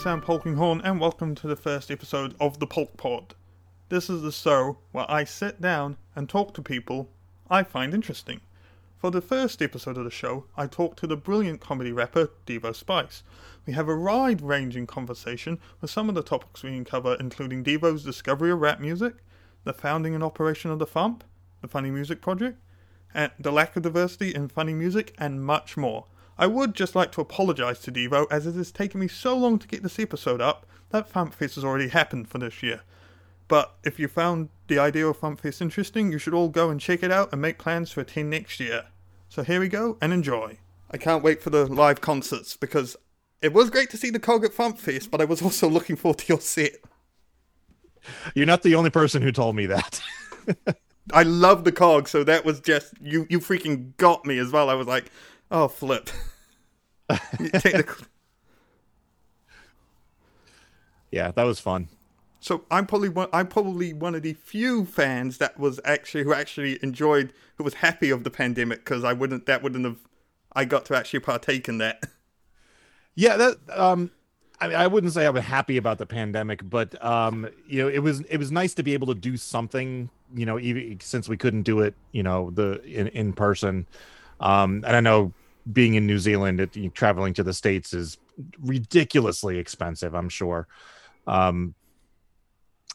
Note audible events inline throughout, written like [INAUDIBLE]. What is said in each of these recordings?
Sam Polkinghorne, and welcome to the first episode of the Polk Pod. This is the show where I sit down and talk to people I find interesting. For the first episode of the show, I talked to the brilliant comedy rapper Devo Spice. We have a wide ranging conversation with some of the topics we cover, including Devo's discovery of rap music, the founding and operation of the FuMP, the Funny Music Project, and the lack of diversity in funny music, and much more. I would just like to apologise to Devo as it has taken me so long to get this episode up that FuMPFest has already happened for this year. But if you found the idea of FuMPFest interesting, you should all go and check it out and make plans to attend next year. So here we go and enjoy. I can't wait for the live concerts because it was great to see the Cog at FuMPFest, but I was also looking forward to your set. You're not the only person who told me that. [LAUGHS] I love the Cog, so that was just you. You freaking got me as well. I was like, oh flip. [LAUGHS] [LAUGHS] Yeah, that was fun. So I'm probably one. I'm probably one of the few fans that was actually who actually enjoyed, who was happy of the pandemic because I wouldn't. That wouldn't have. I got to actually partake in that. [LAUGHS] Yeah, that. Um, I mean, I wouldn't say I was happy about the pandemic, but um, you know, it was it was nice to be able to do something. You know, even since we couldn't do it, you know, the in in person. Um, and I know being in New Zealand, it, traveling to the states is ridiculously expensive. I'm sure. Um,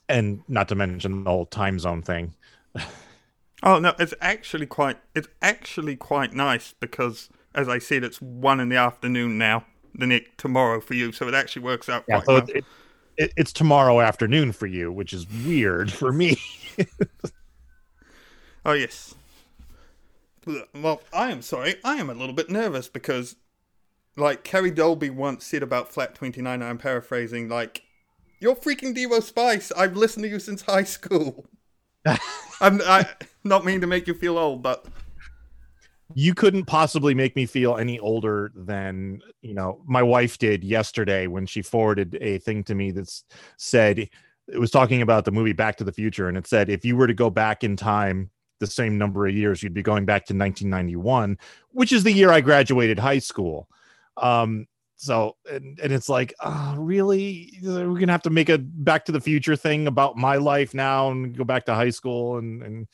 and not to mention the whole time zone thing. [LAUGHS] oh no, it's actually quite it's actually quite nice because as I said, it's one in the afternoon now. The next tomorrow for you, so it actually works out yeah, quite so well. It, it, it's tomorrow afternoon for you, which is weird [LAUGHS] for me. oh yes. Well, I am sorry. I am a little bit nervous because, like Carrie Dolby once said about Flat Twenty Nine. I'm paraphrasing. Like you're freaking Devo Spice. I've listened to you since high school. [LAUGHS] I'm I, not mean to make you feel old, but you couldn't possibly make me feel any older than you know my wife did yesterday when she forwarded a thing to me that said it was talking about the movie Back to the Future, and it said if you were to go back in time the same number of years, you'd be going back to 1991, which is the year I graduated high school. Um, so and, and it's like uh, really we're gonna have to make a back to the future thing about my life now and go back to high school and and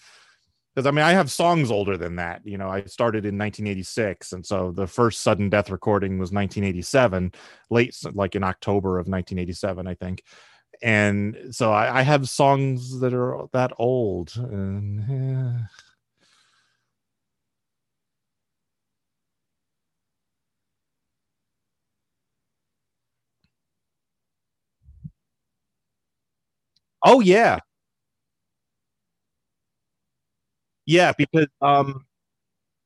because i mean i have songs older than that you know i started in 1986 and so the first sudden death recording was 1987 late like in october of 1987 i think and so i, I have songs that are that old and yeah. Oh yeah. Yeah, because um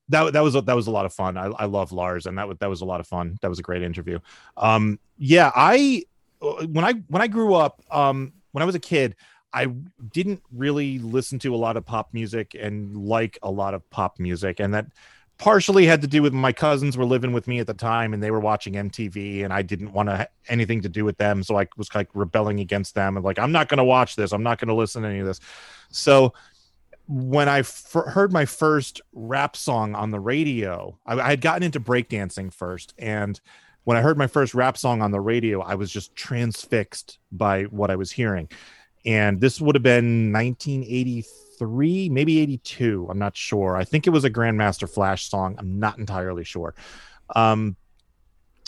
that that was a, that was a lot of fun. I, I love Lars, and that was that was a lot of fun. That was a great interview. Um, yeah, I when I when I grew up, um, when I was a kid, I didn't really listen to a lot of pop music and like a lot of pop music, and that partially had to do with my cousins were living with me at the time and they were watching MTV and I didn't want to anything to do with them. So I was like rebelling against them and like I'm not going to watch this. I'm not going to listen to any of this. So when I f- heard my first rap song on the radio I, I had gotten into breakdancing first and when I heard my first rap song on the radio I was just transfixed by what I was hearing and this would have been 1983 maybe 82. I'm not sure. I think it was a Grandmaster Flash song. I'm not entirely sure. Um,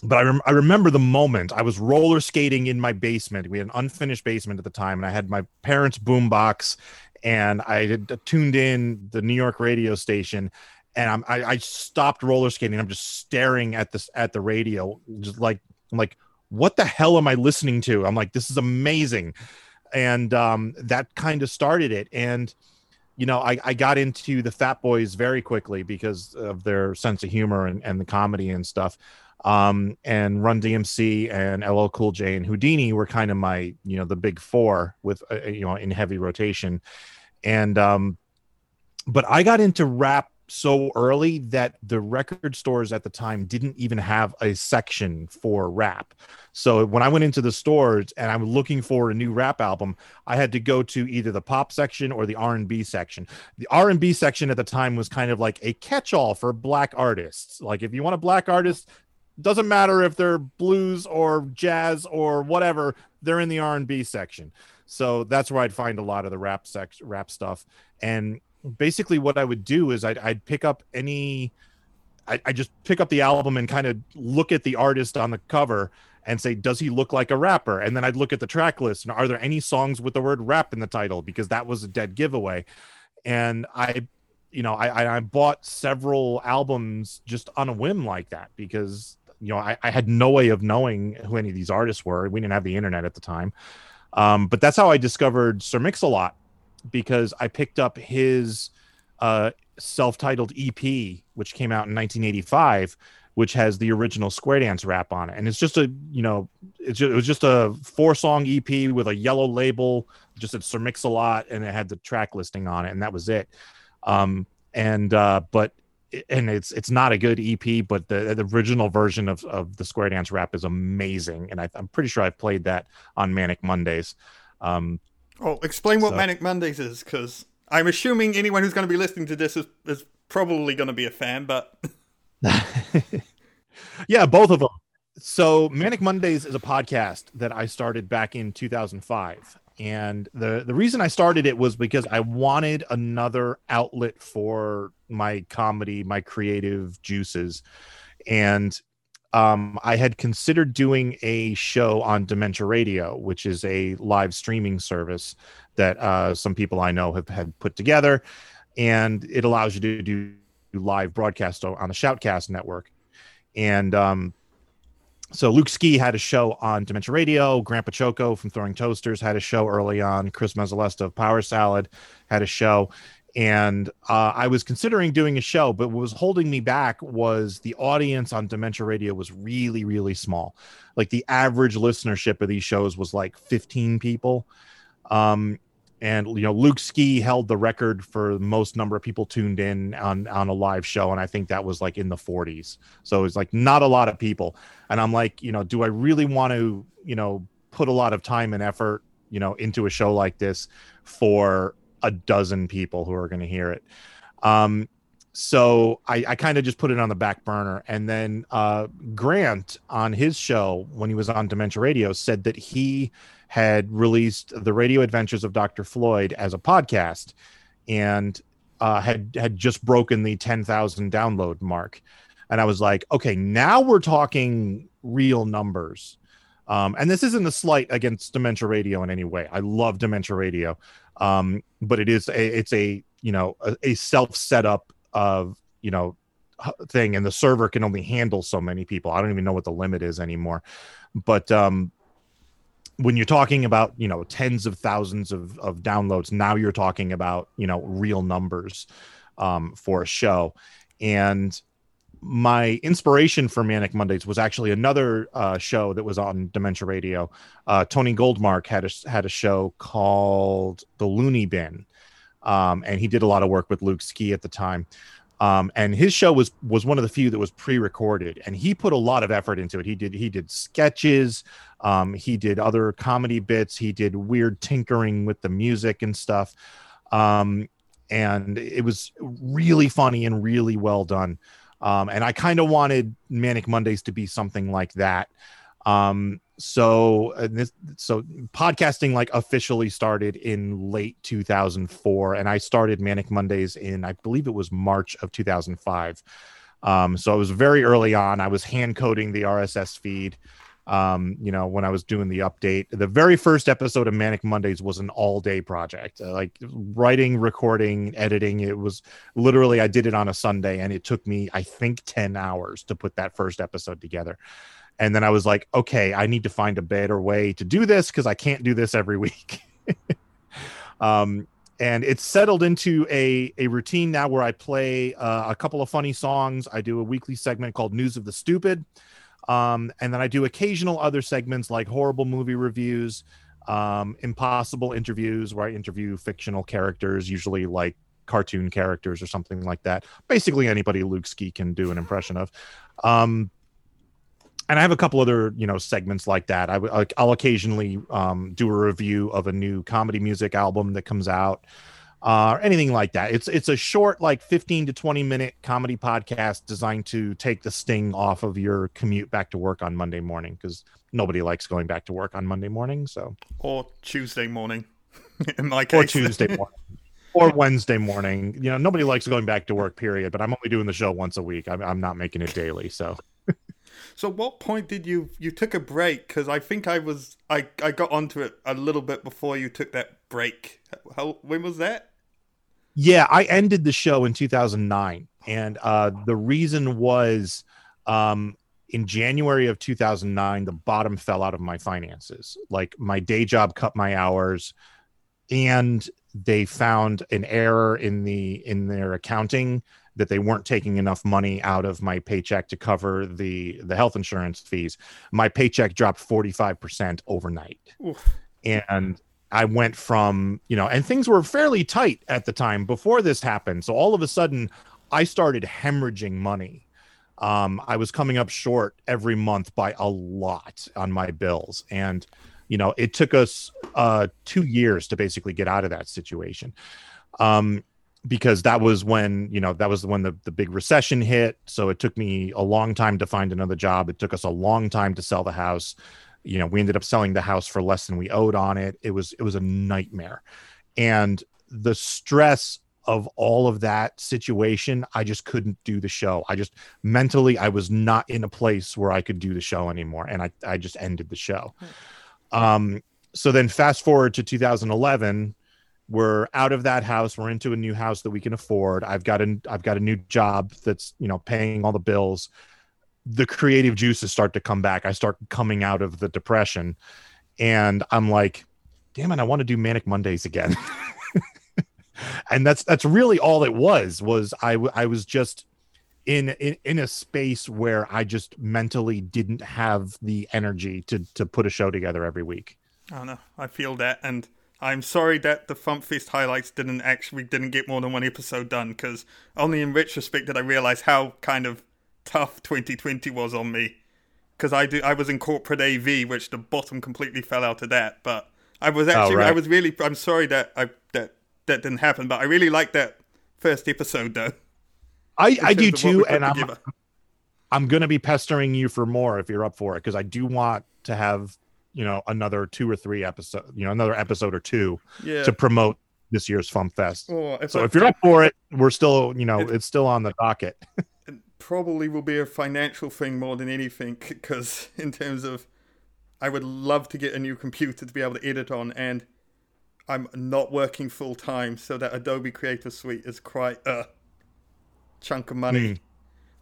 but I, rem- I remember the moment I was roller skating in my basement. We had an unfinished basement at the time, and I had my parents' boombox, and I had tuned in the New York radio station, and I'm, I, I stopped roller skating. I'm just staring at this at the radio, just like I'm like, what the hell am I listening to? I'm like, this is amazing, and um, that kind of started it, and you know, I, I got into the Fat Boys very quickly because of their sense of humor and, and the comedy and stuff. Um, and Run DMC and LL Cool J and Whodini were kind of my, you know, the big four with, uh, you know, in heavy rotation. And, um, but I got into rap so early that the record stores at the time didn't even have a section for rap. So when I went into the stores and I'm looking for a new rap album, I had to go to either the pop section or the R&B section. The R&B section at the time was kind of like a catch-all for black artists. Like if you want a black artist, doesn't matter if they're blues or jazz or whatever they're in the r&b section so that's where i'd find a lot of the rap sex rap stuff and basically what i would do is i'd, I'd pick up any I, I just pick up the album and kind of look at the artist on the cover and say, does he look like a rapper? And then I'd look at the track list and are there any songs with the word rap in the title? Because that was a dead giveaway. And I, you know, I, I bought several albums just on a whim like that because, you know, I, I had no way of knowing who any of these artists were. We didn't have the internet at the time. Um, but that's how I discovered Sir Mix-a-Lot because I picked up his uh, self-titled EP, which came out in 1985, which has the original Square Dance rap on it, and it's just a you know it's just, it was just a four-song EP with a yellow label, just said Sir Mix-a-Lot, and it had the track listing on it, and that was it. Um, and uh, but and it's it's not a good EP, but the, the original version of, of the Square Dance rap is amazing, and I, am pretty sure I've played that on Manic Mondays. Um, oh, explain what so. Manic Mondays is, because I'm assuming anyone who's going to be listening to this is, is probably going to be a fan, but. [LAUGHS] yeah, both of them. So, Manic Mondays is a podcast that I started back in 2005. And the, the reason I started it was because I wanted another outlet for my comedy, my creative juices. And um, I had considered doing a show on Dementia Radio, which is a live streaming service that uh, some people I know have had put together, and it allows you to do live broadcast on the Shoutcast network. And um, so Luke Ski had a show on Dementia Radio. Grandpa Choco from Throwing Toasters had a show early on. Chris Mezzalesta of Power Salad had a show and uh, I was considering doing a show, but what was holding me back was the audience on Dementia Radio was really, really small. Like the average listenership of these shows was like 15 people. Um, and you know, Luke Ski held the record for most number of people tuned in on on a live show, and I think that was like in the 40s. So it's like not a lot of people. And I'm like, you know, do I really want to, you know, put a lot of time and effort, you know, into a show like this for a dozen people who are going to hear it. Um, so I, I kind of just put it on the back burner. And then uh, Grant on his show, when he was on Dementia Radio, said that he had released the Radio Adventures of Dr. Floyd as a podcast and uh, had had just broken the 10,000 download mark. And I was like, okay, now we're talking real numbers. Um, and this isn't a slight against Dementia Radio in any way. I love Dementia Radio um, but it is a it's a you know a, a self setup of you know thing and the server can only handle so many people. I don't even know what the limit is anymore. But um when you're talking about you know tens of thousands of, of downloads now you're talking about you know real numbers um, for a show. And my inspiration for Manic Mondays was actually another uh, show that was on Dementia Radio. Uh, Tony Goldmark had a had a show called The Looney Bin, um, and he did a lot of work with Luke Ski at the time. Um, and his show was was one of the few that was pre-recorded, and he put a lot of effort into it. He did he did sketches, um, he did other comedy bits, he did weird tinkering with the music and stuff, um, and it was really funny and really well done. Um, and I kind of wanted Manic Mondays to be something like that. Um, so uh, this, so podcasting like officially started in late 2004, and I started Manic Mondays in I believe it was March of 2005. Um, so it was very early on. I was hand coding the RSS feed um, you know, when I was doing the update. The very first episode of Manic Mondays was an all day project, uh, like writing, recording, editing. It was literally, I did it on a Sunday and it took me, I think, 10 hours to put that first episode together. And then I was like, okay, I need to find a better way to do this because I can't do this every [LAUGHS] week. um, and it's settled into a, a routine now where I play uh, a couple of funny songs. I do a weekly segment called News of the Stupid um, and then I do occasional other segments like horrible movie reviews, um, impossible interviews where I interview fictional characters, usually like cartoon characters or something like that. Basically, anybody Luke Ski can do an impression of. Um, and I have a couple other, you know, segments like that. I, will occasionally um, do a review of a new comedy music album that comes out. Uh, or anything like that. It's it's a short, like 15 to 20 minute comedy podcast designed to take the sting off of your commute back to work on Monday morning because nobody likes going back to work on Monday morning. So or Tuesday morning, [LAUGHS] in my case, or Tuesday morning. [LAUGHS] Or Wednesday morning, you know, nobody likes going back to work. Period. But I'm only doing the show once a week. I'm, I'm not making it daily. So, so what point did you you took a break? Because I think I was I I got onto it a little bit before you took that break. How when was that? Yeah, I ended the show in 2009, and uh, the reason was um, in January of 2009, the bottom fell out of my finances. Like my day job cut my hours, and they found an error in the in their accounting that they weren't taking enough money out of my paycheck to cover the the health insurance fees. My paycheck dropped 45% overnight. Oof. And I went from, you know, and things were fairly tight at the time before this happened. So all of a sudden, I started hemorrhaging money. Um, I was coming up short every month by a lot on my bills. And, you know, it took us uh, two years to basically get out of that situation. Um, because that was when, you know, that was when the, the big recession hit. So it took me a long time to find another job. It took us a long time to sell the house you know we ended up selling the house for less than we owed on it it was it was a nightmare and the stress of all of that situation i just couldn't do the show i just mentally i was not in a place where i could do the show anymore and i, I just ended the show hmm. um, so then fast forward to 2011 we're out of that house we're into a new house that we can afford i've got a i've got a new job that's you know paying all the bills the creative juices start to come back. I start coming out of the depression and I'm like, damn it, I want to do manic Mondays again. [LAUGHS] and that's that's really all it was was I I was just in, in in a space where I just mentally didn't have the energy to to put a show together every week. I don't know. I feel that and I'm sorry that the Fump highlights didn't actually didn't get more than one episode done because only in retrospect did I realize how kind of tough [LAUGHS] 2020 was on me because I do I was in corporate AV, which the bottom completely fell out of that. But I was oh, actually oh, right. I was really I'm sorry that I that that didn't happen, but I really liked that first episode though. I I do too, and I'm. I'm gonna be pestering you for more if you're up for it because I do want to have you know another two or three episode you know another episode or two yeah. to promote this year's FuMPFest. Oh, if so I, if you're up for it, we're still you know it's still on the docket. [LAUGHS] probably will be a financial thing more than anything because in terms of I would love to get a new computer to be able to edit on and I'm not working full time so that Adobe Creative Suite is quite a chunk of money. Mm.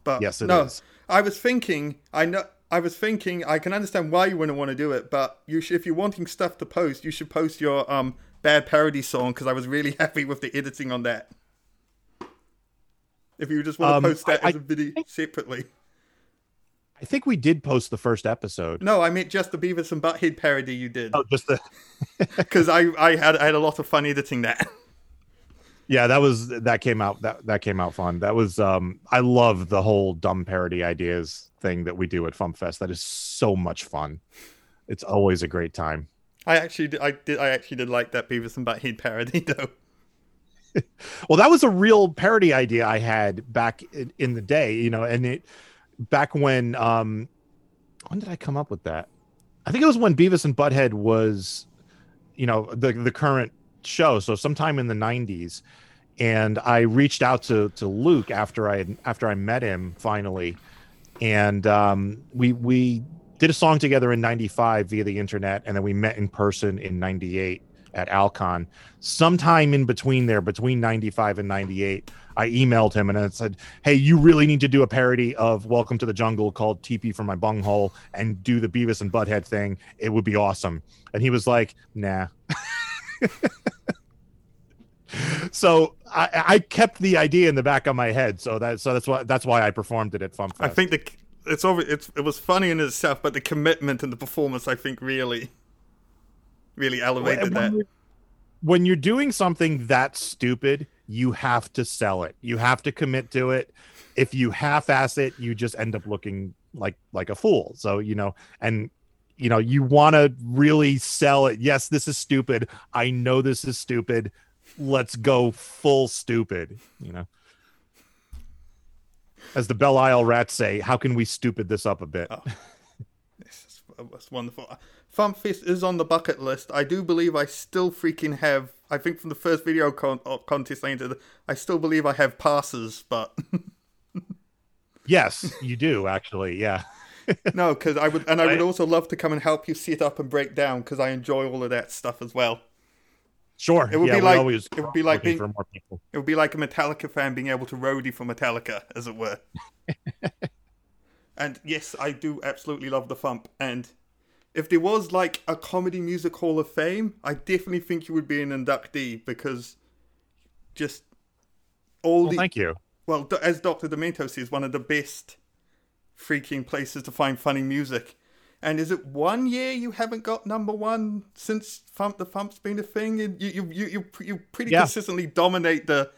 But yes, no, is. I was thinking I know I was thinking I can understand why you wouldn't want to do it, but you should, if you're wanting stuff to post, you should post your um bad parody song because I was really [LAUGHS] happy with the editing on that. If you just want to um, post that I, as a video I, separately. I think we did post the first episode. No, I meant just the Beavis and Butthead parody you did. Oh, just the [LAUGHS] because I I had I had a lot of fun editing that. [LAUGHS] Yeah, that was that came out that that came out fun. That was um I love the whole dumb parody ideas thing that we do at FumpFest. That is so much fun. It's always a great time. I actually did, I did I actually did like that Beavis and Butthead parody [LAUGHS] though. well, that was a real parody idea I had back in, in, the day, you know, and it back when um when did I come up with that? I think it was when Beavis and Butthead was, you know, the the current show. So sometime in the '90s, and I reached out to to Luke after I after I met him finally, and um, we we did a song together in '95 via the internet, and then we met in person in '98 at Alcon. Sometime in between there, between 95 and 98, I emailed him and I said, Hey, you really need to do a parody of Welcome to the Jungle called TP for My Bunghole and do the Beavis and Butthead thing. It would be awesome. And he was like, Nah. [LAUGHS] so I, I, kept the idea in the back of my head. So that so that's why that's why I performed it at FumpFest. I think the it's over. It's it was funny in itself, but the commitment and the performance, I think, really really elevated when, that. You're, when you're doing something that stupid, you have to sell it. You have to commit to it. If you half-ass it, you just end up looking like like a fool. So you know, and you know, you want to really sell it. Yes, this is stupid. I know this is stupid, let's go full stupid, you know. As the Belle Isle rats say, how can we stupid this up a bit? Oh. This is that's wonderful. FuMPFest is on the bucket list. I do believe I still freaking have. I think from the first video con- uh, contest I entered, I still believe I have passes, but [LAUGHS] Yes, you do actually. Yeah. No, because I would, and I would I- also love to come and help you sit up and break down because I enjoy all of that stuff as well. Sure. It would yeah, be like- always it would be like being- for more people. It would be like a Metallica fan being able to roadie for Metallica, as it were. [LAUGHS] and yes, I do absolutely love the FuMP. And if there was like a comedy music hall of fame, I definitely think you would be an inductee because just all Well, the thank you. well, as Doctor Demento says, one of the best freaking places to find funny music. And is it one year you haven't got number one since FuMP the FuMP's been a thing? And you you you you, you pretty Yeah. consistently dominate the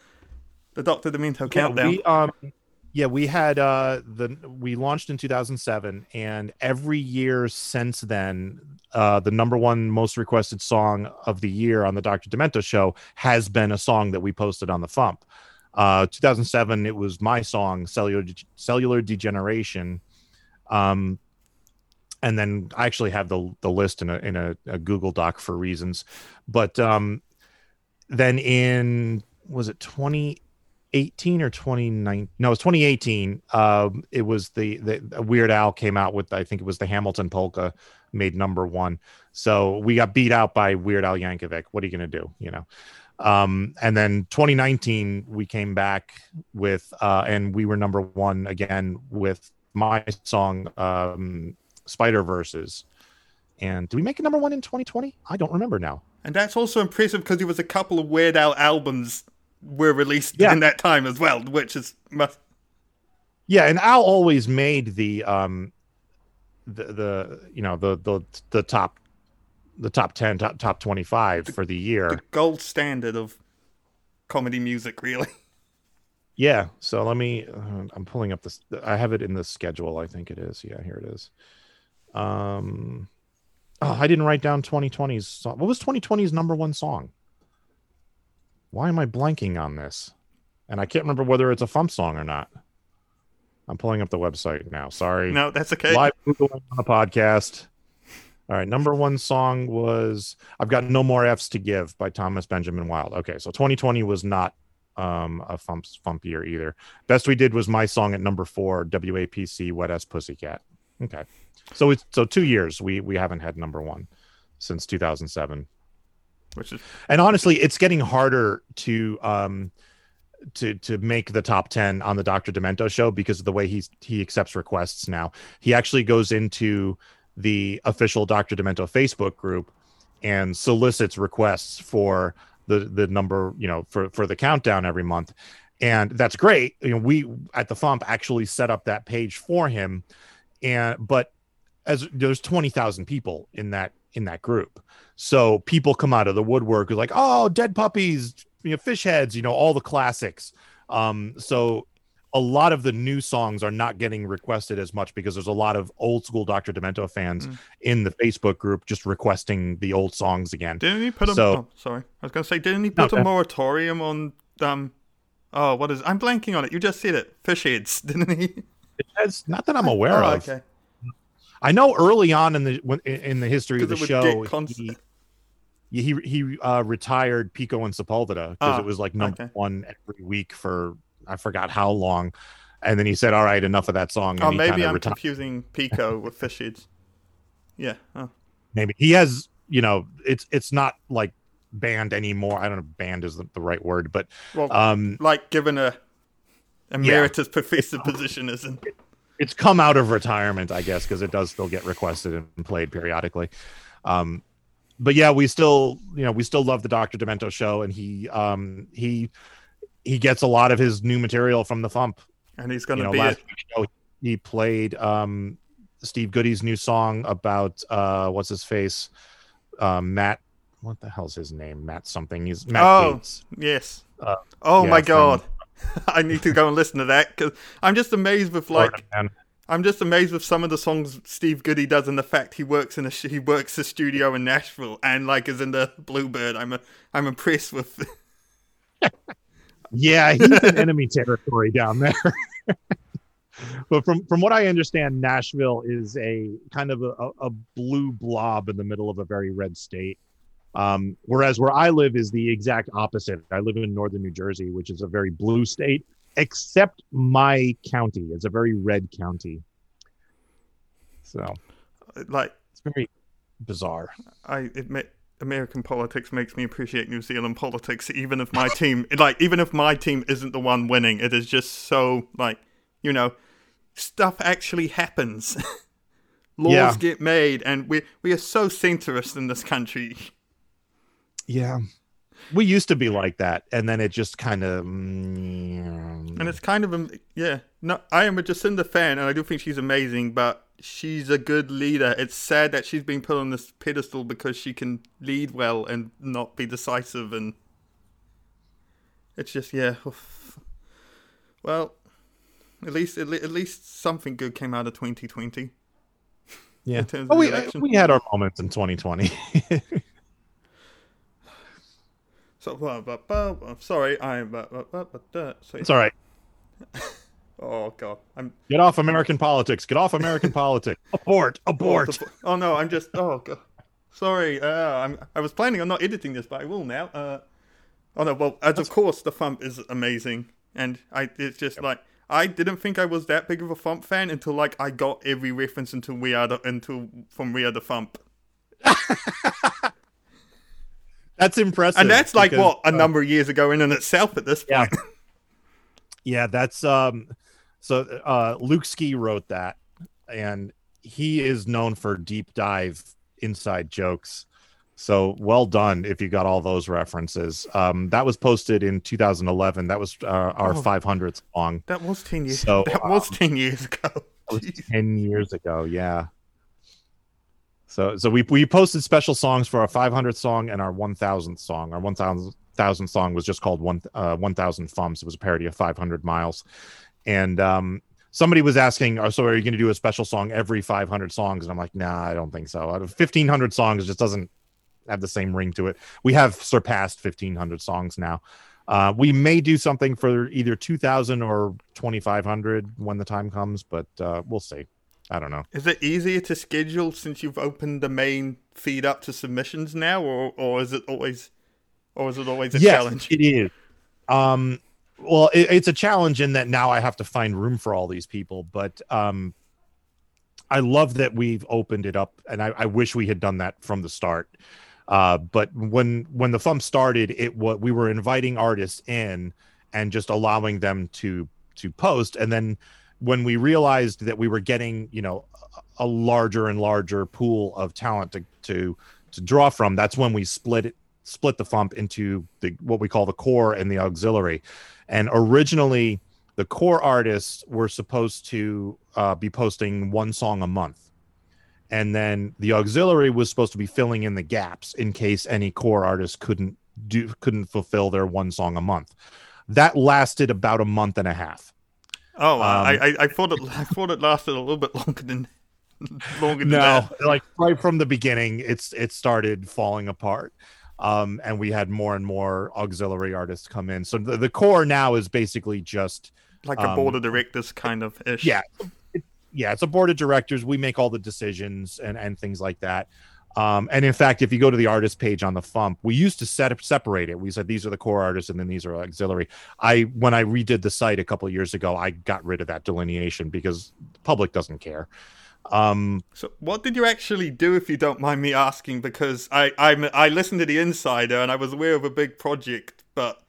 the Doctor Demento Yeah, countdown. we, um, yeah, we had uh, the we launched in 2007, and every year since then, uh, the number one most requested song of the year on the Dr. Demento show has been a song that we posted on the FuMP. Uh, 2007, it was my song, "Cellular De- Cellular Degeneration." Um, and then I actually have the the list in a in a, a Google Doc for reasons, but um, then in was it 2018 or 2019 no it was 2018 um it was the the weird al came out with i think it was the hamilton polka made number one. So we got beat out by weird al yankovic. What are you to do you know um and then 2019 we came back with uh and we were number one again with my song um spider verses and did we make a number one in 2020 i don't remember now and that's also impressive because there was a couple of Weird Al albums were released Yeah. in that time as well, which is must. Yeah, and Al always made the um the the you know the the the top the top 10 top top 25 for the year. the gold standard of comedy music, really. [LAUGHS] Yeah, so let me uh, I'm pulling up this I have it in the schedule, I think it is. Yeah, here it is. Um Oh, I didn't write down 2020's song. What was 2020's number 1 song? Why am I blanking on this? And I can't remember whether it's a Fump song or not. I'm pulling up the website now. Sorry. No, that's okay. live googling on the podcast. All right, number one song was "I've Got No More F's to Give" by Thomas Benjamin Wild. Okay, so 2020 was not um, a fump fump year either. Best we did was my song at number four, WAPC "Wet Ass Pussycat." Okay, so it's so two years we we haven't had number one since 2007 Which is and honestly it's getting harder to um to to make the top 10 on the dr demento show because of the way he's he accepts requests now he actually goes into the official dr demento facebook group and solicits requests for the the number you know for for the countdown every month. And that's great. You know we at the fump actually set up that page for him. And but as there's 20,000 people in that in that group. So people come out of the woodwork like oh dead puppies you know fish heads you know all the classics. Um so a lot of the new songs are not getting requested as much because there's a lot of old school Dr. Demento fans Mm. in the Facebook group just requesting the old songs again. didn't he put a So- oh, sorry. I was gonna say didn't he put No, a moratorium on um oh what is I'm blanking on it. You just said it. Fish heads, [LAUGHS] didn't he? It's not that I'm aware oh, of. okay. I know early on in the in the history of the show, he he, he uh, retired Pico and Sepulveda because Ah, it was like number okay. one every week for I forgot how long, and then he said, "All right, enough of that song." Oh, maybe I'm retired. confusing Pico [LAUGHS] with fish. Yeah. Oh. Maybe he has, you know, it's it's not like banned anymore. I don't know, if banned is the, the right word, but Well, um, like given a emeritus professor position, isn't? it's come out of retirement, I guess, because it does still get requested and played periodically. Um, but yeah, we still, you know, we still love the Doctor Demento show, and he, um, he, he gets a lot of his new material from the FuMP, And he's gonna You know, be last show, he played um, Steve Goodie's new song about uh, what's his face, um, Matt. What the hell's his name? Matt something. He's Matt Oh. Gaetz. yes. Uh, oh yeah, my from- god. [LAUGHS] I need to go and listen to that because I'm just amazed with like Florida I'm just amazed with some of the songs Steve Goodie does and the fact he works in a sh- he works a studio in Nashville and like is in the Bluebird. I'm a, I'm impressed with [LAUGHS] [LAUGHS] Yeah, [LAUGHS] he's in enemy territory down there. [LAUGHS] but from from what I understand, Nashville is a kind of a, a blue blob in the middle of a very red state. Um, whereas where I live is the exact opposite. I live in northern New Jersey, which is a very blue state, except my county. It's a very red county. So, like, it's very bizarre. I admit American politics makes me appreciate New Zealand politics, even if my team, [LAUGHS] like, even if my team isn't the one winning, it is just so, like, you know, stuff actually happens. [LAUGHS] Laws Yeah. get made, and we we are so centrist in this country. Yeah. We used to be like that, and then it just kind of. And it's kind of, yeah. No, I am a Jacinda fan, and I do think she's amazing, but she's a good leader. It's sad that she's been put on this pedestal because she can lead well and not be decisive, and it's just, yeah. Well, at least at, le- at least something good came out of 2020. [LAUGHS] yeah. Oh, we, we had our moments in 2020. [LAUGHS] So, blah. sorry, I'm. Blah. So, it's all right. [LAUGHS] oh god, I'm Get off American politics. Get off American [LAUGHS] politics. Abort. Abort. Oh no, I'm just. Oh god. Sorry. Uh, I'm. I was planning on not editing this, but I will now. Uh. Oh no. Well, as of course, the FuMP is amazing, and I. It's just like I didn't think I was that big of a FuMP fan until like I got every reference into We Are the into from We Are the FuMP, [LAUGHS] That's impressive. and that's like because, what a uh, number of years ago in and itself at this point. Yeah. point. [LAUGHS] Yeah, that's um so uh Luke Ski wrote that and he is known for deep dive inside jokes. So well done if you got all those references. Um that was posted in 2011. That was uh, our Oh. 500th song. That was ten years. So, that was ten years ago. That was 10 years ago, yeah. So so we we posted special songs for our 500th song and our 1000th song. Our 1000th thousand song was just called one uh 1000 Fums. It was a parody of 500 miles. And um somebody was asking, oh, so are you going to do a special song every 500 songs? And I'm like, nah, I don't think so. Out of 1500 songs, just doesn't have the same ring to it. We have surpassed 1500 songs now. Uh, we may do something for either 2000 or 2500 when the time comes, but uh, we'll see. I don't know. Is it easier to schedule since you've opened the main feed up to submissions now, or or is it always, or is it always a yes, challenge? it is. Um, well, it, it's a challenge in that now I have to find room for all these people, but um, I love that we've opened it up, and I, I wish we had done that from the start. Uh, but when when the FuMP started, it what we were inviting artists in and just allowing them to to post, and then when we realized that we were getting you know a larger and larger pool of talent to to to draw from, that's when we split it split the FUMP into the what we call the core and the auxiliary. And originally, the core artists were supposed to uh, be posting one song a month, and then the auxiliary was supposed to be filling in the gaps in case any core artists couldn't do couldn't fulfill their one song a month. That lasted about a month and a half. Oh, I, Um, I I thought it I thought it lasted a little bit longer than longer than no that. like right from the beginning it's it started falling apart um and we had more and more auxiliary artists come in. So the, the core now is basically just Like a um, board of directors kind of ish. yeah. It, yeah it's a board of directors. We make all the decisions and and things like that. Um and in fact if you go to the artist page on the fump we used to set up separate it. We said these are the core artists and then these are auxiliary. I when i redid the site a couple of years ago i got rid of that delineation because the public doesn't care um So what did you actually do, if you don't mind me asking? Because I I I listened to the Insider and I was aware of a big project, but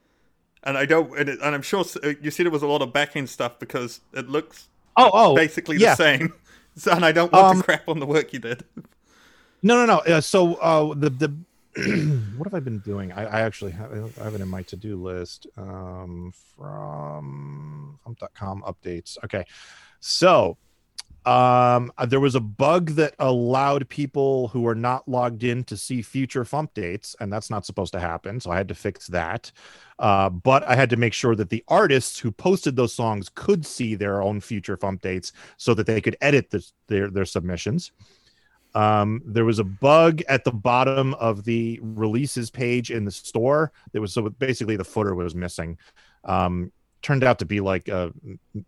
and I don't and, it, and I'm sure uh, you said it was a lot of back end stuff because it looks oh oh basically yeah. the same. [LAUGHS] So, and I don't want Um, to crap on the work you did. No, no, no. Uh, so uh, the the [CLEARS THROAT] what have I been doing? I, I actually have, I have it in my to do list um, from com updates. Okay, so um, uh, there was a bug that allowed people who are not logged in to see future Fump dates, and that's not supposed to happen. So I had to fix that. Uh, but I had to make sure that the artists who posted those songs could see their own future Fump dates so that they could edit this, their their submissions. Um, there was a bug at the bottom of the releases page in the store. There was so basically the footer was missing. Um, turned out to be like a,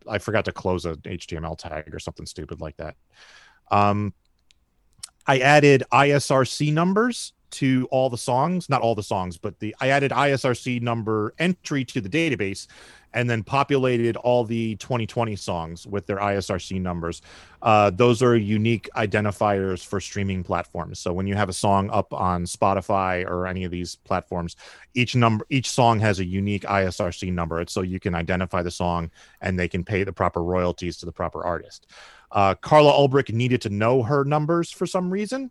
I forgot to close a HTML tag or something stupid like that. Um, I added ISRC numbers to all the songs, not all the songs, but the I added ISRC number entry to the database and then populated all the 2020 songs with their ISRC numbers. Uh, those are unique identifiers for streaming platforms. So when you have a song up on Spotify or any of these platforms, each number, each song has a unique ISRC number. So you can identify the song and they can pay the proper royalties to the proper artist. Uh, Carla Ulbrich needed to know her numbers for some reason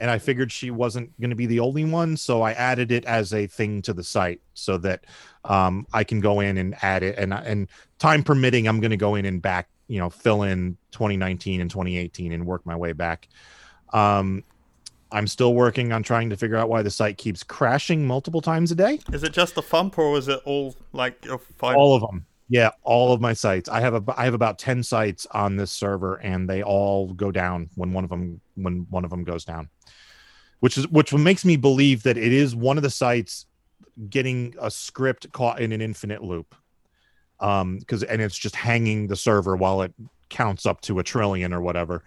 and I figured she wasn't going to be the only one, so I added it as a thing to the site so that um, I can go in and add it, and and time permitting, I'm going to go in and back, you know, fill in 2019 and 2018 and work my way back. Um, I'm still working on trying to figure out why the site keeps crashing multiple times a day. Is it just the thump, or is it all like five? All of them. Yeah, all of my sites. I have a I have about 10 sites on this server and they all go down when one of them when one of them goes down which is which makes me believe that it is one of the sites getting a script caught in an infinite loop um because and it's just hanging the server while it counts up to a trillion or whatever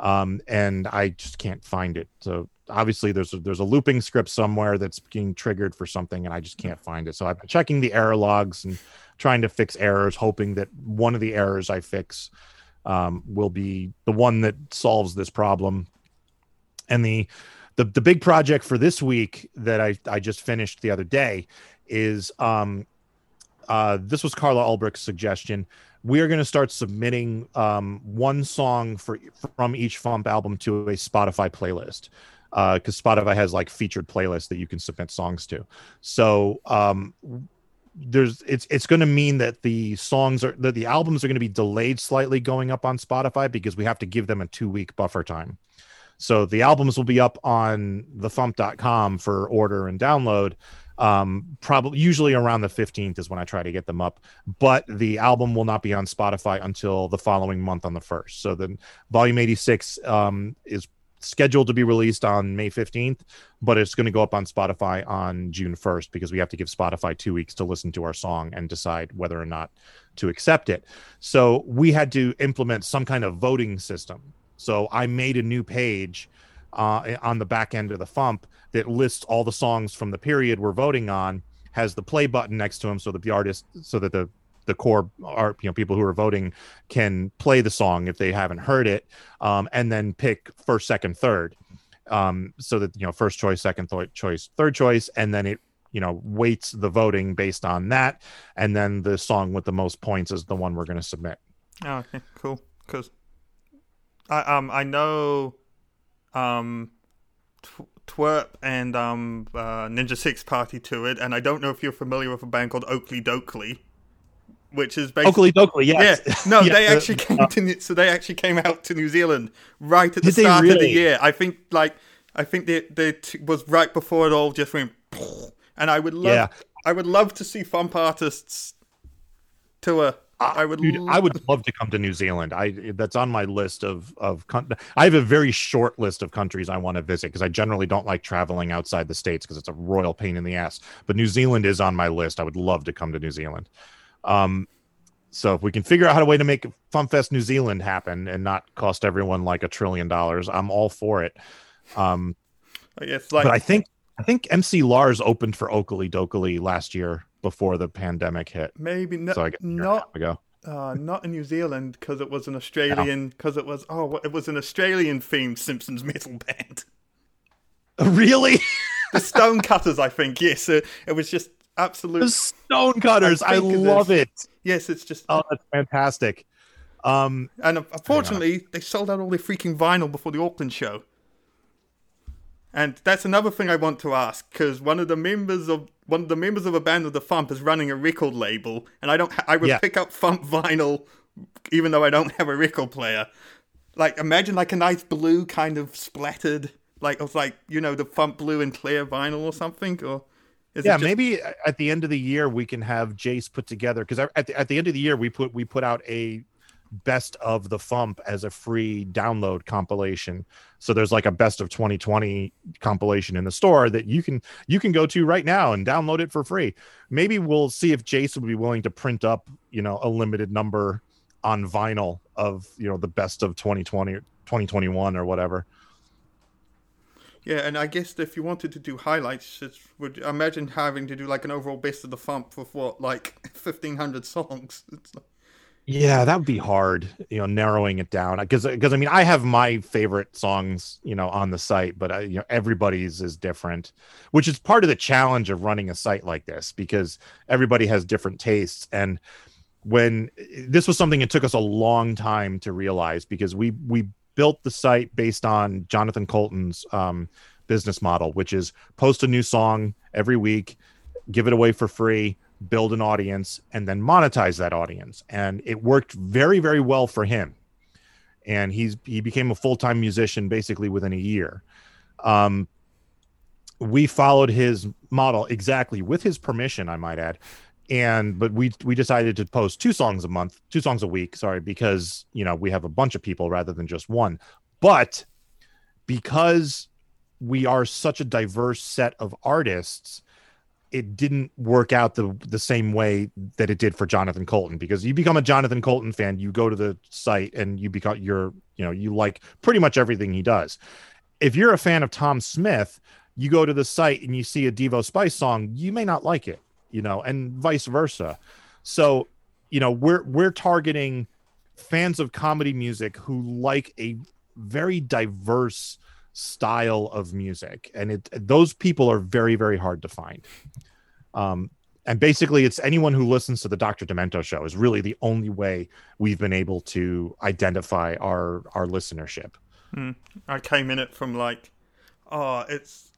um and i just can't find it so obviously there's a, there's a looping script somewhere that's being triggered for something and i just can't find it. So i've been checking the error logs and trying to fix errors hoping that one of the errors i fix um, will be the one that solves this problem. And the the the big project for this week that I I just finished the other day is um uh this was Carla Ulbrich's suggestion. We are going to start submitting um one song for from each Fump album to a Spotify playlist because uh, Spotify has like featured playlists that you can submit songs to. So um, there's it's it's going to mean that the songs are that the albums are going to be delayed slightly going up on Spotify because we have to give them a two week buffer time. So the albums will be up on thefump.com for order and download. Um, probably usually around the 15th is when I try to get them up, but the album will not be on Spotify until the following month on the first. So then volume 86 um, is scheduled to be released on May 15th, but it's going to go up on Spotify on June 1st because we have to give Spotify two weeks to listen to our song and decide whether or not to accept it. So we had to implement some kind of voting system so I made a new page uh, on the back end of the Fump that lists all the songs from the period we're voting on, has the play button next to them so that the artist, so that the the core are you know, people who are voting can play the song if they haven't heard it, um, and then pick first, second, third, um, so that you know first choice, second th- choice, third choice, and then it you know weights the voting based on that, and then the song with the most points is the one we're going to submit. Oh, okay, cool. Because I um I know um Twerp and um uh, Ninja Sex Party to it, and I don't know if you're familiar with a band called Okilly Dokilly, which is basically Okilly Dokilly. Yes. Yeah, no, [LAUGHS] yeah, they actually came uh, to so they actually came out to New Zealand right at the start really? of the year. I think like I think they they t- was right before it all just went, [LAUGHS] and I would love yeah. I would love to see Fump artists tour I would, Dude, I would love to come to New Zealand. I that's on my list of of. I have a very short list of countries I want to visit because I generally don't like traveling outside the states because it's a royal pain in the ass. But New Zealand is on my list. I would love to come to New Zealand. Um, so if we can figure out how to way to make FumpFest New Zealand happen and not cost everyone like a trillion dollars, I'm all for it. Um, it's like, but I think I think MC Lars opened for Okilly Dokilly last year before the pandemic hit. Maybe no, so I guess not ago. Uh, [LAUGHS] not in New Zealand because it was an Australian because it was oh it was an Australian themed Simpsons metal band. [LAUGHS] Really? the Stonecutters, I think. Yes, it, it was just absolute. The Stonecutters, I, I love it. Yes, it's just oh, that's fantastic. Um, and unfortunately, they sold out all their freaking vinyl before the Auckland show. And that's another thing I want to ask because one of the members of one of the members of a band of the Fump is running a record label, and I don't. Ha- I would yeah. pick up Fump vinyl, even though I don't have a record player. Like imagine like a nice blue kind of splattered, like of like you know the Fump blue and clear vinyl or something, or yeah, just... maybe at the end of the year we can have Jace put together because at the, at the end of the year we put we put out a best of the Fump as a free download compilation. So there's like a best of 2020 compilation in the store that you can you can go to right now and download it for free. Maybe we'll see if Jason would be willing to print up, you know, a limited number on vinyl of, you know, the best of 2020 or 2021 or whatever. Yeah, and I guess if you wanted to do highlights, it would imagine having to do like an overall best of the FuMP with what, like [LAUGHS] fifteen hundred songs. [LAUGHS] Like, Yeah, that would be hard, you know, narrowing it down. Because, because I mean, I have my favorite songs, you know, on the site, but uh, you know, everybody's is different, which is part of the challenge of running a site like this because everybody has different tastes. And when this was something it took us a long time to realize because we we built the site based on Jonathan Coulton's um, business model, which is post a new song every week, give it away for free build an audience and then monetize that audience. And it worked very very well for him. And he's he became a full-time musician basically within a year. Um we followed his model exactly with his permission i might add and but we we decided to post two songs a month two songs a week sorry because you know we have a bunch of people rather than just one but because we are such a diverse set of artists it didn't work out the the same way that it did for Jonathan Coulton because you become a Jonathan Coulton fan, you go to the site and you become you're you know you like pretty much everything he does. If you're a fan of Tom Smith, you go to the site and you see a Devo Spice song, you may not like it, you know, and vice versa. So, you know, we're we're targeting fans of comedy music who like a very diverse style of music and it those people are very very hard to find um and basically it's anyone who listens to the dr demento show is really the only way we've been able to identify our our listenership hmm. I came in it from like, oh, it's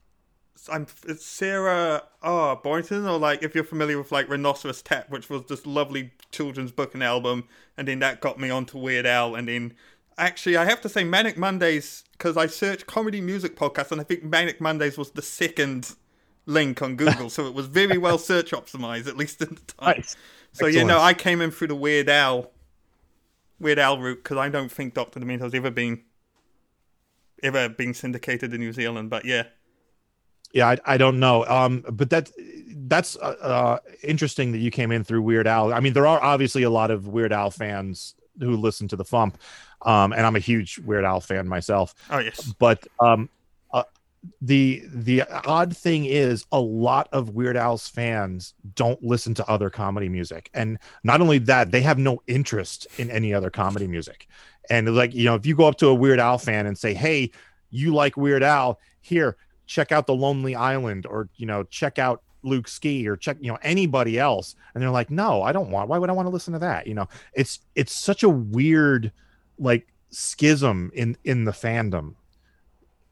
I'm it's Sarah oh Boynton or like if you're familiar with like Rhinoceros Tap, which was this lovely children's book and album, and then that got me onto Weird Al, and then actually I have to say Manic Mondays because I searched comedy music podcast and I think Manic Mondays was the second link on Google, so it was very [LAUGHS] well search optimized at least at the time. Nice. So you know I came in through the Weird Al Weird Al route because I don't think Doctor Demento's ever been ever been syndicated in New Zealand, but yeah. Yeah I, I don't know. Um but that that's uh, uh interesting that you came in through weird al. I mean there are obviously a lot of weird al fans who listen to the FuMP um and i'm a huge weird al fan myself. Oh yes. but um uh, the the odd thing is a lot of weird al's fans don't listen to other comedy music. And not only that they have no interest in any other comedy music. And like you know if you go up to a weird al fan and say hey you like weird al? Here check out the lonely island or you know check out luke ski or check you know anybody else and they're like no i don't want why would i want to listen to that you know it's it's such a weird like schism in in the fandom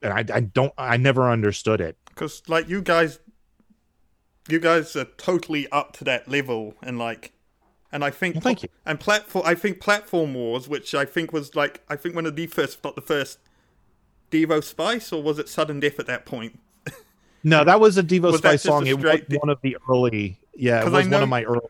and I, I don't I never understood it. because like you guys you guys are totally up to that level and like and i think Well, thank you. and platform i think platform wars which i think was like i think one of the first not the first devo spice or was it sudden death at that point [LAUGHS] No, that was a Devo Was Spice song. It was de- one of the early yeah, it was know- one of my early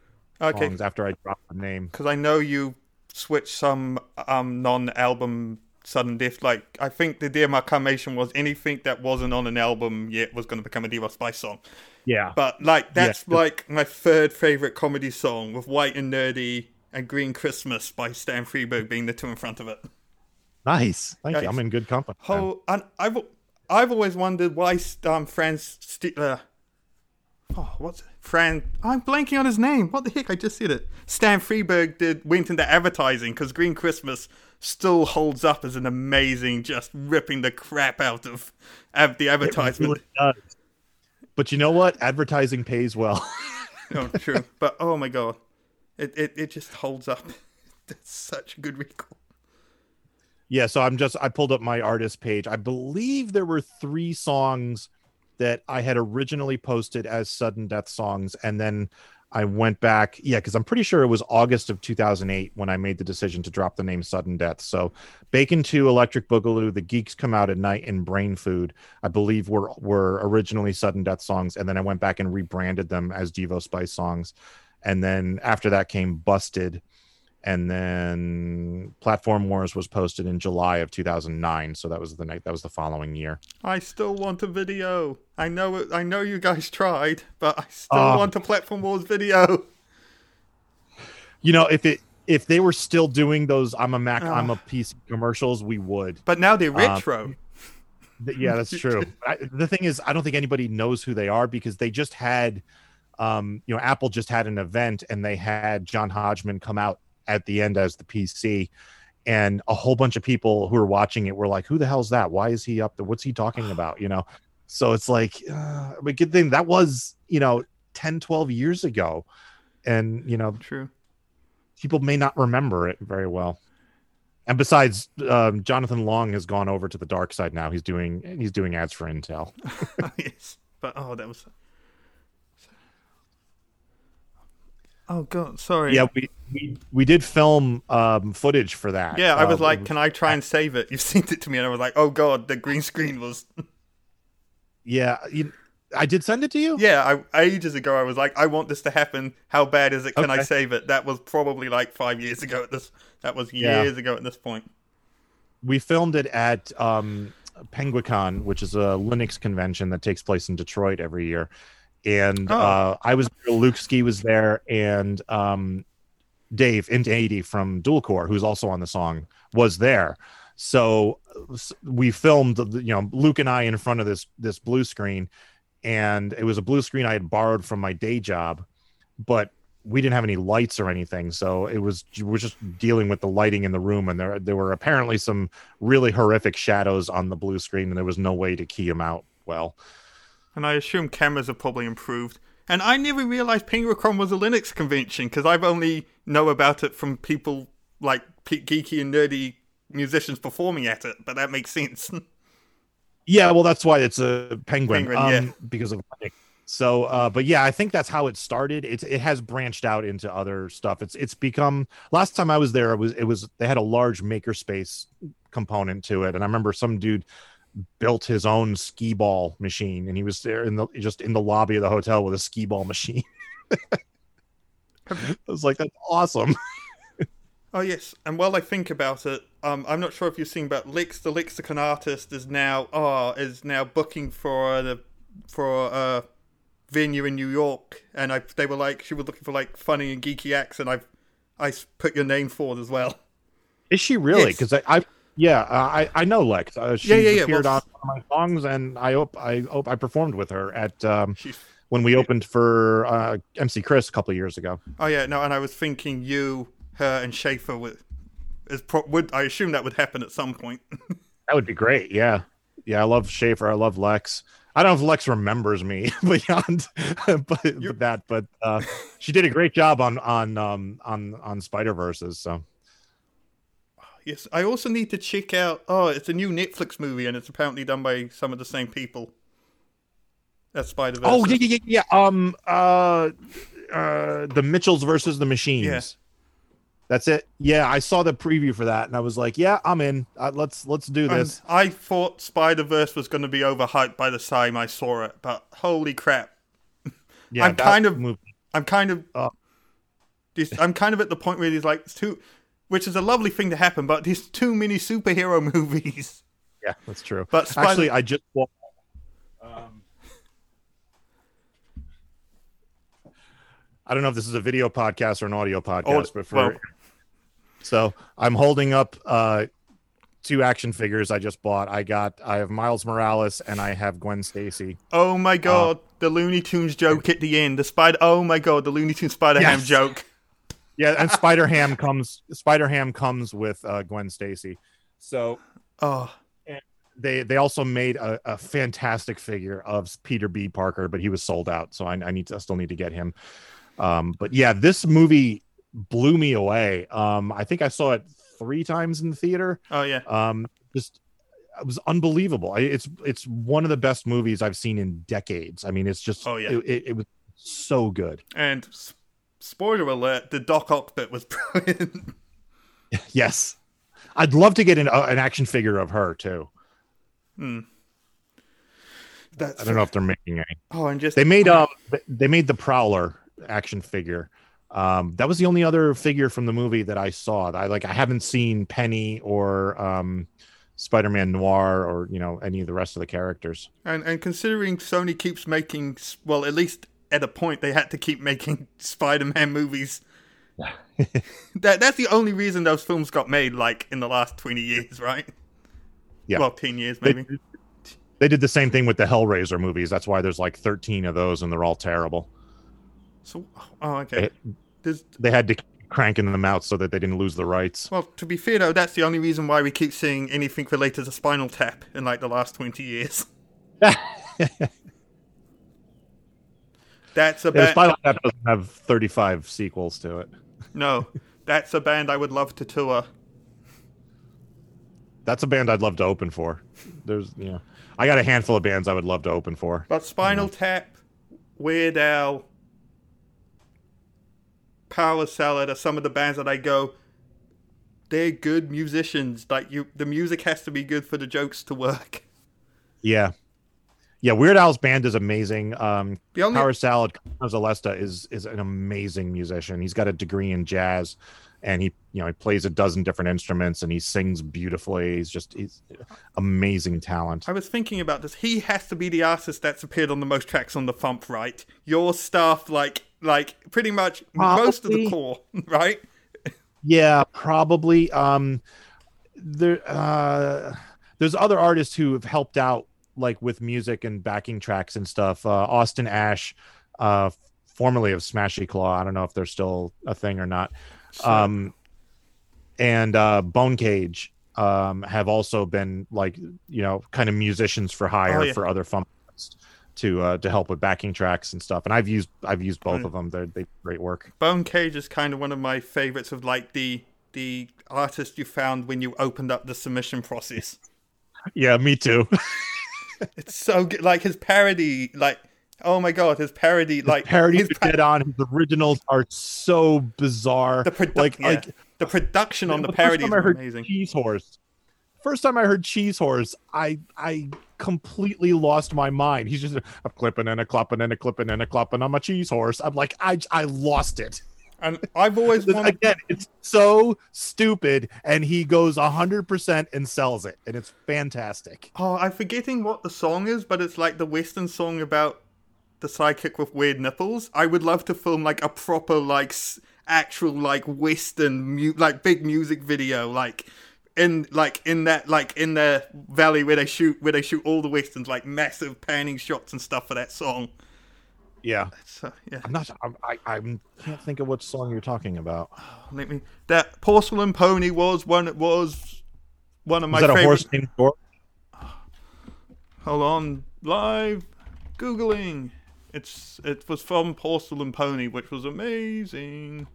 okay songs after I dropped the name. because i know you switched some um non-album sudden death like i think the demarcation was anything that wasn't on an album yet was going to become a devo spice song Yeah. But like that's Yeah. like my third favorite comedy song with White and Nerdy and Green Christmas by Stan Freberg being the two in front of it. Nice. Thank Nice. you. I'm in good company. Oh, and I've I've always wondered why um Franz St- uh, oh what's it? Fran I'm blanking on his name. What the heck? I just said it. Stan Freberg did went into advertising because Green Christmas still holds up as an amazing, just ripping the crap out of av- the It advertisement. really does. But you know what? Advertising pays well. [LAUGHS] Oh, true. but oh my god, it it, it just holds up. [LAUGHS] That's such a good recall. Yeah, so I'm just I pulled up my artist page. I believe there were three songs that I had originally posted as sudden death songs, and then I went back. Yeah, because I'm pretty sure it was August of 2008 when I made the decision to drop the name Sudden Death. So Bacon 2, Electric Boogaloo, The Geeks Come Out at Night, and Brain Food, I believe were were originally Sudden Death songs, and then I went back and rebranded them as Devo Spice songs. And then after that came Busted. And then Platform Wars was posted in July of 2009. So that was the night. That was the following year. I still want a video. I know it. I know you guys tried, but I still Uh, want a Platform Wars video. You know, if it if they were still doing those I'm a Mac, Ah. I'm a PC commercials, we would. But now they're Um, retro. Th- Yeah, that's [LAUGHS] true. I, the thing is, I don't think anybody knows who they are because they just had, um, you know, Apple just had an event and they had John Hodgman come out at the end as the PC, and a whole bunch of people who were watching it were like, "Who the hell's that? Why is he up there? What's he talking [SIGHS] about?" You know. So it's like, uh, but good thing that was, you know, 10, 12 years ago, and you know, True. people may not remember it very well. And besides, um, Jonathan Long has gone over to the dark side now. He's doing he's doing ads for Intel. [LAUGHS] yes. But oh, that was. Oh god, sorry. Yeah, we we, we did film um, footage for that. Yeah, I was Um, like, can I try and save it? You [LAUGHS] sent it to me, and I was like, oh god, the green screen was. [LAUGHS] yeah, you, I did send it to you. Yeah, I, ages ago, I was like, I want this to happen. How bad is it? Can I save it? That was probably like five years ago. At this, that was Yeah. years ago at this point. We filmed it at um, Penguicon, which is a Linux convention that takes place in Detroit every year. And Oh. uh, I was Luke Ski was there, and um, Dave Int eighty from Dual Core, who's also on the song, was there. So we filmed, you know, Luke and I in front of this this blue screen, and it was a blue screen I had borrowed from my day job, but we didn't have any lights or anything, so it was we were just dealing with the lighting in the room, and there there were apparently some really horrific shadows on the blue screen, and there was no way to key them out well. And I assume cameras have probably improved. And I never realized Penguicon was a Linux convention because I've only know about it from people like geeky and nerdy musicians performing at it. But that makes sense. [LAUGHS] Yeah, well, that's why it's a penguin, Penguin, um, yeah. because of so. Uh, but yeah, I think that's how it started. It's it has branched out into other stuff. It's it's become. Last time I was there, it was it was they had a large makerspace component to it, and I remember some dude built his own skee ball machine, and he was there in the just in the lobby of the hotel with a skee ball machine. [LAUGHS] I was like, that's awesome. [LAUGHS] Oh yes, and while I think about it, um, I'm not sure if you've seen, but Lex, the Lexicon artist, is now oh is now booking for the for a venue in New York, and I they were like she was looking for like funny and geeky acts, and I've I put your name forward as well. Is she really? Yes. Because I, I, yeah, uh, I, I know Lex. Uh, she's Yeah, yeah, yeah, appeared well- on one of my songs, and I hope, I hope, I performed with her at um, when we opened for uh, MC Chris a couple of years ago. oh yeah no, and I was thinking you, her, and Schaefer would is pro- would I assume that would happen at some point. [LAUGHS] That would be great. Yeah, yeah. I love Schaefer. I love Lex. I don't know if Lex remembers me [LAUGHS] beyond, [LAUGHS] but that. But uh, she did a great job on on um, on on Spider Verses. So yes, I also need to check out. Oh, it's a new Netflix movie, and it's apparently done by some of the same people. That's Spider Verse. oh yeah yeah yeah yeah. Um uh uh the Mitchells versus the Machines. Yeah. That's it. Yeah, I saw the preview for that, and I was like, "Yeah, I'm in. Uh, let's let's do And this." I thought Spider Verse was going to be overhyped by the time I saw it, but holy crap! Yeah, I'm kind of- movie- I'm kind of, this- I'm kind of at the point where he's like it's too, which is a lovely thing to happen, but there's too many superhero movies. Yeah, that's true. But Spider- Actually, I just bought. Um, I don't know if this is a video podcast or an audio podcast, Oh, but for well- so I'm holding up uh, two action figures I just bought. I got I have Miles Morales and I have Gwen Stacy. Oh my god, the Looney Tunes joke at the end, the Spider. Oh my god, the Looney Tunes Spider Ham Yes. joke. Yeah, and [LAUGHS] Spider Ham comes Spider Ham comes with uh, Gwen Stacy. So Oh, they they also made a, a fantastic figure of Peter B. Parker, but he was sold out, so I, I need to I still need to get him. Um, but yeah, this movie blew me away. Um, I think I saw it three times in the theater. oh yeah. Um, just it was unbelievable. I, it's it's one of the best movies I've seen in decades. I mean, it's just Oh, yeah. it, it, it was so good. And s- spoiler alert: the Doc Ock bit was [LAUGHS] brilliant. Yes, I'd love to get an, uh, an action figure of her too. That's I don't know if they're making any. Oh, and just They made um they made the Prowler action figure, Um, that was the only other figure from the movie that I saw. I like I haven't seen Penny or um, Spider-Man Noir or you know any of the rest of the characters. And and considering Sony keeps making well, at least at a point they had to keep making [LAUGHS] Spider-Man movies. [LAUGHS] that that's the only reason those films got made, like in the last twenty years, right? Yeah. Well, ten years maybe. They, they did the same thing with the Hellraiser movies. That's why there's like 13 of those, and they're all terrible. So, oh, oh okay. There's, they had to keep cranking them out so that they didn't lose the rights. Well, to be fair though, that's the only reason why we keep seeing anything related to Spinal Tap in like the last 20 years. [LAUGHS] that's a band. Spinal Tap doesn't have 35 sequels to it. No, that's a band I would love to tour. That's a band I'd love to open for. There's, you know, I got a handful of bands I would love to open for. But Spinal Tap, Weird Al, Power Salad are some of the bands that I go. They're good musicians. Like you, the music has to be good for the jokes to work. Yeah, yeah. Weird Al's band is amazing. Um, The only Power Salad Zalesta is is an amazing musician. He's got a degree in jazz, and he you know he plays a dozen different instruments and he sings beautifully. He's just he's amazing talent. I was thinking about this. He has to be the artist that's appeared on the most tracks on the FuMP, right? Your stuff, like, like pretty much most of the Probably. core, [LAUGHS] right? Yeah, probably. Um, there, uh, there's other artists who have helped out, like with music and backing tracks and stuff. Uh, Austin Ash, uh, formerly of Smashy Claw. I don't know if they're still a thing or not. Um, and uh, Bone Cage um, have also been like you know kind of musicians for hire Oh, yeah. for other fun to uh, to help with backing tracks and stuff. And I've used I've used both Mm. of them. They're they great work. Bone Cage is kind of one of my favorites of like the the artist you found when you opened up the submission process. Yeah, me too. [LAUGHS] It's so good. Like his parody, like oh my god, his parody, like parodies his are dead on. His originals are so bizarre. the produ- like yeah. like the production on the first parody is time I heard amazing. Cheese Horse. First time I heard Cheese Horse, I I completely lost my mind. He's just a clipping and a clapping and a clipping and a clapping. I'm a cheese horse. I'm like I I lost it. And I've always wanted Again, it's so stupid, and he goes hundred percent and sells it, and it's fantastic. Oh, I'm forgetting what the song is, but it's like the Western song about the sidekick with weird nipples. I would love to film like a proper, like, actual, like, Western, mu- like, big music video, like, in, like, in that, like, in the valley where they shoot, where they shoot all the Westerns, like, massive panning shots and stuff for that song. Yeah, [LAUGHS] yeah, I'm not. I'm, I I can't think of what song you're talking about. Oh, let me. That Porcelain Pony was one. It was one of my Is that a horse named George? [SIGHS] Hold on, live googling. It's it was from Porcelain Pony, which was amazing.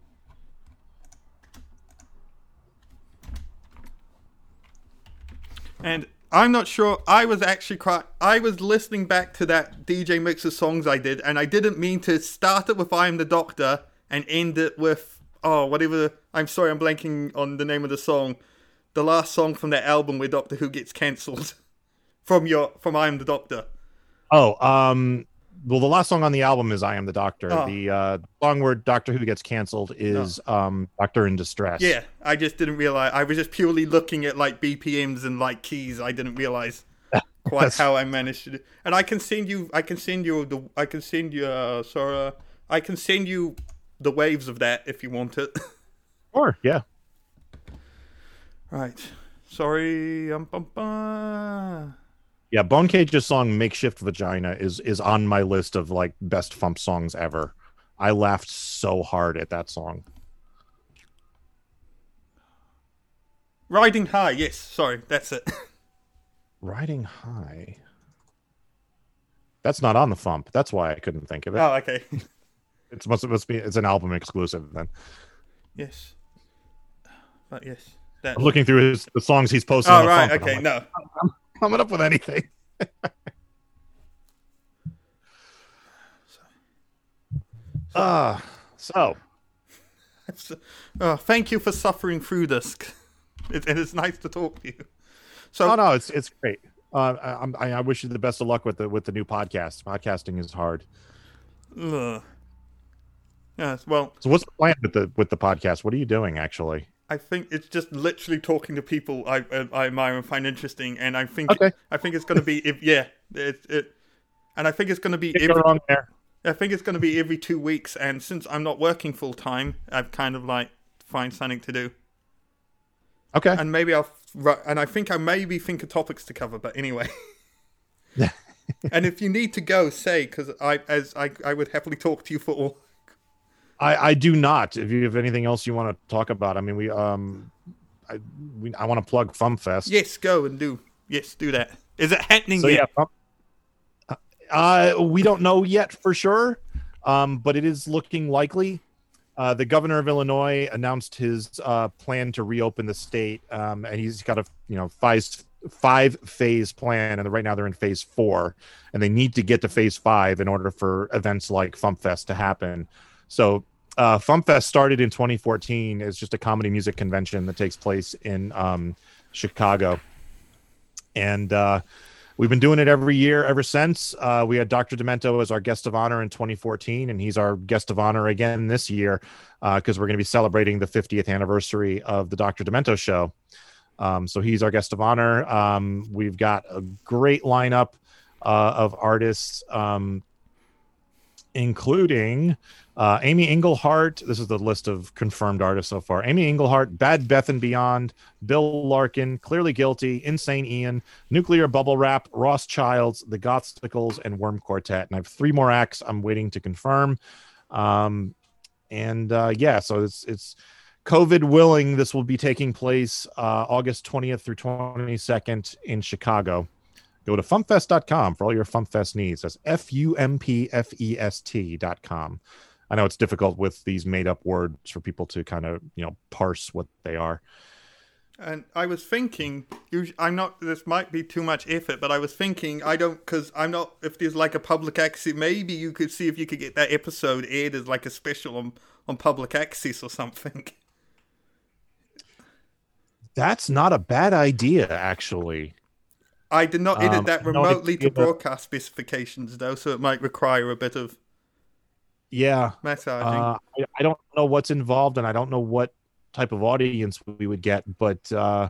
And I'm not sure. I was actually quite. I was listening back to that DJ mix of songs I did, and I didn't mean to start it with "I Am the Doctor" and end it with oh whatever. I'm sorry, I'm blanking on the name of the song. The last song from that album where Doctor Who gets cancelled [LAUGHS] from your from "I Am the Doctor." Oh, um, well, the last song on the album is "I Am the Doctor." Oh. The uh, song where Doctor Who gets canceled is um, "Doctor in Distress." Yeah, I just didn't realize. I was just purely looking at like BPMs and like keys. I didn't realize [LAUGHS] quite how I managed to do. And I can send you. I can send you the. I can send you. Uh, sorry. uh, I can send you the waves of that if you want it. [LAUGHS] Sure, yeah. right. Sorry. Um, bum, bum. Yeah, Bone Cage's song "Makeshift Vagina" is is on my list of like best FuMP songs ever. I laughed so hard at that song. Riding high. Yes. Sorry. That's it. [LAUGHS] Riding High. That's not on the FuMP. That's why I couldn't think of it. oh, okay. [LAUGHS] It's must it must be it's an album exclusive. Then yes. But yes. That. I'm looking through his the songs he's posted. Oh on the right. FuMP, Okay. I'm No. like, coming up with anything. [LAUGHS] Ah, so Oh, [LAUGHS] thank you for suffering through this. [LAUGHS] It, it's nice to talk to you. So oh no, it's it's great. Uh, I, I'm- I, I wish you the best of luck with the with the new podcast. Podcasting is hard. Ugh. Yes. Well, So what's the plan with the with the podcast? What are you doing actually? I think it's just literally talking to people I uh, I admire and find interesting, and I think Okay. I think it's going to be if yeah it it, and I think it's going to be every, wrong there. I think it's going to be every two weeks, and since I'm not working full time, I've kind of like find something to do, Okay. and maybe I'll and I think I maybe think of topics to cover, but anyway. [LAUGHS] and if you need to go, say because I as I I would happily talk to you for all. I, I do not. If you have anything else you want to talk about, I mean, we um, I we, I want to plug FuMPFest. Yes, go and do. Yes, do that. Is it happening So yet? yeah, Fum- uh, we don't know yet for sure, um, but it is looking likely. Uh, the governor of Illinois announced his uh, plan to reopen the state, um, and he's got a you know five five phase plan, and right now they're in phase four, and they need to get to phase five in order for events like FuMPFest to happen. So uh, FuMPFest started in 2014 as just a comedy music convention that takes place in um, Chicago, and uh, we've been doing it every year ever since. Uh, we had Dr. Demento as our guest of honor in 2014, and he's our guest of honor again this year because we're going to be celebrating the 50th anniversary of the Dr. Demento show. Um, so he's our guest of honor. Um, we've got a great lineup uh, of artists, um, including uh, Amy Engelhardt. This is the list of confirmed artists so far. Amy Engelhardt, Bad Beth and Beyond, Bill Larkin, Clearly Guilty, Insane Ian, Nuclear Bubble Wrap, Ross Childs, The Gothsticles, and Worm Quartet. And I have three more acts I'm waiting to confirm. Um, and uh, yeah, so it's it's COVID willing. This will be taking place uh, August 20th through 22nd in Chicago. Go to fumpfest.com for all your FuMPFest needs. That's F U M P F E S T.com. I know it's difficult with these made up words for people to kind of, you know, parse what they are. And I was thinking, I'm not. This might be too much effort, but I was thinking, I don't, because I'm not. If there's like a public access, maybe you could see if you could get that episode aired as like a special on on public access or something. That's not a bad idea, actually. I did not edit Um, that remotely to broadcast specifications though, so it might require a bit of Yeah. massaging. Uh, I, I don't know what's involved and I don't know what type of audience we would get, but uh,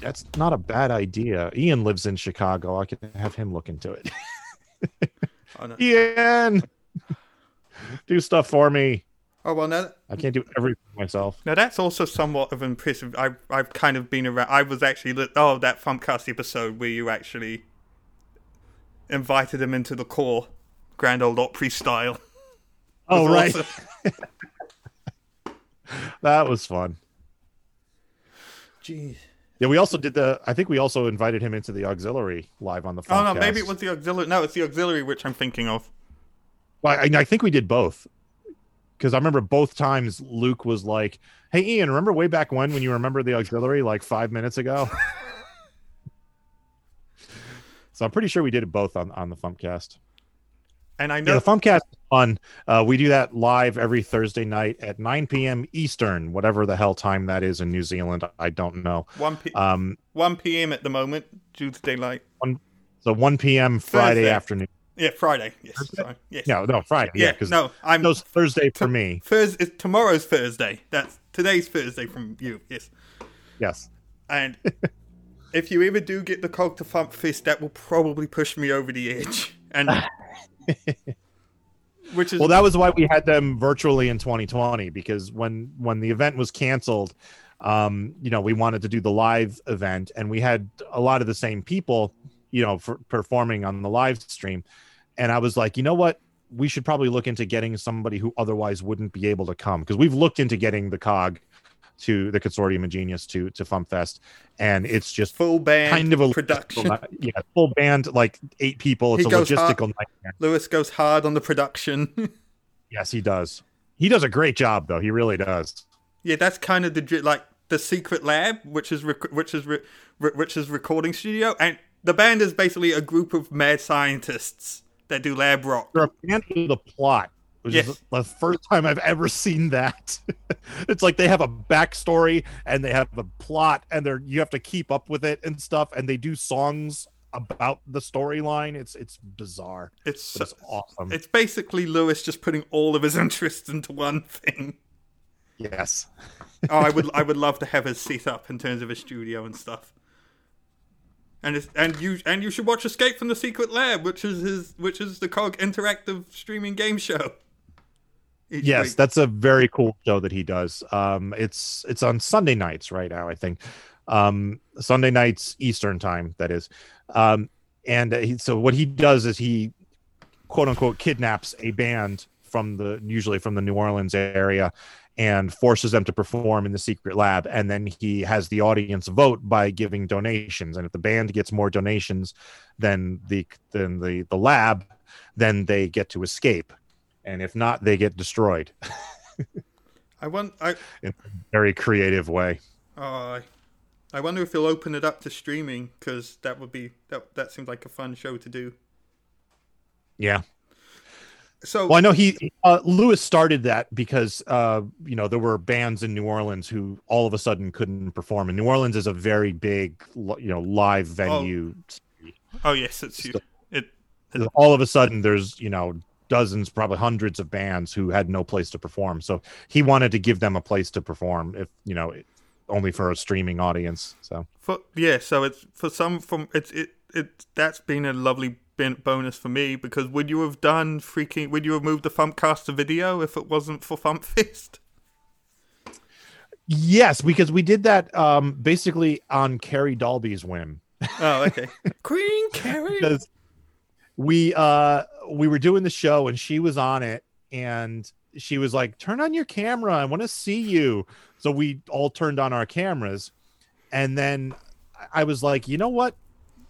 that's not a bad idea. Ian lives in Chicago. I can have him look into it. Oh, no. [LAUGHS] Ian, [LAUGHS] do stuff for me. Oh well, now I can't do everything myself. Now that's also somewhat of impressive. I've I've kind of been around. I was actually li- oh that FuMPcast episode where you actually invited him into the core, Grand Ole Opry style. [LAUGHS] Oh, right. awesome. [LAUGHS] That was fun. Jeez. Yeah, we also did the. I think we also invited him into the auxiliary live on the. Oh no, maybe it was the auxiliary. No, it's the auxiliary which I'm thinking of. Well, I, I think we did both because I remember both times Luke was like, "Hey, Ian, remember way back when when you remember the auxiliary like five minutes ago?" [LAUGHS] so I'm pretty sure we did it both on on the FuMPcast. And I Yeah, know the FuMPcast is fun. Uh, we do that live every Thursday night at 9 p.m. Eastern, whatever the hell time that is in New Zealand. I don't know. one p- Um, one p.m. at the moment due to daylight. so 1 p.m. Friday Thursday. afternoon. Yeah, Friday. Yes, sorry. Yes. No, no, Friday. Yeah, yeah. because no, I'm Thursday for me. Thursday. Tomorrow's Thursday. That's today's Thursday from you. Yes. Yes. And [LAUGHS] if you ever do get the cog to FuMPFest, that will probably push me over the edge. And [LAUGHS] which is Well, that was why we had them virtually in 2020 because when when the event was canceled, um, you know, we wanted to do the live event, and we had a lot of the same people, you know, for performing on the live stream. And I was like, you know what? We should probably look into getting somebody who otherwise wouldn't be able to come because we've looked into getting the cog to the consortium of genius to to FuMPFest, and it's just full band kind of a production. yeah, full band, like eight people. It's He a goes hard- logistical nightmare. Lewis goes hard on the production. [LAUGHS] Yes, he does. He does a great job, though. He really does. yeah, that's kind of the like the secret lab, which is rec- which is re- which is recording studio, and the band is basically a group of mad scientists that do lab rock. They're a fan of the plot, which Yes. is the first time I've ever seen that. [LAUGHS] it's like they have a backstory and they have a plot, and they're you have to keep up with it and stuff, and they do songs about the storyline. It's it's bizarre. It's it's awesome. it's basically Lewis just putting all of his [LAUGHS] interests into one thing. yes. oh, I would [LAUGHS] I would love to have his seat up in terms of his studio and stuff. And it's, and you and you should watch Escape from the Secret Lab, which is his which is the Cog interactive streaming game show. Yes, week. that's a very cool show that he does. Um, it's it's on Sunday nights right now, I think. Um, Sunday nights Eastern time, that is. Um, and he, so what he does is he quote unquote kidnaps a band from the usually from the New Orleans area and forces them to perform in the secret lab. And then he has the audience vote by giving donations. And if the band gets more donations than the than the the lab then they get to escape. And if not they get destroyed. [LAUGHS] I want I in a very creative way. Oh, I I wonder if he'll open it up to streaming because that would be that that seems like a fun show to do. yeah So well i know he uh, lewis started that because uh you know there were bands in new orleans who all of a sudden couldn't perform and new orleans is a very big you know live venue. Oh yes, it's you. It all of a sudden there's you know dozens probably hundreds of bands who had no place to perform. So he wanted to give them a place to perform if you know only for a streaming audience so. For yeah, so it's for some from it's it it that's been a lovely ben- bonus for me because would you have done freaking would you have moved the FuMPcast to video if it wasn't for FuMPFest? yes because we did that um basically on carrie dalby's whim Oh, okay. [LAUGHS] Queen Carrie. because we uh we were doing the show and she was on it and she was like turn on your camera i want to see you so we all turned on our cameras and then i was like you know what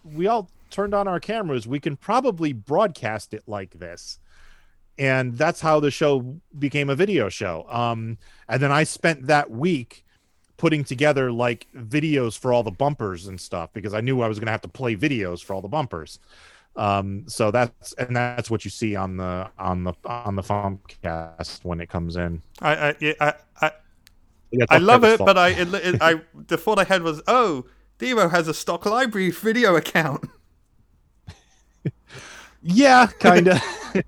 we all turned on our cameras we can probably broadcast it like this and that's how the show became a video show um and then i spent that week putting together like videos for all the bumpers and stuff because I knew I was going to have to play videos for all the bumpers. Um, so that's and that's what you see on the on the on the FuMPcast when it comes in. I I I I, Yeah, I love it, but I it, it, I the thought I had was oh. Devo has a stock library video account. Yeah, kind of. [LAUGHS]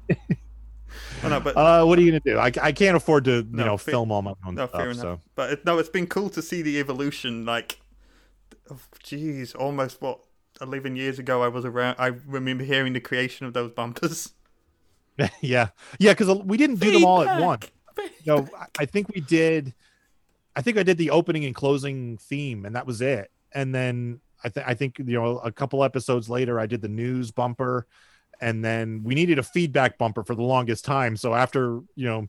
Oh, no, but uh, what are you gonna do? I, I can't afford to you No, know fair- film all my own no, stuff. fair enough. So But it, no, it's been cool to see the evolution. Like, of- geez, almost what eleven years ago I was around. I remember hearing the creation of those bumpers. [LAUGHS] [LAUGHS] yeah, yeah, because we didn't do them all at once. Feedback. you know, I- I think we did. I think I did the opening and closing theme, and that was it. And then I think I think you know a couple episodes later, I did the news bumper, and then we needed a feedback bumper for the longest time. So after you know,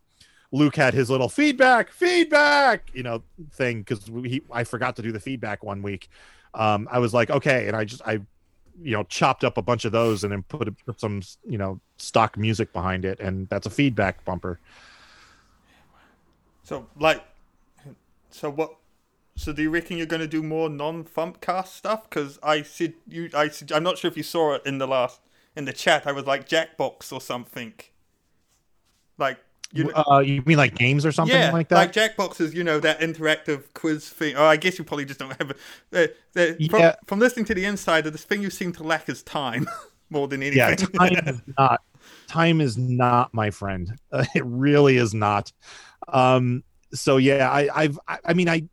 Luke had his little feedback, feedback, you know, thing because he I forgot to do the feedback one week. Um, I was like, okay, and I just I you know chopped up a bunch of those and then put, put some you know stock music behind it and that's a feedback bumper So, like, so what? So, do you reckon you're going to do more non-FuMPcast stuff? Because I said you, I, said- I'm not sure if you saw it in the last in the chat. I was like Jackbox or something. Like, you know, uh, you mean like games or something yeah, like that? Like Jackbox is you know that interactive quiz thing. Oh, I guess you probably just don't have it. Uh, uh, from, Yeah. from listening to the insider, this thing you seem to lack is time [LAUGHS] more than anything. yeah, time is [LAUGHS] not time is not my friend. Uh, [LAUGHS] it really is not. Um, so yeah, I, I've I, I mean I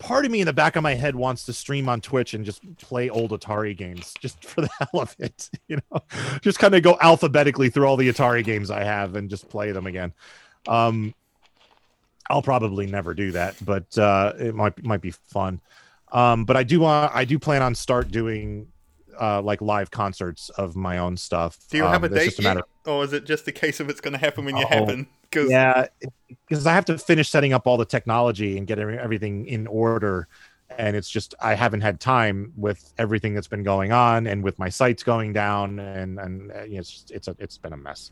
part of me in the back of my head wants to stream on Twitch and just play old Atari games just [LAUGHS] for the hell of it, you know, just kind of go alphabetically through all the Atari games I have and just play them again. Um, I'll probably never do that, but uh, it might might be fun. Um, but I do want I do plan on start doing uh, like live concerts of my own stuff. Do you have a Um, date a yet, or is it just a case of it's going to happen when you Oh, happen? Because yeah because i have to finish setting up all the technology and get everything in order and it's just i haven't had time with everything that's been going on and with my sites going down and and uh, you know, it's just, it's a, it's been a mess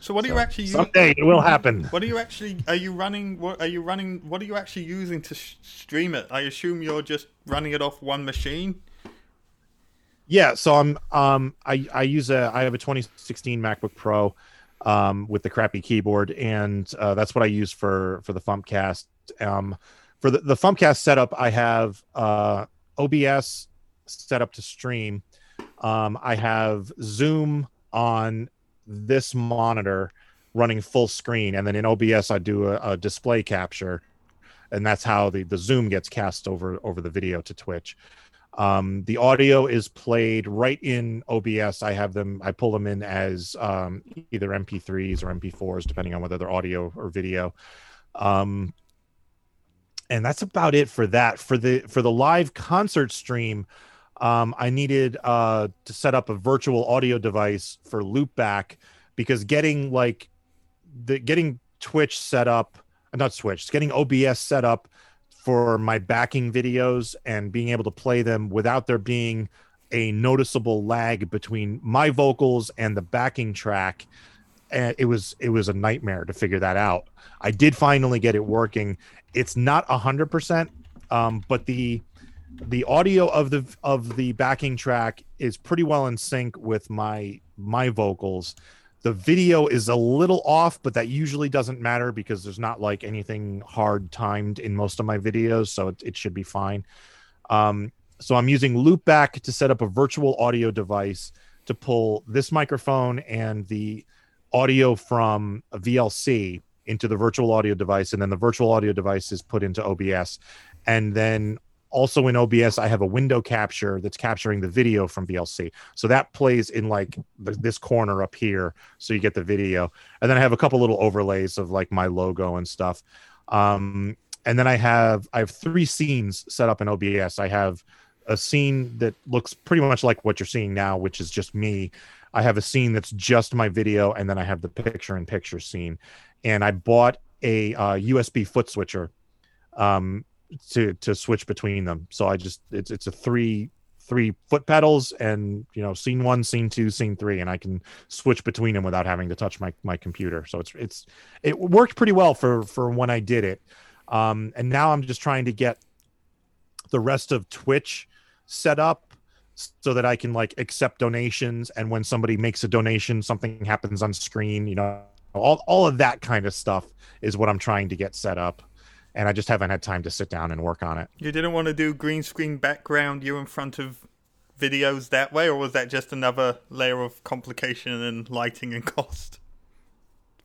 so what are you So, actually? using? someday it will happen What are you actually? Are you running? What are you running? What are you actually using to sh- stream it? I assume you're just running it off one machine. yeah so i'm um i i use a i have a 2016 macbook pro um with the crappy keyboard. And uh, that's what i use for for the FuMPcast um for the, the FuMPcast setup i have uh obs set up to stream. Um, I have Zoom on this monitor running full screen, and then in OBS I do a, a display capture, and that's how the the Zoom gets cast over over the video to Twitch. Um, the audio is played right in OBS. I have them, I pull them in as um, either MP3s or MP4s, depending on whether they're audio or video. Um, and that's about it for that. For the for the live concert stream, um, I needed uh, to set up a virtual audio device for loopback because getting like the getting Twitch set up, not Twitch, getting OBS set up for my backing videos and being able to play them without there being a noticeable lag between my vocals and the backing track and it was it was a nightmare to figure that out. I did finally get it working. It's not a hundred percent um but the the audio of the of the backing track is pretty well in sync with my my vocals the video is a little off, but that usually doesn't matter because there's not like anything hard timed in most of my videos, so it, it should be fine. Um, so I'm using Loopback to set up a virtual audio device to pull this microphone and the audio from a VLC into the virtual audio device, and then the virtual audio device is put into OBS, and then also in OBS, I have a window capture that's capturing the video from VLC. So that plays in like this corner up here. So you get the video. And then I have a couple little overlays of like my logo and stuff. Um, and then I have I have three scenes set up in OBS. I have a scene that looks pretty much like what you're seeing now, which is just me. I have a scene that's just my video, and then I have the picture in picture scene. And I bought a uh, USB foot switcher um, to to switch between them. So I just it's it's a three three foot pedals and you know scene one scene two scene three and i can switch between them without having to touch my my computer. So it's it's it worked pretty well for for when i did it. Um and now i'm just trying to get the rest of twitch set up so that i can like accept donations. And when somebody makes a donation something happens on screen you know all, all of that kind of stuff is what i'm trying to get set up and I just haven't had time to sit down and work on it. You didn't want to do green screen background you in front of videos that way, or was that just another layer of complication and lighting and [LAUGHS] cost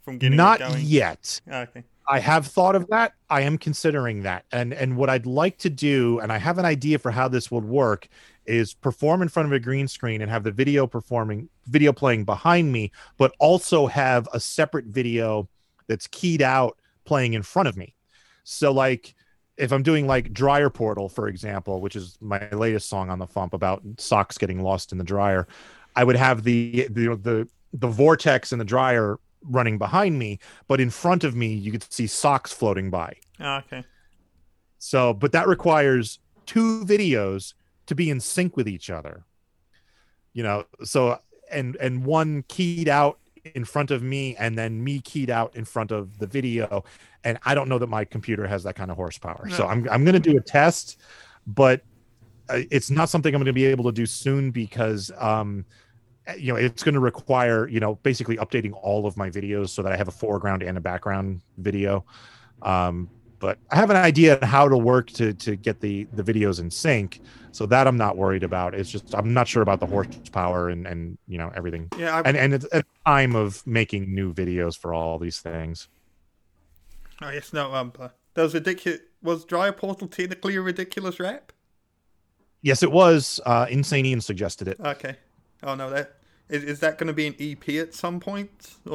from getting Not yet. Ah, okay. I have thought of that. I am considering that. And and what I'd like to do, and I have an idea for how this would work, is perform in front of a green screen and have the video performing video playing behind me, but also have a separate video that's keyed out playing in front of me. So like if I'm doing like dryer portal, for example, which is my latest song on the FuMP about socks getting lost in the dryer, I would have the the the, the vortex and the dryer running behind me, but in front of me you could see socks floating by. Oh, okay. So, but that requires two videos to be in sync with each other. You know, so and and one keyed out in front of me and then me keyed out in front of the video and i don't know that my computer has that kind of horsepower no. so i'm, I'm going to do a test but uh, it's not something i'm going to be able to do soon because um you know it's going to require you know basically updating all of my videos so that i have a foreground and a background video um but I have an idea how to work to to get the the videos in sync. So that I'm not worried about. It's just I'm not sure about the horsepower and and you know everything. Yeah, I, and and it's a time of making new videos for all these things. Oh yes, no. Um, uh, that was ridiculous. Was Dryer Portal technically a ridiculous rap? Yes, it was. Uh, Insane Ian suggested it. Okay. Oh no, that is, is that going to be an EP at some point? [LAUGHS]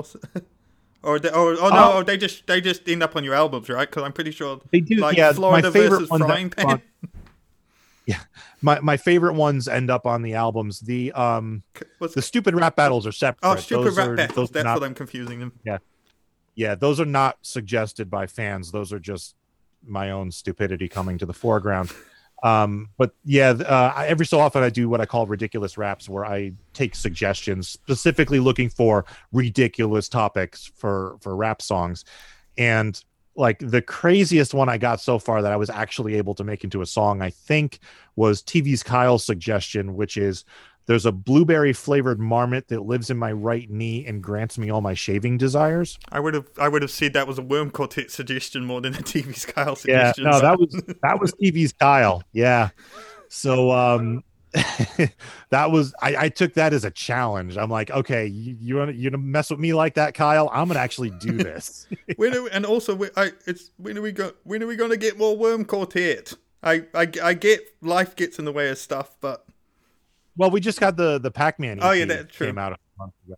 Or, they, or oh no, uh, they just they just end up on your albums, right? Because I'm pretty sure they do. Like, yeah, Florida my favorite one Frying Pan. [LAUGHS] yeah, my my favorite ones end up on the albums. The um What's the stupid rap battles are separate. Oh, stupid those rap are, battles. That's not, what I'm confusing them. Yeah, yeah, those are not suggested by fans. Those are just my own stupidity coming to the foreground. Um, but yeah, uh, every so often I do what I call ridiculous raps, where I take suggestions, specifically looking for ridiculous topics for for rap songs, and like the craziest one I got so far that I was actually able to make into a song, I think, was TV's Kyle's suggestion, which is there's a blueberry flavored marmot that lives in my right knee and grants me all my shaving desires. I would have I would have said that was a worm quartet suggestion more than a TV's Kyle suggestion. Yeah, no, that was that was TV's Kyle. Yeah. So um [LAUGHS] that was I, I took that as a challenge. I'm like, okay, you, you want you gonna mess with me like that, Kyle? I'm gonna actually do [LAUGHS] this. when are we, and also, we, I, it's when are we go? When are we gonna get more Worm Quartet? I, I, I get life gets in the way of stuff, but well, we just got the the Pac-Man. oh yeah, that's true. Came out a month ago.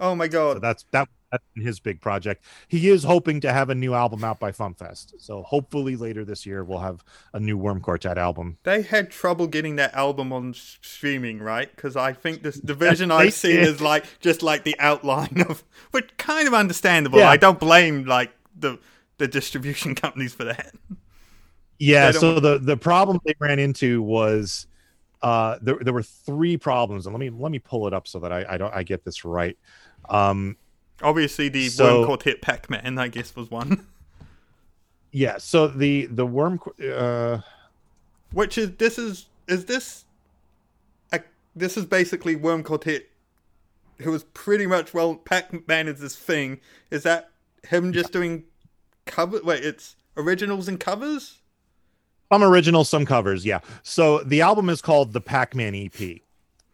Oh my god, so that's that that's his big project. He is hoping to have a new album out by FuMPFest. So hopefully later this year we'll have a new Worm Quartet album. They had trouble getting that album on streaming, right? Because I think this [LAUGHS] division I've seen is like just like the outline of, which kind of understandable. Yeah. I don't blame like the the distribution [LAUGHS] companies for that. Yeah. So the the problem they ran into was. Uh, there, there were three problems, and let me let me pull it up so that I, I don't I get this right. Um, Obviously, the so, worm Quartet Pac-Man, I guess, was one. [LAUGHS] Yeah. So the the worm, uh... which is this is is this, a, this is basically worm quartet, who was pretty much well Pac-Man is this thing. Is that him just doing cover? Wait, it's originals and covers. Some originals, some covers. Yeah. So the album is called the Pac-Man EP,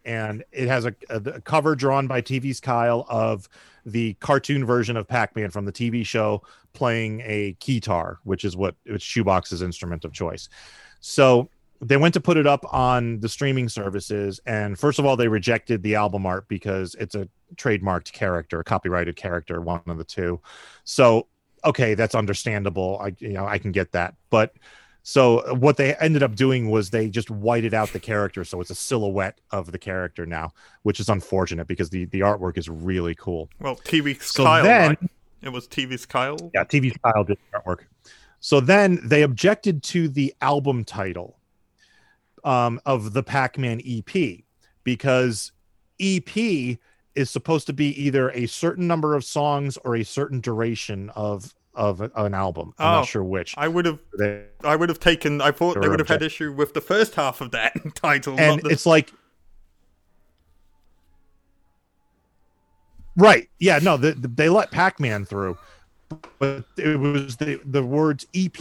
and it has a, a, a cover drawn by TV's Kyle of the cartoon version of Pac-Man from the TV show playing a keytar, which is what it's Shoebox's instrument of choice. So they went to put it up on the streaming services, and first of all, they rejected the album art because it's a trademarked character, a copyrighted character, one of the two. So okay, that's understandable. I you know I can get that, but so what they ended up doing was they just whited out the character, so it's a silhouette of the character now, which is unfortunate because the the artwork is really cool. Well, TV so Kyle, then right? it was TV's Kyle. Yeah, TV's Kyle did the artwork. So then they objected to the album title um, of the Pac-Man EP because EP is supposed to be either a certain number of songs or a certain duration of of an album. I'm oh, not sure which. I would have. I would have taken. I thought they would have had issue with the first half of that [LAUGHS] title. And the... it's like, right? Yeah, no, the, the, they let Pac-Man through, but it was the the words EP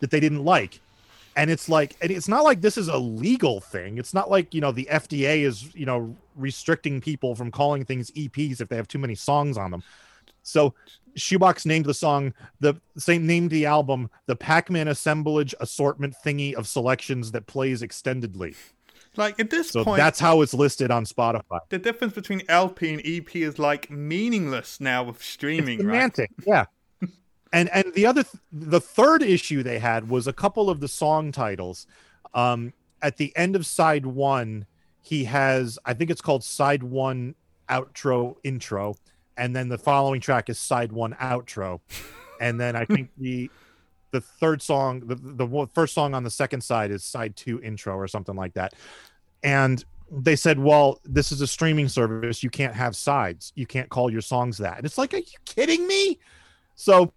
that they didn't like. And it's like, and it's not like this is a legal thing. It's not like you know the FDA is you know restricting people from calling things EPs if they have too many songs on them. So Shoebox named the song the same named the album the Pac-Man assemblage assortment thingy of selections that plays extendedly. Like at this so point, that's how it's listed on Spotify. The difference between LP and EP is like meaningless now with streaming. It's semantic, right? yeah. [LAUGHS] and and the other th- the third issue they had was a couple of the song titles. Um, at the end of side one, he has I think it's called side one outro intro and then the following track is side one outro, and then I [LAUGHS] think the the third song, the the first song on the second side is side two intro or something like that, and they said, well, this is a streaming service. You can't have sides. You can't call your songs that. And it's like, are you kidding me? So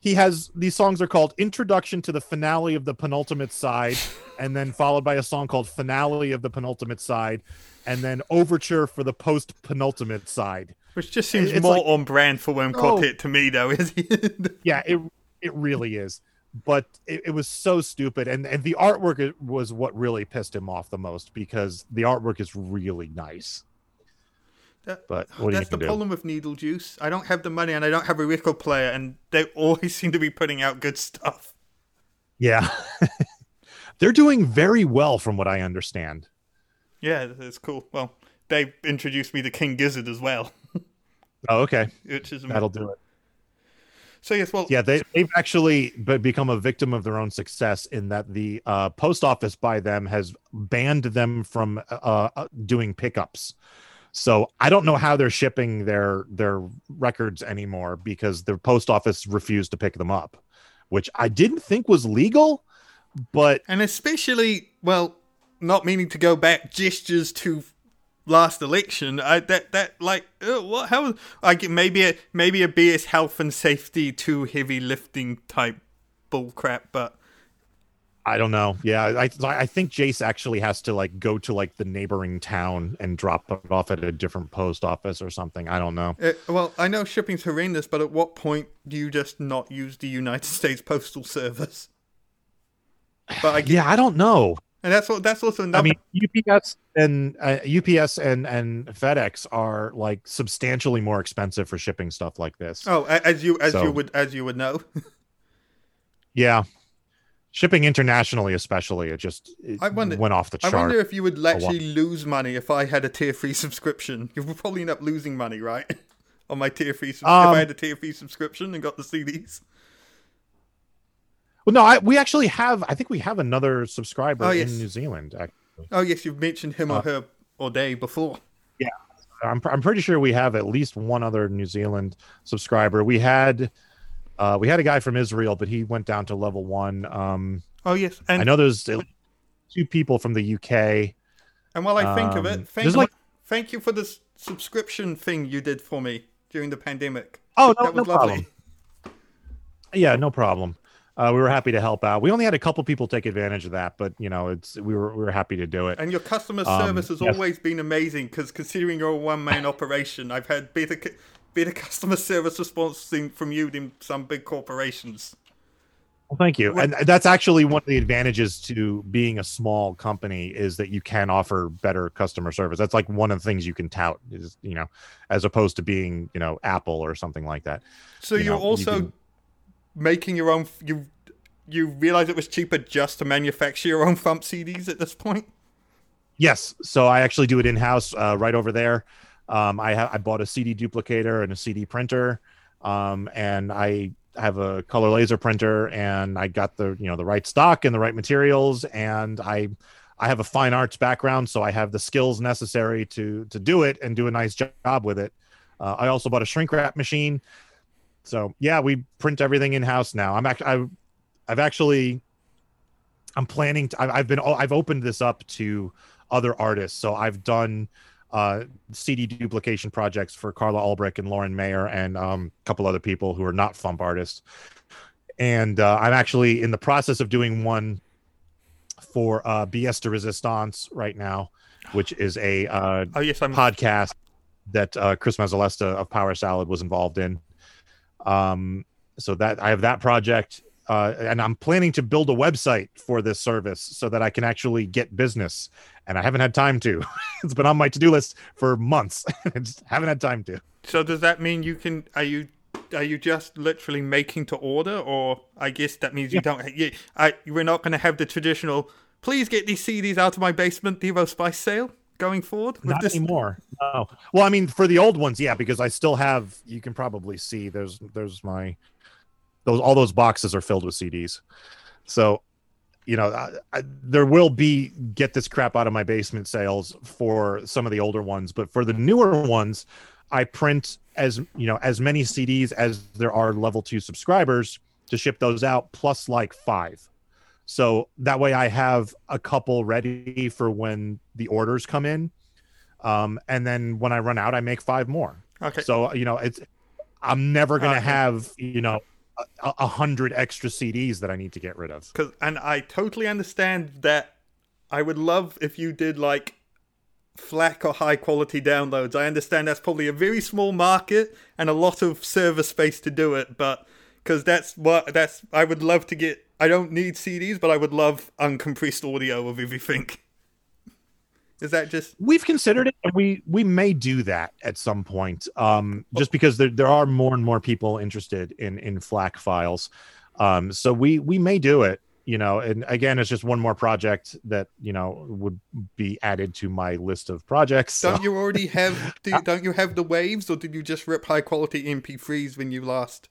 he has these songs are called Introduction to the Finale of the Penultimate Side, and then followed by a song called Finale of the Penultimate Side, and then Overture for the Post Penultimate Side. Which just seems it's more like, on brand for Worm Quartet oh. to me, though, is it? [LAUGHS] yeah, it it really is. But it, it, was so stupid, and and the artwork was what really pissed him off the most because the artwork is really nice. That, but that's the do? problem with Needlejuice. I don't have the money, and I don't have a record player, and they always [LAUGHS] seem to be putting out good stuff. Yeah, [LAUGHS] they're doing very well, from what I understand. Yeah, it's cool. Well, they introduced me to King Gizzard as well. Oh, okay. Which is that'll do it. So yes, well, yeah, they they've actually become a victim of their own success in that the uh, post office by them has banned them from uh, uh, doing pickups. So I don't know how they're shipping their their records anymore because the post office refused to pick them up, which I didn't think was legal. But and especially well, not meaning to go back gestures to last election. I that that like uh, what how like maybe a maybe a BS health and safety too heavy lifting type bull crap, but I don't know. Yeah, I I think Jace actually has to like go to like the neighboring town and drop it off at a different post office or something. I don't know. Uh, well, I know shipping's horrendous, but at what point do you just not use the United [LAUGHS] States Postal Service? But I yeah, I don't know. And that's what that's also another. I mean, UPS and uh, UPS and and FedEx are like substantially more expensive for shipping stuff like this. oh, as you as So- you would as you would know. [LAUGHS] Yeah, shipping internationally, especially, it just it I wonder- went off the chart. I wonder if you would actually lose money if I had a tier three subscription. You would probably end up losing money, right? [LAUGHS] On my tier three, sub- if Um, I had a tier three subscription and got the CDs. Well, no, I, we actually have. I think we have another subscriber Oh, yes. in New Zealand. ac- Oh yes, you've mentioned him or Uh, her or they before. Yeah, I'm I'm pretty sure we have at least one other New Zealand subscriber. We had uh, we had a guy from Israel, but he went down to level one. Um, Oh yes, and I know there's two people from the UK. and while I think of um, it, thank you, like- thank you for this subscription thing you did for me during the pandemic. Oh no, that no was lovely. problem. Yeah, no problem. Uh, we were happy to help out. We only had a couple people take advantage of that, but you know, it's we were we were happy to do it. And your customer Um, service has yes. always been amazing because considering you're a one man [LAUGHS] operation, I've had better better customer service response from you than some big corporations. Well, thank you. And that's actually one of the advantages to being a small company is that you can offer better customer service. That's like one of the things you can tout is, you know, as opposed to being, you know, Apple or something like that. So You you're know, you also can- making your own. You you realize it was cheaper just to manufacture your own FuMP CDs at this point. Yes. So I actually do it in house uh, right over there. Um, I have I bought a CD duplicator and a CD printer, um, and I have a color laser printer, and I got the you know the right stock and the right materials, and I I have a fine arts background, so I have the skills necessary to to do it and do a nice job with it. Uh, I also bought a shrink wrap machine, so yeah, we print everything in house now. I'm actually I, I've actually I'm planning to. I've been I've opened this up to other artists. So I've done uh, CD duplication projects for Carla Ulbrich and Lauren Mayer and um, a couple other people who are not Fump artists. And uh, I'm actually in the process of doing one for uh, BS de Resistance right now, which is a uh, Oh yes, I'm. podcast that uh, Chris Mezzolesta of Power Salad was involved in. Um, so that I have that project, uh, and I'm planning to build a website for this service so that I can actually get business. And I haven't had time to. [LAUGHS] it's been on my to-do list for months. [LAUGHS] I just haven't had time to. So does that mean you can? Are you? Are you just literally making to order, or I guess that means you don't? You, I, we're not going to have the traditional. Please get these CDs out of my basement, Devo Spice sale going forward. Not this, anymore. No. Well, I mean, for the old ones, yeah, because I still have. You can probably see there's there's my those all those boxes are filled with CDs. So, you know, I, I, there will be get this crap out of my basement sales for some of the older ones, but for the newer ones, I print as you know as many CDs as there are level two subscribers to ship those out, plus like five. So that way I have a couple ready for when the orders come in. Um, and then when I run out, I make five more. Okay. So, you know, it's, I'm never going to Okay. have, you know, a, a hundred extra CDs that I need to get rid of. Cause, and I totally understand that. I would love if you did like FLAC or high quality downloads. I understand that's probably a very small market and a lot of server space to do it, but because that's what that's I would love to get. I don't need CDs, but I would love uncompressed audio of everything. Is that just We've considered it, and we we may do that at some point. Um, just because there there are more and more people interested in in FLAC files. Um, so we we may do it. You know, and again, it's just one more project that you know would be added to my list of projects. So- don't you already have [LAUGHS] do, don't you have the waves or did you just rip high quality MP3s when you last?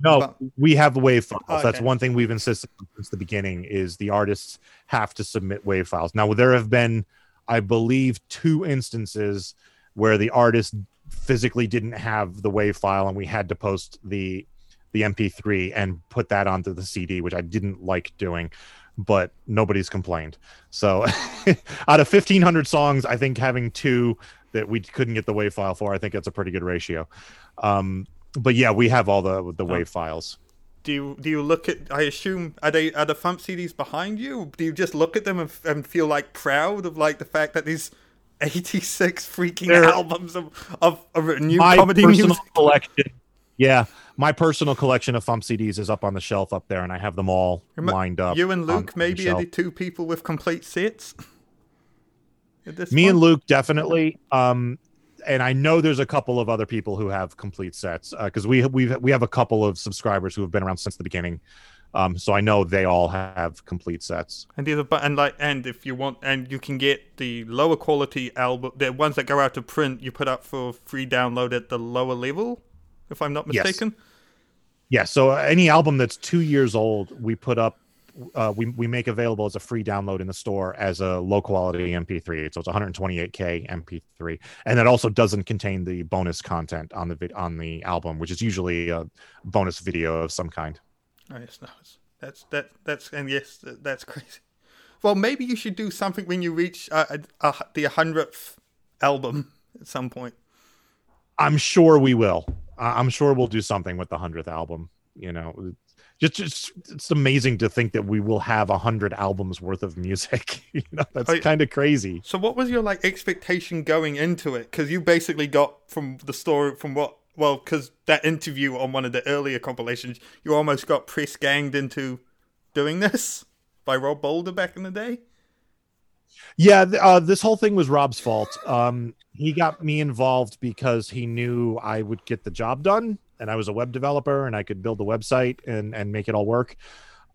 No, About- we have wave files. Oh, That's one thing we've insisted on since the beginning is the artists have to submit wave files. Now there have been, I believe, two instances where the artist physically didn't have the wave file and we had to post the the MP3 and put that onto the CD, which I didn't like doing, but nobody's complained. So [LAUGHS] out of 1500 songs, I think having two that we couldn't get the wave file for, I think that's a pretty good ratio. Um, but yeah, we have all the the wave files. Do you do you look at? I assume are they are the FuMP CDs behind you? Do you just look at them and, and feel like proud of like the fact that these [LAUGHS] eighty six freaking They're- albums of, of of new my comedy personal music? collection. Yeah, my personal collection of Fump CDs is up on the shelf up there, and I have them all Remi- lined up. You and on- on Luke the maybe are the two people with complete sets. [LAUGHS] At this Me and? Luke definitely. Um, and I know there's a couple of other people who have complete sets because we we we have a couple of subscribers who have been around since the beginning. Um, so I know they all have complete sets. And these are, but and like, and if you want, and you can get the lower quality album, the ones that go out to print, you put up for free download at the lower level, if I'm not mistaken. Yes. mistaken. Yeah. So any album that's two years old, we put up. Uh, we we make available as a free download in the store as a low quality MP3. So it's 128k MP3, and it also doesn't contain the bonus content on the vid- on the album, which is usually a bonus video of some kind. Oh, yes, no, that's that that's and yes, that, that's crazy. Well, maybe you should do something when you reach uh, uh, uh, the hundredth album at some point. I'm sure we will. I'm sure we'll do something with the hundredth album. You know, just just it's amazing to think that we will have a hundred albums worth of music. [LAUGHS] you know, that's I- kind of crazy. So, what was your like expectation going into it? Because you basically got from the story from what well, because that interview on one of the earlier compilations, you almost got press ganged into doing this by Rob Balder back in the day. Yeah, uh, this whole thing was Rob's fault. Um, he got me involved because he knew I would get the job done, and I was a web developer, and I could build the website and and make it all work.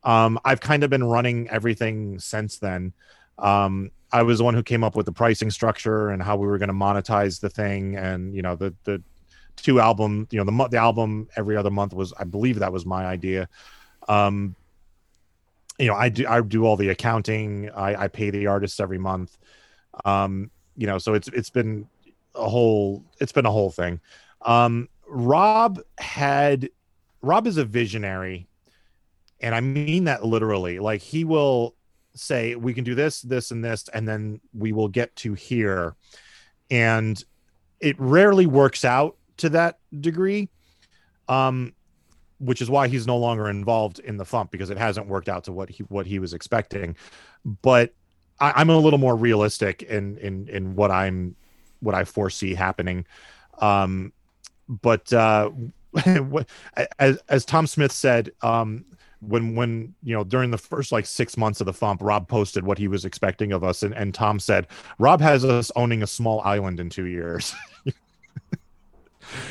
Um, I've kind of been running everything since then. Um, I was the one who came up with the pricing structure and how we were going to monetize the thing, and you know the the two album, you know the the album every other month was, I believe that was my idea. Um, you know, I do I do all the accounting. I, I pay the artists every month. Um, you know, so it's it's been a whole it's been a whole thing. Um, Rob had Rob is a visionary, and I mean that literally. Like he will say, "We can do this, this, and this," and then we will get to here, and it rarely works out to that degree. Um, which is why he's no longer involved in the fump because it hasn't worked out to what he what he was expecting. But I, I'm a little more realistic in in in what I'm what I foresee happening. Um, but uh, [LAUGHS] as as Tom Smith said, um, when when you know during the first like six months of the fump, Rob posted what he was expecting of us, and, and Tom said Rob has us owning a small island in two years. [LAUGHS]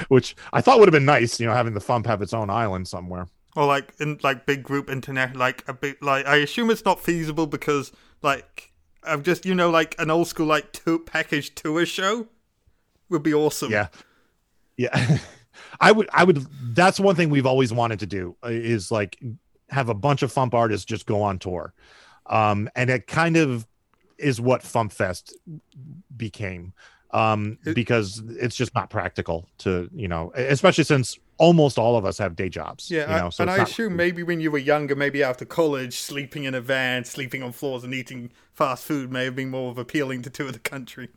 Which I thought would have been nice, you know, having the Fump have its own island somewhere. or like in like big group internet like a bit like i assume it's not feasible because like i'm just you know like an old school like tour package tour show would be awesome Yeah. Yeah. [LAUGHS] I would I would that's one thing we've always wanted to do uh, is like have a bunch of Fump artists just go on tour. Um and it kind of is what Fump Fest became. Um because it's just not practical to, you know, especially since almost all of us have day jobs. yeah you know, I, so and i assume maybe when you were younger maybe after college sleeping in a van sleeping on floors and eating fast food may have been more of appealing to tour the country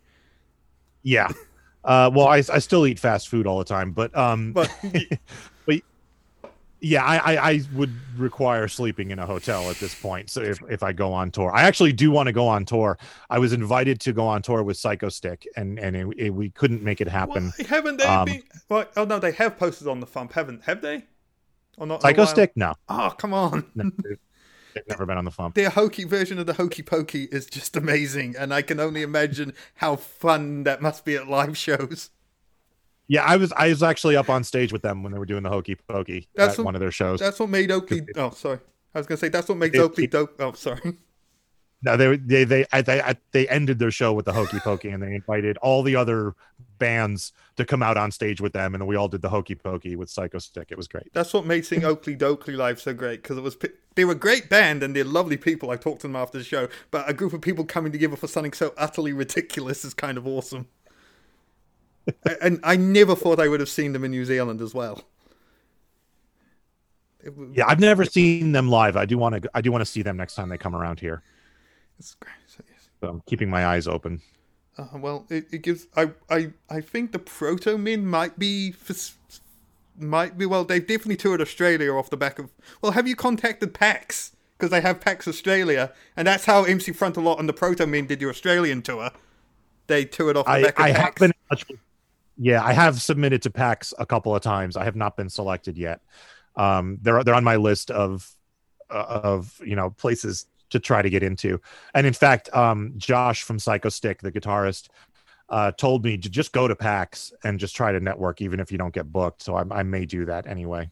Yeah. [LAUGHS] Uh well I I still eat fast food all the time, but um [LAUGHS] but yeah I, I i would require sleeping in a hotel at this point so if, if i go on tour. I actually do want to go on tour. I was invited to go on tour with Psychostick and and it, it- we couldn't make it happen. Haven't they Um, been well, oh no they have posted on the FuMP haven't have they? Or not Psychostick? No, oh come on. No they've- never been on the farm. The hokey version of the hokey pokey is just amazing and i can only imagine how fun that must be at live shows. Yeah i was i was actually up on stage with them when they were doing the hokey pokey That's at what- one of their shows. that's what made oakley oh sorry. I was gonna say that's what makes oakley dope oh sorry [LAUGHS] no they they they I, they I, they ended their show with the hokey pokey and they invited all the other bands to come out on stage with them and we all did the hokey pokey with Psychostick. It was great. That's what made seeing Okilly Dokilly live so great because it was they were a great band and they're lovely people. I talked to them after the show but a group of people coming together for something so utterly ridiculous is kind of awesome. And i never thought i would have seen them in new zealand as well. Yeah i've never seen them live. I do want to i do want to see them next time they come around here it's great So, i'm keeping my eyes open Uh, well, it, it gives. I, I I think the Protomen might be might be. Well, they've definitely toured Australia off the back of. Well, have you contacted PAX because they have PAX Australia, and that's how MC Frontalot and the Protomen did your Australian tour. They toured off the I, back of I have been in touch with yeah, I have submitted to PAX a couple of times. I have not been selected yet. Um, they're they're on my list of uh, of you know places to try to get into. And in fact, um, Josh from Psychostick, the guitarist, uh, told me to just go to PAX and just try to network, even if you don't get booked. So I, I may do that anyway.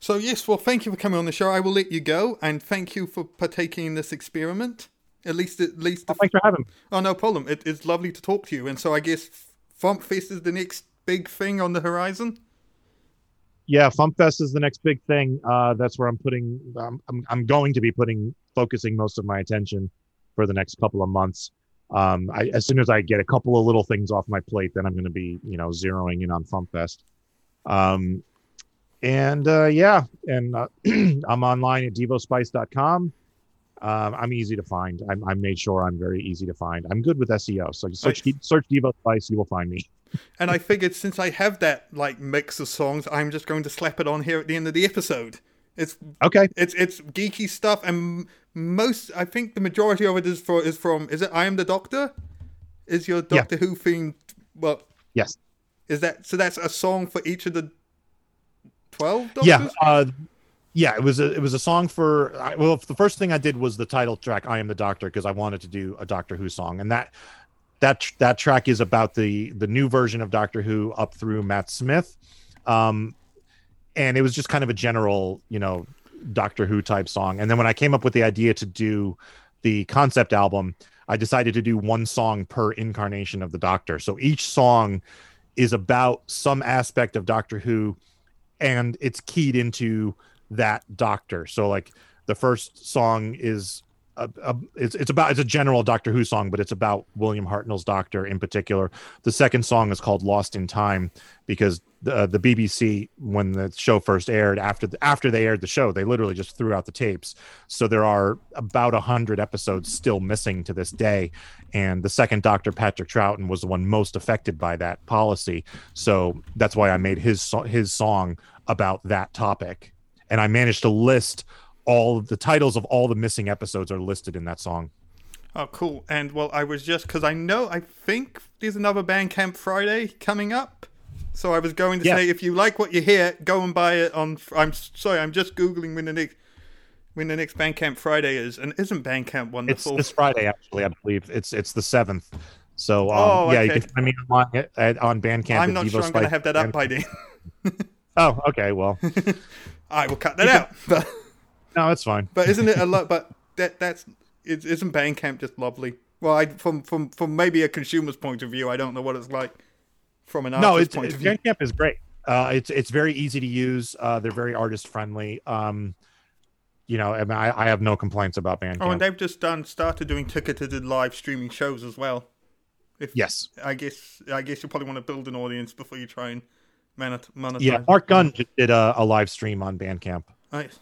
So yes, well, thank you for coming on the show. I will let you go, and thank you for partaking in this experiment. At least, at least. Oh, thanks for having me. Oh, no problem. It, it's lovely to talk to you. And so I guess Fump Fest is the next big thing on the horizon. Yeah, Fump Fest is the next big thing. Uh, that's where I'm putting. Um, I'm I'm going to be putting focusing most of my attention for the next couple of months. Um, I, as soon as I get a couple of little things off my plate, then I'm going to be, you know, zeroing in on Fump Fest. Um, and uh, yeah, and uh, [CLEARS THROAT] I'm online at devospice.com. Um, I'm easy to find. I'm, I made sure I'm very easy to find. I'm good with SEO, so just search nice. search Devo Spice, you will find me. [LAUGHS] and I figured since I have that like mix of songs, I'm just going to slap it on here at the end of the episode. It's okay. It's it's geeky stuff, and most I think the majority of it is for is from is it I am the Doctor? Is your Doctor yeah. Who theme? Well, yes. Is that so? That's a song for each of the twelve. Yeah. Uh, yeah, it was a it was a song for well the first thing I did was the title track I am the doctor because I wanted to do a Doctor Who song and that that that track is about the the new version of Doctor Who up through Matt Smith. Um and it was just kind of a general you know Doctor Who type song. And then when I came up with the idea to do the concept album I decided to do one song per incarnation of the Doctor. So each song is about some aspect of Doctor Who and it's keyed into that doctor. So like the first song is a, a, it's it's about it's a general Doctor Who song, but it's about William Hartnell's Doctor in particular. The second song is called "Lost in Time" because uh, the the BBC when the show first aired after the, after they aired the show, they literally just threw out the tapes. So there are about a hundred episodes still missing to this day, and the second Doctor Patrick Troughton was the one most affected by that policy. So that's why I made his his song about that topic and I managed to list all the titles of all the missing episodes are listed in that song. Oh, cool. And well, I was just because I know I think there's another Bandcamp Friday coming up. So I was going to yeah. say, if you like what you hear, go and buy it on. I'm sorry, I'm just googling when the next when the next Bandcamp Friday is, and isn't Bandcamp wonderful? It's this Friday, actually. I believe it's it's the seventh. So um, oh, yeah, you can find me online at, on Bandcamp. I'm not sure I'm going to have that up by then. oh, okay. Well, [LAUGHS] I will cut that out. But [LAUGHS] no, it's fine. But isn't it a lot? [LAUGHS] But that that's isn't Bandcamp just lovely? Well, I, from from from maybe a consumer's point of view, I don't know what it's like from an artist's no, it's, point of view. Bandcamp is great. Uh, it's it's very easy to use. Uh, they're very artist friendly. Um, you know, I, mean, I, I have no complaints about Bandcamp. Oh, and they've just done started doing ticketed live streaming shows as well. If, yes, I guess I guess you probably want to build an audience before you try and monetize. Yeah, Mark Gunn just did a, a live stream on Bandcamp. Nice.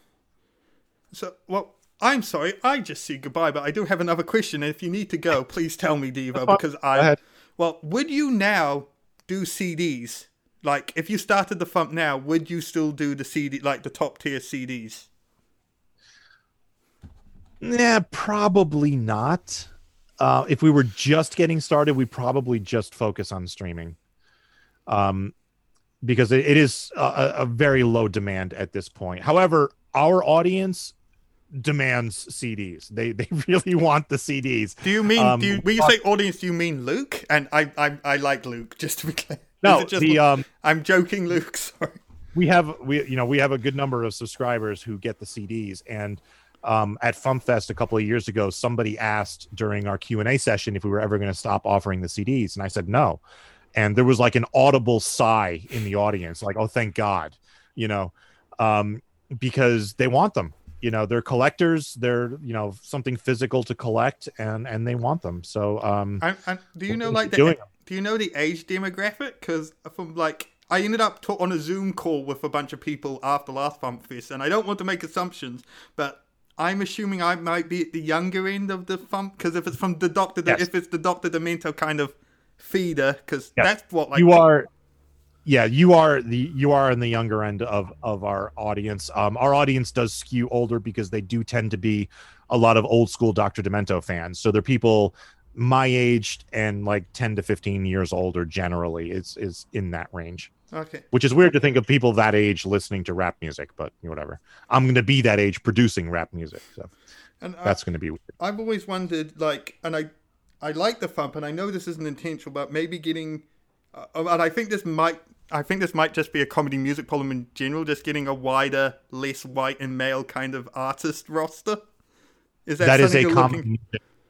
So, well, I'm sorry, I just see goodbye, but I do have another question. If you need to go, please tell me, Devo, because I. Well, would you now do CDs? Like, if you started the Fump now, would you still do the CD, like the top tier CDs? Yeah, probably not. Uh, if we were just getting started, we probably just focus on streaming. Um, because it, it is a, a very low demand at this point. However, our audience demands CDs. They they [LAUGHS] really want the CDs. Do you mean um, do you, when you say audience? Do you mean Luke? And I I, I like Luke. [LAUGHS] Just to be clear. No, the um, I'm joking, Luke. [LAUGHS] Sorry. We have we you know we have a good number of subscribers who get the CDs, and um, at FumpFest a couple of years ago, somebody asked during our Q and A session if we were ever going to stop offering the CDs, and I said no and there was like an audible sigh in the audience like oh thank god you know um, because they want them you know they're collectors they're you know something physical to collect and and they want them so um do you know like the, do you know the age demographic because from like I ended up to, on a Zoom call with a bunch of people after last Fump Fest, and I don't want to make assumptions, but I'm assuming I might be at the younger end of the Fump because if it's from the Doctor, yes. if it's the Doctor Demento kind of feeder because yeah. that's what like you are yeah you are the you are in the younger end of of our audience um our audience does skew older because they do tend to be a lot of old school dr demento fans so they're people my age and like 10 to 15 years older generally is is in that range Okay. which is weird to think of people that age listening to rap music but whatever i'm going to be that age producing rap music so And I, that's going to be weird. I've always wondered, like, and I, I like the FuMP, and I know this isn't intentional, but maybe getting, uh, and I think this might, I think this might just be a comedy music problem in general, just getting a wider, less white and male kind of artist roster. Is that, that is a looking-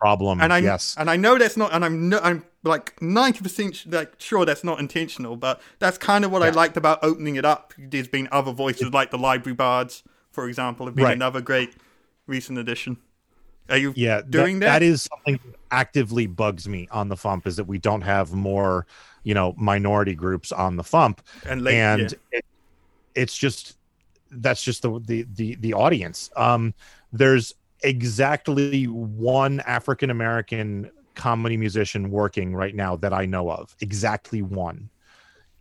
problem and I yes and I know that's not, and I'm no, I'm like ninety percent like sure that's not intentional, but that's kind of what I liked about opening it up. There's been other voices like the Library Bards, for example, have been Right. another great recent addition. Are you yeah doing that? that is something that actively bugs me on the fump is that we don't have more you know minority groups on the fump and late, and yeah. it, it's just that's just the, the the the audience. Um there's exactly one african american comedy musician working right now that i know of. Exactly one.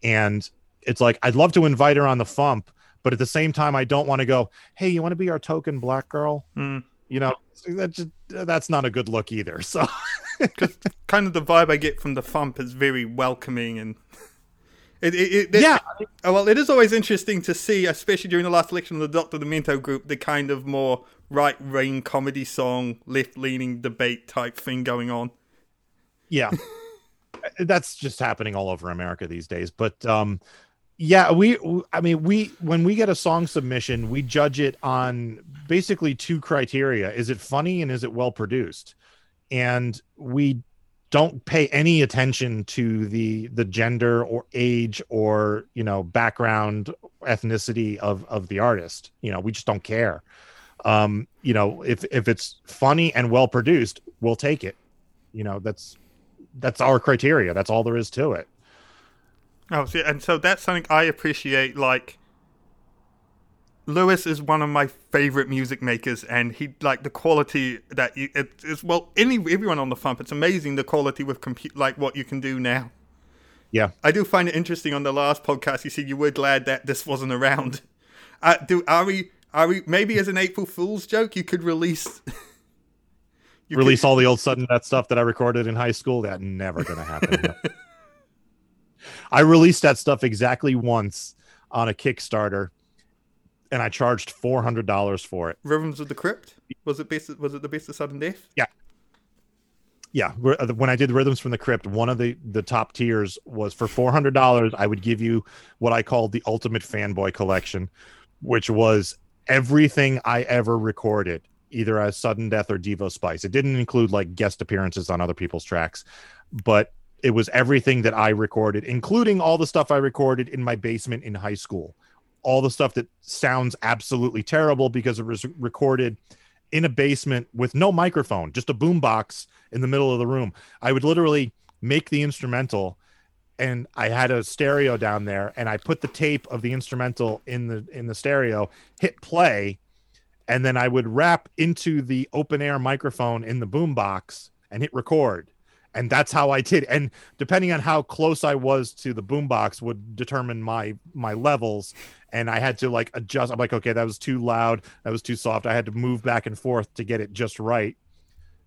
And it's like i'd love to invite her on the fump but at the same time i don't want to go hey you want to be our token black girl? Mm. you know that just that's not a good look either. [LAUGHS] So [LAUGHS] Because kind of the vibe I get from the FuMP is very welcoming and [LAUGHS] it, it, it, yeah. Oh, well, it is always interesting to see, especially during the last election of the Doctor Demento group, the kind of more right wing comedy song, left leaning debate type thing going on. yeah. [LAUGHS] That's just happening all over america these days. But um yeah we i mean we when we get a song submission we judge it on basically two criteria. Is it funny and is it well produced and we don't pay any attention to the the gender or age or you know background ethnicity of of the artist. You know we just don't care. Um you know if if it's funny and well produced we'll take it. You know that's that's our criteria. That's all there is to it. Oh, see, and so that's something I appreciate. Like, Lewis is one of my favorite music makers, and he like the quality that you it is. Well, any everyone on the FuMP, it's amazing the quality with compute like what you can do now. yeah I do find it interesting. On the last podcast, you said you were glad that this wasn't around. [LAUGHS] Uh, do are we? Are we? Maybe as an April Fool's joke, you could release. [LAUGHS] you release could- all the old sudden that stuff that i recorded in high school that never gonna happen [LAUGHS] i released that stuff exactly once on a kickstarter and i charged $400 for it Rhythms of the Crypt. Was it best? Was it the best of sudden death? yeah wh- uh, when i did rhythms from the crypt one of the the top tiers was for $400 i would give you what i called the ultimate fanboy collection which was everything i ever recorded either as sudden death or devo spice it didn't include like guest appearances on other people's tracks but it was everything that i recorded including all the stuff i recorded in my basement in high school all the stuff that sounds absolutely terrible because it was recorded in a basement with no microphone, just a boombox in the middle of the room. I would literally make the instrumental and I had a stereo down there and I put the tape of the instrumental in the in the stereo, hit play, and then I would rap into the open air microphone in the boombox and hit record. And that's how I did. And depending on how close I was to the boombox would determine my my levels. And I had to like adjust. I'm like, okay, that was too loud, that was too soft. I had to move back and forth to get it just right.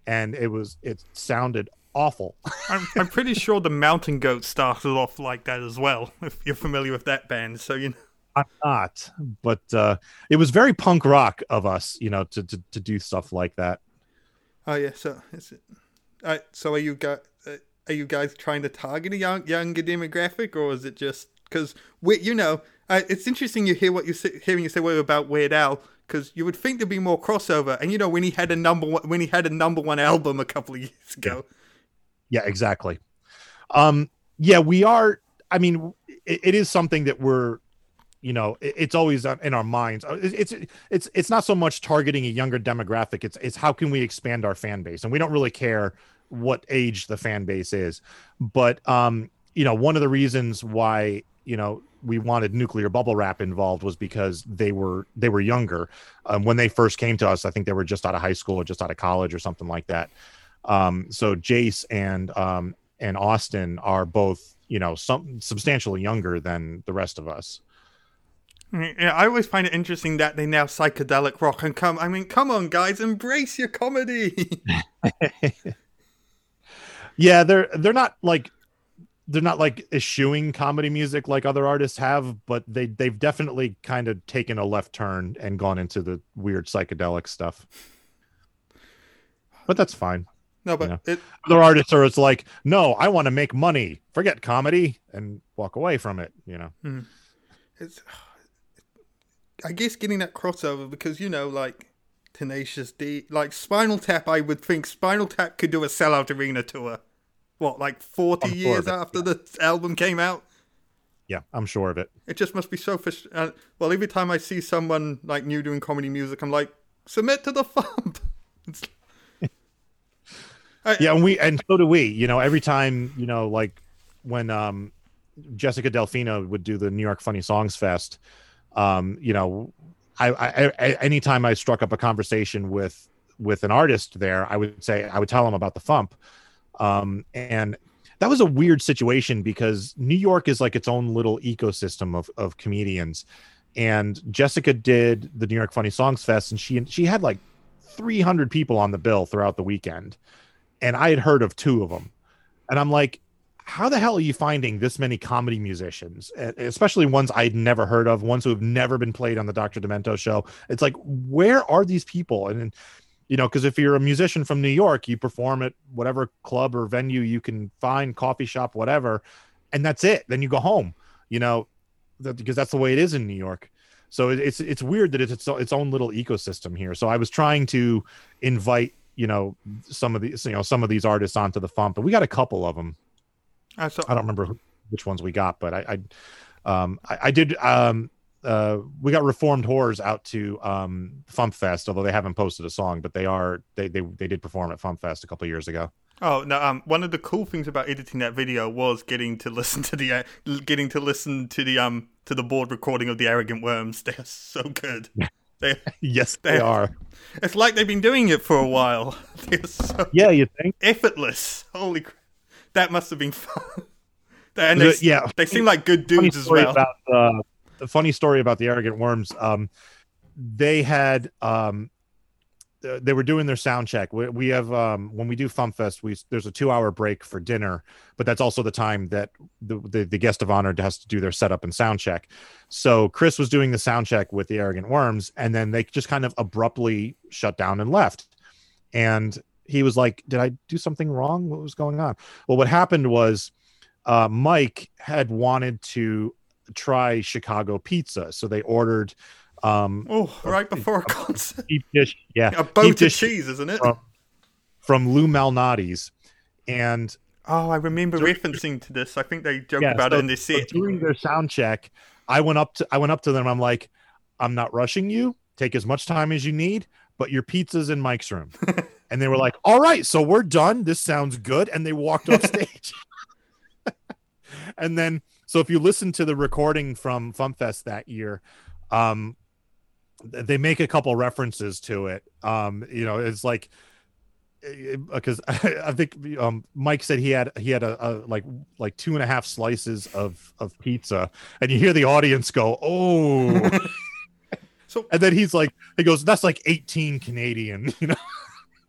And it was it sounded awful. [LAUGHS] I'm, I'm pretty sure the Mountain Goat started off like that as well. If you're familiar with that band, so you know. I'm not, but uh, it was very punk rock of us, you know, to, to to do stuff like that. Oh yeah, so is it? Uh, so are you guys? Uh, are you guys trying to target a young younger demographic, or is it just because we? You know, uh, it's interesting you hear what you say, hearing you say what about Weird Al, because you would think there'd be more crossover. And you know, when he had a number one, when he had a number one album a couple of years ago, Yeah, exactly. Um, yeah, we are. I mean, it, it is something that we're, you know, it, it's always in our minds. Uh, It's it's it's not so much targeting a younger demographic. It's it's how can we expand our fan base, and we don't really care what age the fan base is. But um, you know, one of the reasons why you know we wanted nuclear bubble wrap involved was because they were they were younger um, when they first came to us. I think they were just out of high school or just out of college or something like that. Um, so Jace and um, and Austin are both you know some substantially younger than the rest of us. yeah, I always find it interesting that they now psychedelic rock and come. I mean, come on, guys, embrace your comedy. [LAUGHS] [LAUGHS] Yeah, they're they're not like they're not like eschewing comedy music like other artists have, but they they've definitely kind of taken a left turn and gone into the weird psychedelic stuff. But that's fine. No, but Yeah. it Other artists are it's like, no, I want to make money. Forget comedy and walk away from it. You know. Hmm. it's [SIGHS] I guess getting that crossover because you know like Tenacious D like Spinal Tap I would think Spinal Tap could do a sellout arena tour. What like 40 I'm sure years it, after the album came out? Yeah, I'm sure of it. It just must be so frust- uh, well every time I see someone like new doing comedy music I'm like submit to the fump. [LAUGHS] I- yeah and we and so do we you know every time you know like when um jessica delfino would do the new york funny songs fest um you know I, I, I anytime i struck up a conversation with with an artist there i would say i would tell them about the fump um and that was a weird situation because new york is like its own little ecosystem of of comedians and jessica did the new york funny songs fest and she she had like 300 people on the bill throughout the weekend and I had heard of two of them. And I'm like, how the hell are you finding this many comedy musicians, especially ones I'd never heard of, ones who have never been played on the Dr. Demento show? It's like, where are these people? And, you know, because if you're a musician from New York, you perform at whatever club or venue you can find, coffee shop, whatever, and that's it. Then you go home, you know, that, because that's the way it is in New York. So it, it's it's weird that it's its, its own little ecosystem here. So I was trying to invite you know some of these you know some of these artists onto the fump, but we got a couple of them. I saw I don't remember who, which ones we got, but I I um I, I did um uh we got Reformed Whores out to um Fump Fest, although they haven't posted a song, but they are they they they did perform at Fump Fest a couple years ago. Oh no! Um, one of the cool things about editing that video was getting to listen to the uh, getting to listen to the um to the board recording of the arrogant worms. They're so good. They [LAUGHS] yes, They- they are. it's like they've been doing it for a while. [LAUGHS] So Yeah, you think? effortless. Holy crap! That must have been fun. [LAUGHS] and The- they, yeah. they seem like good dudes as well. about uh, the funny story about the arrogant worms um they had um they were doing their sound check. We, we have um when we do FuMPFest we there's a two hour break for dinner but that's also the time that the, the the guest of honor has to do their setup and sound check. So chris was doing the sound check with the arrogant worms and then they just kind of abruptly shut down and left. And he was like did i do something wrong? What was going on? Well what happened was uh, Mike had wanted to try Chicago pizza, so they ordered um, oh, right before a concert, [LAUGHS] deep dish, yeah, a boat of cheese, isn't it? from, from Lou Malnati's, and Oh, I remember So- referencing to this. I think they joke yeah, about so- it in this so set. during their sound check, I went up to I went up to them. I'm like, I'm not rushing you. Take as much time as you need, but your pizza's in Mike's room. [LAUGHS] and they were like, All right, so we're done. This sounds good. And they walked off [LAUGHS] stage. and then so if you listen to the recording from FuMPFest that year, um they make a couple references to it. Um, you know, it's like because [LAUGHS] I think um, Mike said he had he had a, a like like two and a half slices of of pizza, and you hear the audience go, "Oh!" [LAUGHS] So, and then he's like, he goes, "That's like eighteen Canadian," [LAUGHS] you know.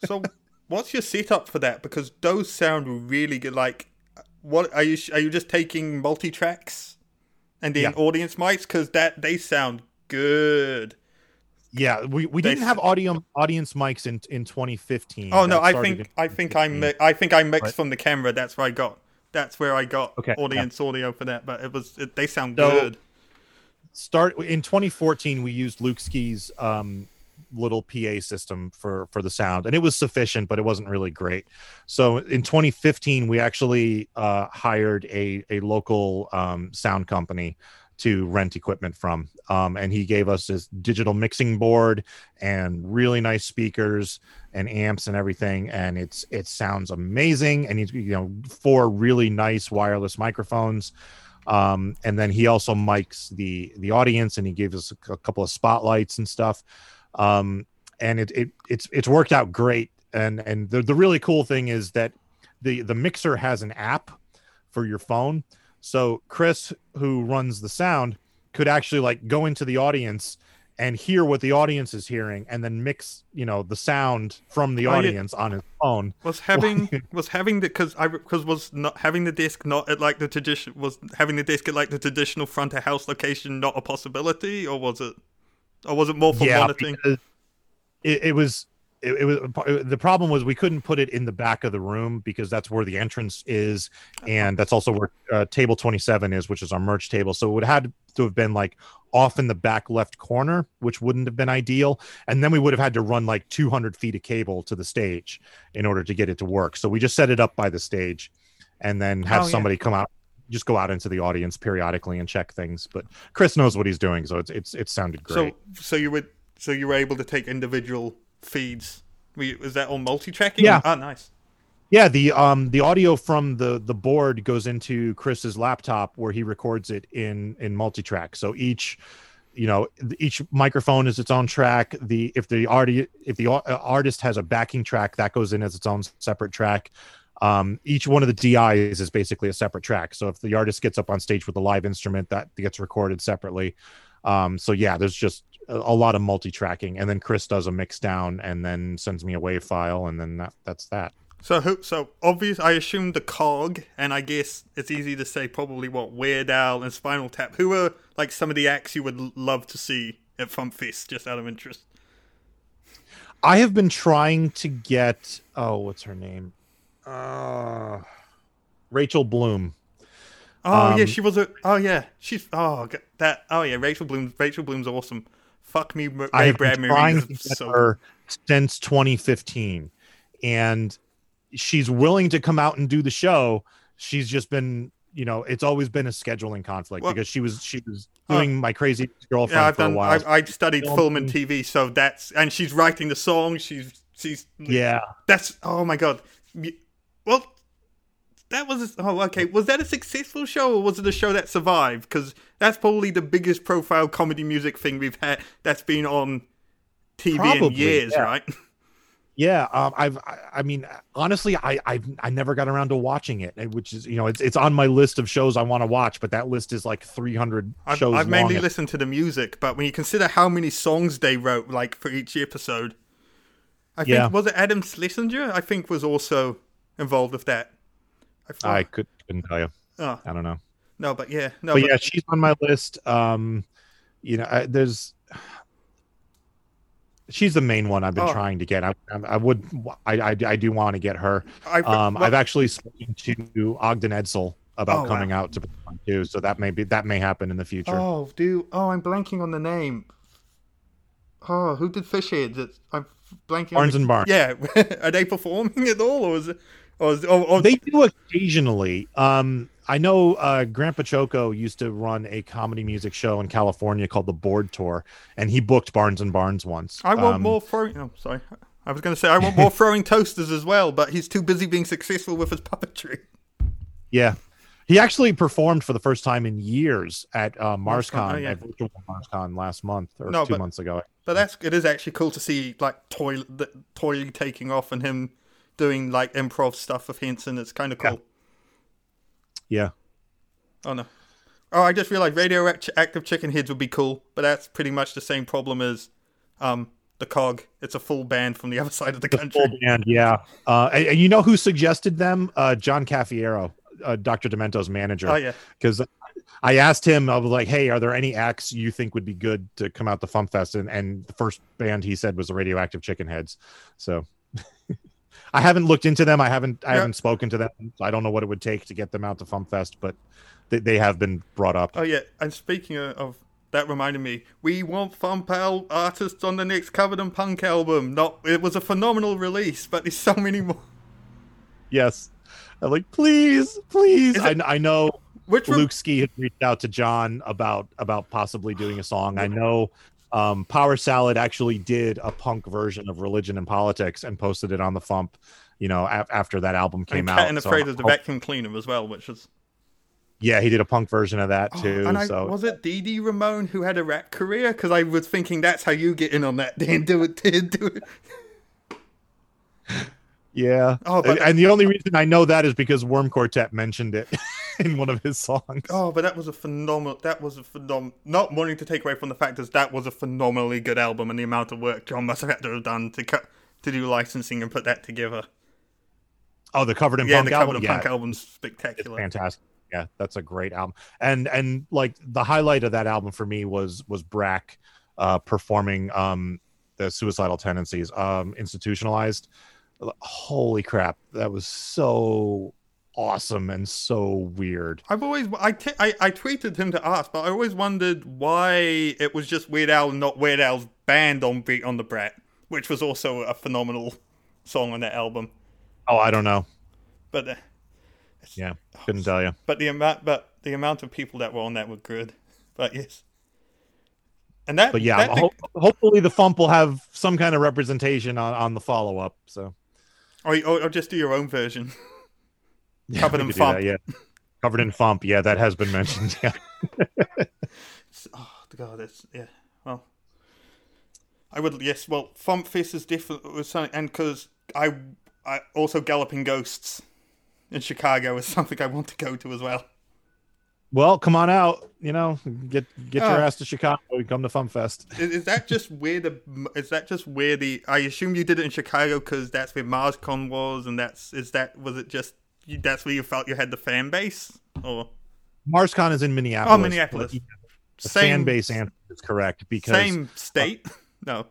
so what's your setup for that? Because those sound really good. Like, what are you? Are you just taking multi tracks and then Yeah. audience mics? Because that they sound good. Yeah, we, we They- didn't have audio audience mics in in 2015. Oh no, I think I think I mi- I think I mixed Right. from the camera. That's where I got. That's where I got Okay, yeah. audience audio for that. But it was it, they sound So- good. start in 2014 we used luke ski's um little pa system for for the sound and it was sufficient but it wasn't really great. So in 2015 we actually uh hired a a local um sound company to rent equipment from. Um and he gave us this digital mixing board and really nice speakers and amps and everything and it's it sounds amazing. And he's you know four really nice wireless microphones. Um, and then he also mics the the audience and he gave us a, a couple of spotlights and stuff um, and it, it it's it's worked out great and and the, the really cool thing is that the the mixer has an app for your phone so chris who runs the sound could actually like go into the audience and hear what the audience is hearing and then mix you know the sound from the Oh, yeah. audience on his phone Was having [LAUGHS] was having the because I because was not having the disc not at like the tradition was having the disc at like the traditional front of house location not a possibility or was it or was it more for yeah monitoring? it, it was it, it was the problem was we couldn't put it in the back of the room because that's where the entrance is. And that's also where uh, table 27 is which is our merch table. So it would have had to have been like off in the back left corner which wouldn't have been ideal. And then we would have had to run like 200 feet of cable to the stage in order to get it to work. So we just set it up by the stage and then have Oh, yeah. somebody come out just go out into the audience periodically and check things but chris knows what he's doing so it's it's it sounded great So so you would so you were able to take individual feeds. Was that all multi-tracking? Yeah. Oh, nice. Yeah, the um the audio from the the board goes into Chris's laptop where he records it in in multi-track. So each you know each microphone is its own track. The if the arti- if the uh, artist has a backing track that goes in as its own separate track. Um, each one of the DIs is basically a separate track. So if the artist gets up on stage with a live instrument, that gets recorded separately. Um, so yeah, there's just a, a lot of multi-tracking, and then Chris does a mix down and then sends me a wave file, and then that that's that. So who? So obvious. I assume the cog, and I guess it's easy to say probably what Weird Al and Spinal Tap. Who are like some of the acts you would love to see at FuMPFest, just out of interest? I have been trying to get oh, what's her name? Uh Rachel Bloom. Oh yeah, Um, she was a. Oh yeah, she's. Oh that. Oh yeah, Rachel Bloom. Rachel Bloom's awesome. Fuck me, Ray I have been trying to get so- her since 2015, and she's willing to come out and do the show. She's just been, you know, it's always been a scheduling conflict Well- because she was she was Oh. doing my crazy girlfriend Yeah, I've for a while. I, I studied Film film and and- TV, so that's and she's writing the song. She's she's yeah, That's oh my god. Well, that was oh okay. Was that a successful show or was it a show that survived? Because that's probably the biggest profile comedy music thing we've had that's been on TV in years, yeah. right? [LAUGHS] Yeah, um, I've, I, mean, honestly, I, I've, I never got around to watching it, which is, you know, it's, it's on my list of shows I want to watch, but that list is like 300 I've, shows I've mainly listened to the music, but when you consider how many songs they wrote, like for each episode, I think Yeah. was it Adam Schlesinger? I think was also involved with that. I, I could, couldn't tell you. oh, I don't know. no, but yeah, no, but but, yeah, she's on my list. Um, you know, I, there's, she's the main one I've been Oh. trying to get. I, I, would, I, I, I do want to get her. I, Um, well, I've actually spoken to Ogden Edsl about Oh, wow. coming out to too, so that may be that may happen in the future. Oh, dude. Oh, I'm blanking on the name. Oh, who did Fishheads? It's, I'm blanking. Barnes on and Barnes. Yeah, [LAUGHS] are they performing at all, or is it? Is, or, or, they do occasionally. Um, I know uh, Grandpa Choco used to run a comedy music show in California called the Board Tour, and he booked Barnes and Barnes once. I want Um, more throwing. Oh, sorry. I was going to say I want more [LAUGHS] throwing toasters as well, but he's too busy being successful with his puppetry. Yeah, he actually performed for the first time in years at uh, MarsCon, MarsCon, oh, yeah. at virtual MarsCon last month or No, two but- months ago. But that's it is actually cool to see like toy the toy taking off and him doing like improv stuff with Henson. It's kind of cool. Yeah, Oh no. Oh, I just realized radioactive chicken heads would be cool, but that's pretty much the same problem as um the cog. It's a full band from the [LAUGHS] other side of the the country. full band. Yeah, uh, and, and you know who suggested them? Uh, John Caffiero, uh, Dr. Demento's manager. Oh yeah. because I asked him, I was like, "Hey, are there any acts you think would be good to come out the FuMPFest?" And, and the first band he said was the Radioactive Chicken Heads. So I haven't looked into them. I haven't I Yeah. haven't spoken to them. I don't know what it would take to get them out to FuMPFest, but they, they have been brought up. Oh yeah. And speaking of, of that reminded me, we want Fun Pal artists on the next Covered in Punk album. Not it was a phenomenal release, but there's so many more. Yes, I'm like, please, please. I, it- I know Which Luke Ski had reached out to John about about possibly doing a song. I know um, Power Salad actually did a punk version of Religion and Politics and posted it on the Fump. You know, af- after that album came and out. And So Afraid I'm of the hope- vacuum cleaner as well, which is yeah, he did a punk version of that too. Oh, and I, so was it Dee Dee Ramone who had a rap career? Because I was thinking that's how you get in on that. Dan, do it, Dan, do it. Yeah. Oh, but- and, the only reason I know that is because Worm Quartet mentioned it. [LAUGHS] in one of his songs. Oh, but that was a phenomenal. That was a phenom. Not wanting to take away from the fact that that was a phenomenally good album and the amount of work John must have had to have done to cut to do licensing and put that together. Oh, the covered in yeah, punk the album. covered yeah, punk album's it's spectacular. fantastic. Yeah, that's a great album. And and like the highlight of that album for me was was Brak uh performing um the suicidal tendencies um institutionalized. Holy crap, that was so awesome and so weird. I've always I, t- I I tweeted him to ask, but I always wondered why it was just Weird Al, not Weird Al's band on beat on the Brat, which was also a phenomenal song on that album. Oh, I don't know. But uh, Yeah, couldn't tell you. but the amount but the amount of people that were on that were good. But yes. And that But yeah, that, ho- hopefully the Fump will have some kind of representation on, on the follow up. So or, or, or just do your own version. [LAUGHS] yeah, Covered in do that, Fump. yeah, covered in Fump. Yeah, that has been mentioned. Yeah. Oh god, it's yeah. Well, I would yes. Well, FuMPFest is different uh, with something, and because I, I also Galloping Ghosts in Chicago is [LAUGHS] something I want to go to as well. Well, come on out. You know, get get your Oh. ass to Chicago. and Come to FuMPFest. Is, is that just where the? Is that just where the? I assume you did it in Chicago because that's where MarsCon was, and that's is that was it just you, that's where you felt you had the fan base or MarsCon is in Minneapolis. Oh, Minneapolis. The same fan base answer is correct because same state? no,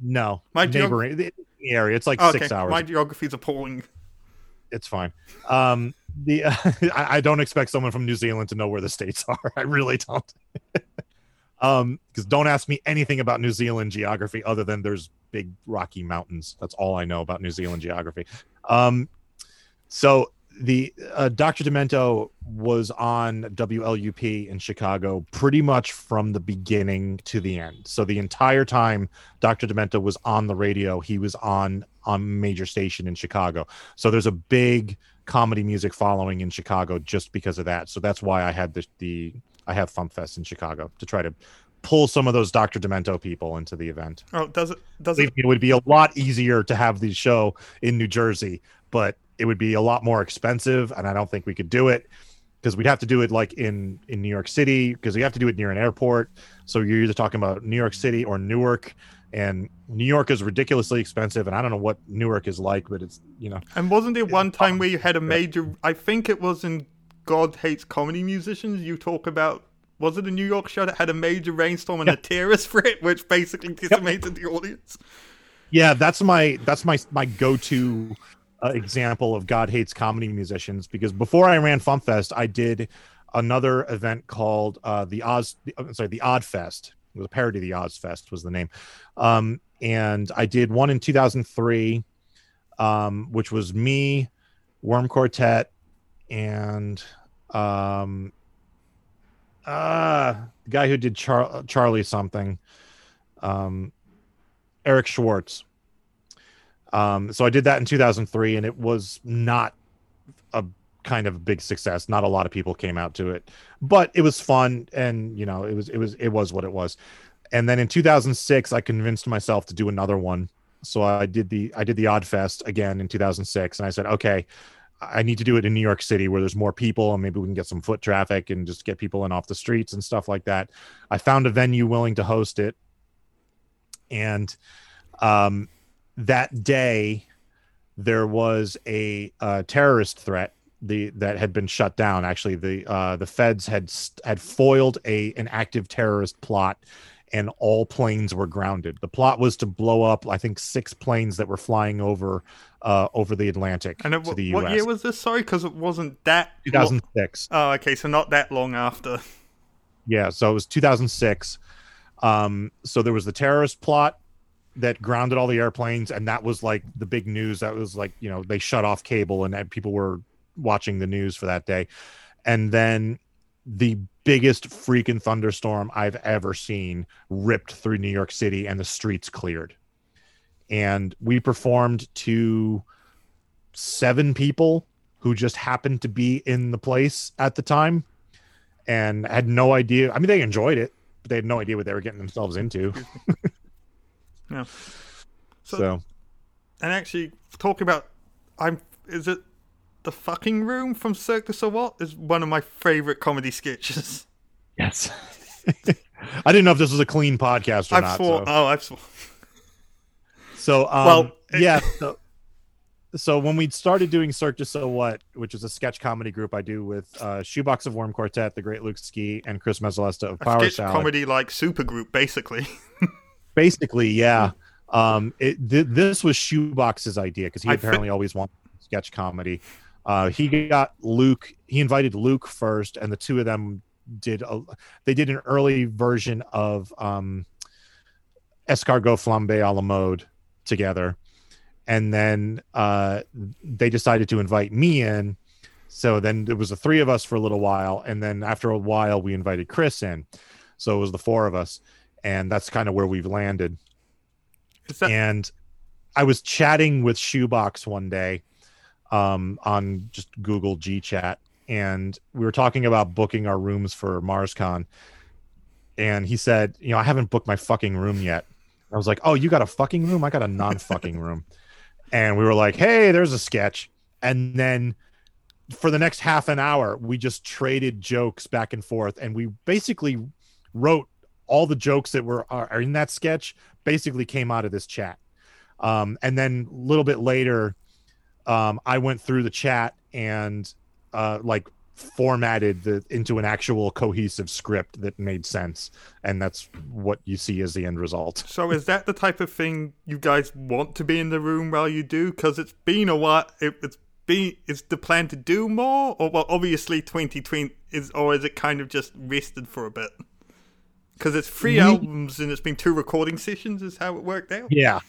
no My neighboring the area. It's like Oh, okay. six hours. My geography's appalling. It's fine. Um, the [LAUGHS] I, I don't expect someone from New Zealand to know where the states are. [LAUGHS] I really don't. [LAUGHS] um, because don't ask me anything about New Zealand geography other than there's big rocky mountains. That's all I know about New Zealand geography. Um, so the uh, Dr. Demento was on WLUP in Chicago pretty much from the beginning to the end. So the entire time Dr. Demento was on the radio, he was on a major station in Chicago. So there's a big comedy music following in Chicago just because of that. So that's why I had the the I have Fump Fest in Chicago to try to pull some of those Dr. Demento people into the event. Oh, does it? Does it? It would be a lot easier to have the show in New Jersey, but it would be a lot more expensive, and I don't think we could do it because we'd have to do it like in in New York City because we have to do it near an airport. So you're either talking about New York City or Newark, and New York is ridiculously expensive, and I don't know what Newark is like, but it's you know And wasn't there one time where you had a major? I think it was in God Hates Comedy Musicians. You talk about was it a New York show that had a major rainstorm and a terrorist [LAUGHS] for it, which basically decimated the audience? yeah that's my that's my my go-to uh, example of god hates comedy musicians because before i ran FuMPFest i did another event called uh the oz I'm sorry the odd fest it was a parody of the Ozzfest was the name um and i did one in 2003 um which was me worm quartet and um uh the guy who did Char- charlie something um Eric Schwartz. Um, so I did that in 2003, and it was not a kind of a big success. Not a lot of people came out to it, but it was fun, and you know, it was it was it was what it was. And then in 2006, I convinced myself to do another one. So I did the I did the Odd Fest again in 2006, and I said, okay, I need to do it in New York City where there's more people, and maybe we can get some foot traffic and just get people in off the streets and stuff like that. I found a venue willing to host it and um, that day there was a uh, terrorist threat the that had been shut down actually the uh, the feds had had foiled a an active terrorist plot and all planes were grounded the plot was to blow up i think six planes that were flying over uh, over the atlantic And it, to the U.S. what year was this? Sorry, because it wasn't that. lo- 2006 Oh, okay, so not that long after. Yeah, so it was 2006. Um, so there was the terrorist plot that grounded all the airplanes, and that was like the big news. That was like you know they shut off cable, and people were watching the news for that day. And then the biggest freaking thunderstorm I've ever seen ripped through New York City, and the streets cleared. And we performed to seven people who just happened to be in the place at the time and had no idea. I mean, they enjoyed it, but they had no idea what they were getting themselves into. Yeah. So, [LAUGHS] So- And actually, talking about I'm. Is it the fucking room from Cirque du Soleil is one of my favorite comedy sketches. Yes. [LAUGHS] I didn't know if this was a clean podcast or I've not. swore. so- Oh, I've swore. So, um, Well, yeah. So, so when we started doing Cirque du So What, which is a sketch comedy group I do with uh, Shoebox of Worm Quartet, the Great Luke Ski, and Chris Mezzolesta of Power sketch Salad. comedy like supergroup, basically. [LAUGHS] Basically, yeah. Um, it, th- this was Shoebox's idea because he I fi- apparently always wanted sketch comedy. Uh, he got Luke. He invited Luke first, and the two of them did. A, they did an early version of um, escargot flambe a la mode together, and then uh, they decided to invite me in. So then it was the three of us for a little while, and then after a while, we invited Chris in. So it was the four of us, and that's kind of where we've landed that and I was chatting with Shoebox one day um, on just Google G Chat, and we were talking about booking our rooms for MarsCon. And he said, "You know, I haven't booked my fucking room yet." I was like, "Oh, you got a fucking room? I got a non-fucking room." [LAUGHS] And we were like, "Hey, there's a sketch." And then for the next half an hour, we just traded jokes back and forth, and we basically wrote all the jokes that were are in that sketch basically came out of this chat. Um, and then a little bit later, um, I went through the chat and uh, like formatted the into an actual cohesive script that made sense, and that's what you see as the end result. [LAUGHS] so? Is that the type of thing you guys want to be in the room while you do? Because it's been a while. It, it's been. Is the plan to do more, or well, obviously 2020 is, or is it kind of just rested for a bit? Because it's three albums and it's been two recording sessions. Is how it worked out. Yeah,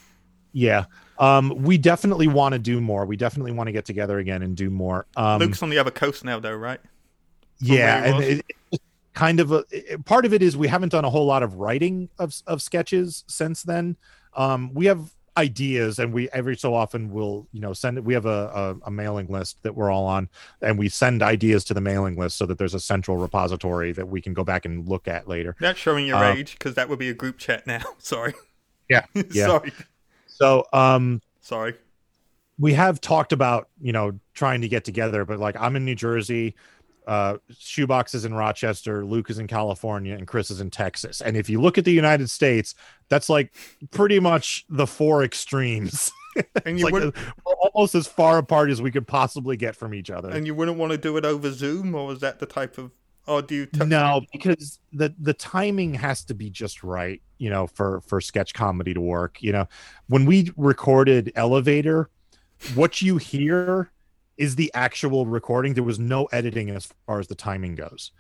yeah. Um, we definitely want to do more. We definitely want to get together again and do more. Um, Luke's on the other coast now, though, right? yeah and was. it, kind of a it- part of it is we haven't done a whole lot of writing of of sketches since then um we have ideas and we every so often will you know send it we have a, a, a mailing list that we're all on and we send ideas to the mailing list so that there's a central repository that we can go back and look at later That's showing your Uh, age because that would be a group chat now. [LAUGHS] Sorry. Yeah, [LAUGHS] yeah. Sorry. So um Sorry. we have talked about you know trying to get together but like i'm in new jersey uh shoebox is in rochester luke is in california and chris is in texas and if you look at the united states that's like pretty much the four extremes [LAUGHS] And you like wouldn't, uh, almost as far apart as we could possibly get from each other and you wouldn't want to do it over Zoom, or is that the type of? Or do you? T- no because the the timing has to be just right you know for for sketch comedy to work you know. When we recorded elevator what you hear is the actual recording. There was no editing as far as the timing goes.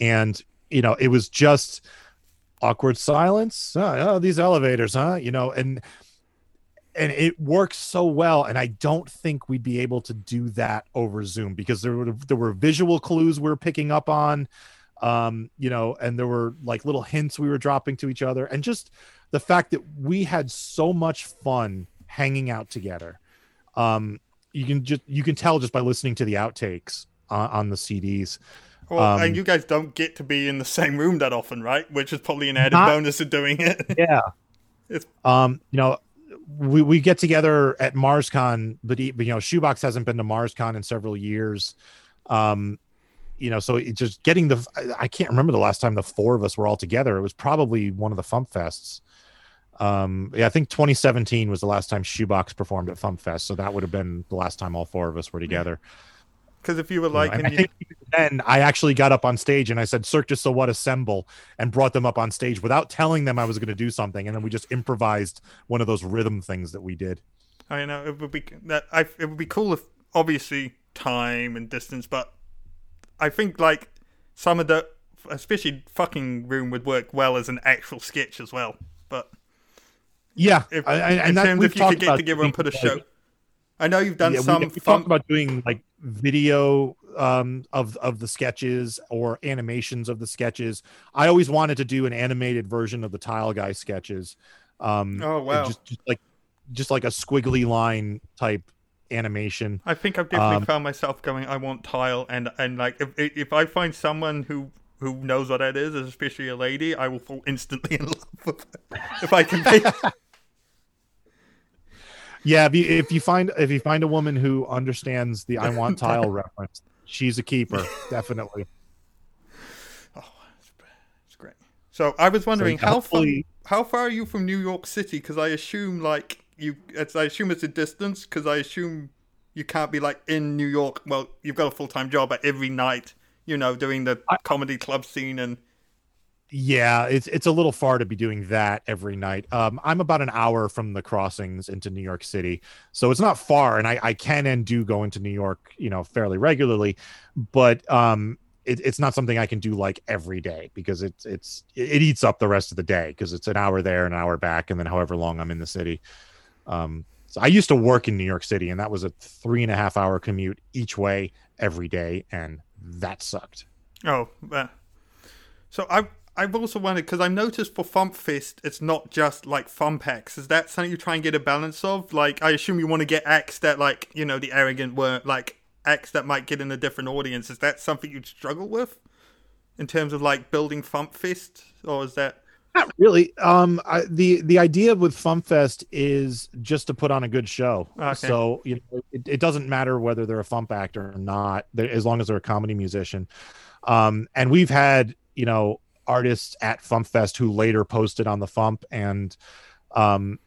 And you know it was just awkward silence. Oh, oh, these elevators huh? You know and and it works so well and i don't think we'd be able to do that over zoom because there were there were visual clues we were picking up on um you know and there were like little hints we were dropping to each other and just the fact that we had so much fun hanging out together um you can just you can tell just by listening to the outtakes on, on the cds well, um, and you guys don't get to be in the same room that often, right? Which is probably an added Not- bonus of doing it. yeah [LAUGHS] It's- um you know we, we get together at marscon but he- but, you know shoebox hasn't been to marscon in several years. Um you know so it just getting the I- can't remember the last time the four of us were all together. It was probably one of the fump fests. Um yeah i think 2017 was the last time shoebox performed at fump fest. So that would have been the last time all four of us were together Because if you were like, and you, think then I actually got up on stage and I said, Cirque du So What assemble and brought them up on stage without telling them I was going to do something. And then we just improvised one of those rhythm things that we did. I know it would be that I it would be cool if obviously time and distance, but I think like some of the especially fucking room would work well as an actual sketch as well. But Yeah. if, I- I- in and that, terms we've if you could get together and put a show, I know you've done yeah, we- some we, fun. talked about doing like video um, of of the sketches or animations of the sketches. I always wanted to do an animated version of the Tile Guy sketches. Um, Oh, wow. Just, just like just like a squiggly line type animation. I think I've definitely Um, found myself going. I want tile, and and like if if I find someone who who knows what that is, especially a lady, I will fall instantly in [LAUGHS] love with her. If I can be, [LAUGHS] Yeah, if you, if you find if you find a woman who understands the "I want [LAUGHS] tile" reference, she's a keeper, definitely. Oh, it's, it's great. So I was wondering So how far how far are you from New York City? Because I assume like you, it's, I assume it's a distance. Because I assume you can't be like in New York. Well, you've got a full time job, but every night, you know, doing the comedy club scene and Yeah, it's it's a little far to be doing that every night. Um, I'm about an hour from the crossings into New York City, so it's not far, and I, I can and do go into New York, you know, fairly regularly, but um, it, it's not something I can do like every day because it's it's it, eats up the rest of the day because it's an hour there, an hour back, and then however long I'm in the city. Um, so I used to work in New York City, and that was a three and a half hour commute each way every day, and that sucked. Oh, uh, so I I've also wondered because I've noticed for FuMPFest, it's not just like FuMP acts. Is that something you try and get a balance of? Like, I assume you want to get acts that like you know the arrogant were like acts that might get in a different audience. Is that something you'd struggle with in terms of like building FuMPFest, or is that? Not really. Um, I, the the idea with FumpFest is just to put on a good show. Okay. So you know, it, it doesn't matter whether they're a Fump actor or not, as long as they're a comedy musician. Um, and we've had you know artists at FumpFest who later posted on the Fump, and um,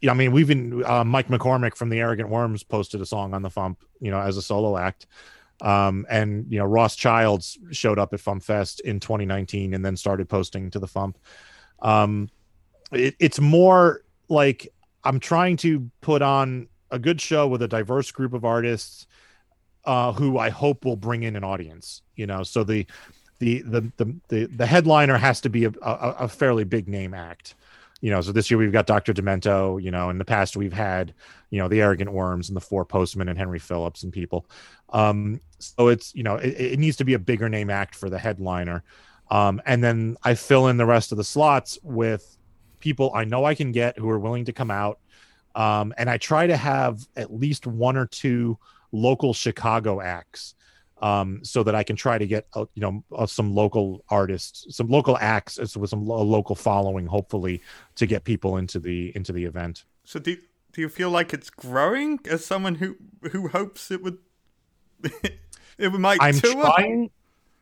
you know, I mean, we've been uh, Mike McCormick from the Arrogant Worms posted a song on the Fump, you know, as a solo act. Um, and you know, Ross Childs showed up at FumpFest in 2019 and then started posting to the Fump um it, it's more like i'm trying to put on a good show with a diverse group of artists uh who i hope will bring in an audience you know so the the the the the, the headliner has to be a, a, a fairly big name act. You know so this year we've got dr demento you know in the past we've had you know the arrogant worms and the four postmen and henry phillips and people. Um so it's you know it, it needs to be a bigger name act for the headliner. Um, and then I fill in the rest of the slots with people I know I can get who are willing to come out. Um, and I try to have at least one or two local Chicago acts um, so that I can try to get, uh, you know, uh, some local artists, some local acts uh, with some lo- local following, hopefully to get people into the, into the event. So do do you feel like it's growing as someone who who hopes it would [LAUGHS] it might I'm tour? trying.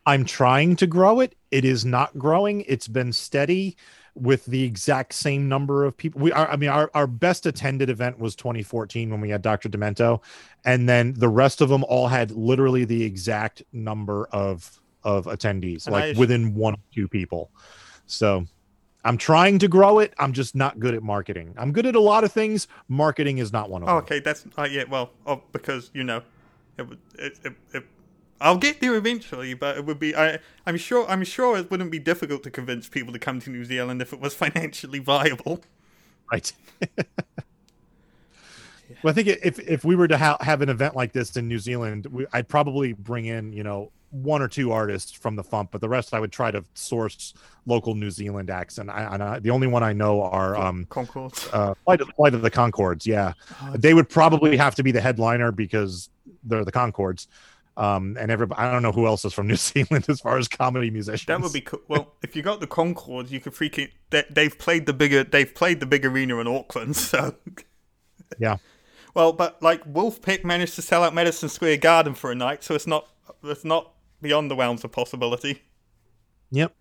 I'm trying to grow it. It is not growing. It's been steady with the exact same number of people. We are, I mean, our, our best attended event was 2014 when we had Dr. Demento, and then the rest of them all had literally the exact number of of attendees, And like ass- within one or two people. So I'm trying to grow it. I'm just not good at marketing. I'm good at a lot of things. Marketing is not one of Oh, them. okay, that's uh, yeah. Well, oh, because you know, it. It, it, it, I'll get there eventually, but it would be. I. I'm sure. I'm sure it wouldn't be difficult to convince people to come to New Zealand if it was [LAUGHS] financially viable. Right. Well, I think if if we were to ha- have an event like this in New Zealand, we, I'd probably bring in you know one or two artists from the Fump, but the rest I would try to source local New Zealand acts, and I, and I the only one I know are um Conchord. uh Flight of, Flight of the Conchords. Yeah, Oh, they would probably have to be the headliner because they're the Conchords. Um, and everybody, I don't know who else is from New [LAUGHS] Zealand as far as comedy musicians. That would be cool. Well, if you got the Conchord, you could freaking. They, they've played the bigger. They've played the big arena in Auckland, [LAUGHS] so. yeah. Well, but like Vulfpeck managed to sell out Madison Square Garden for a night, so it's not. It's not beyond the realms of possibility. Yep.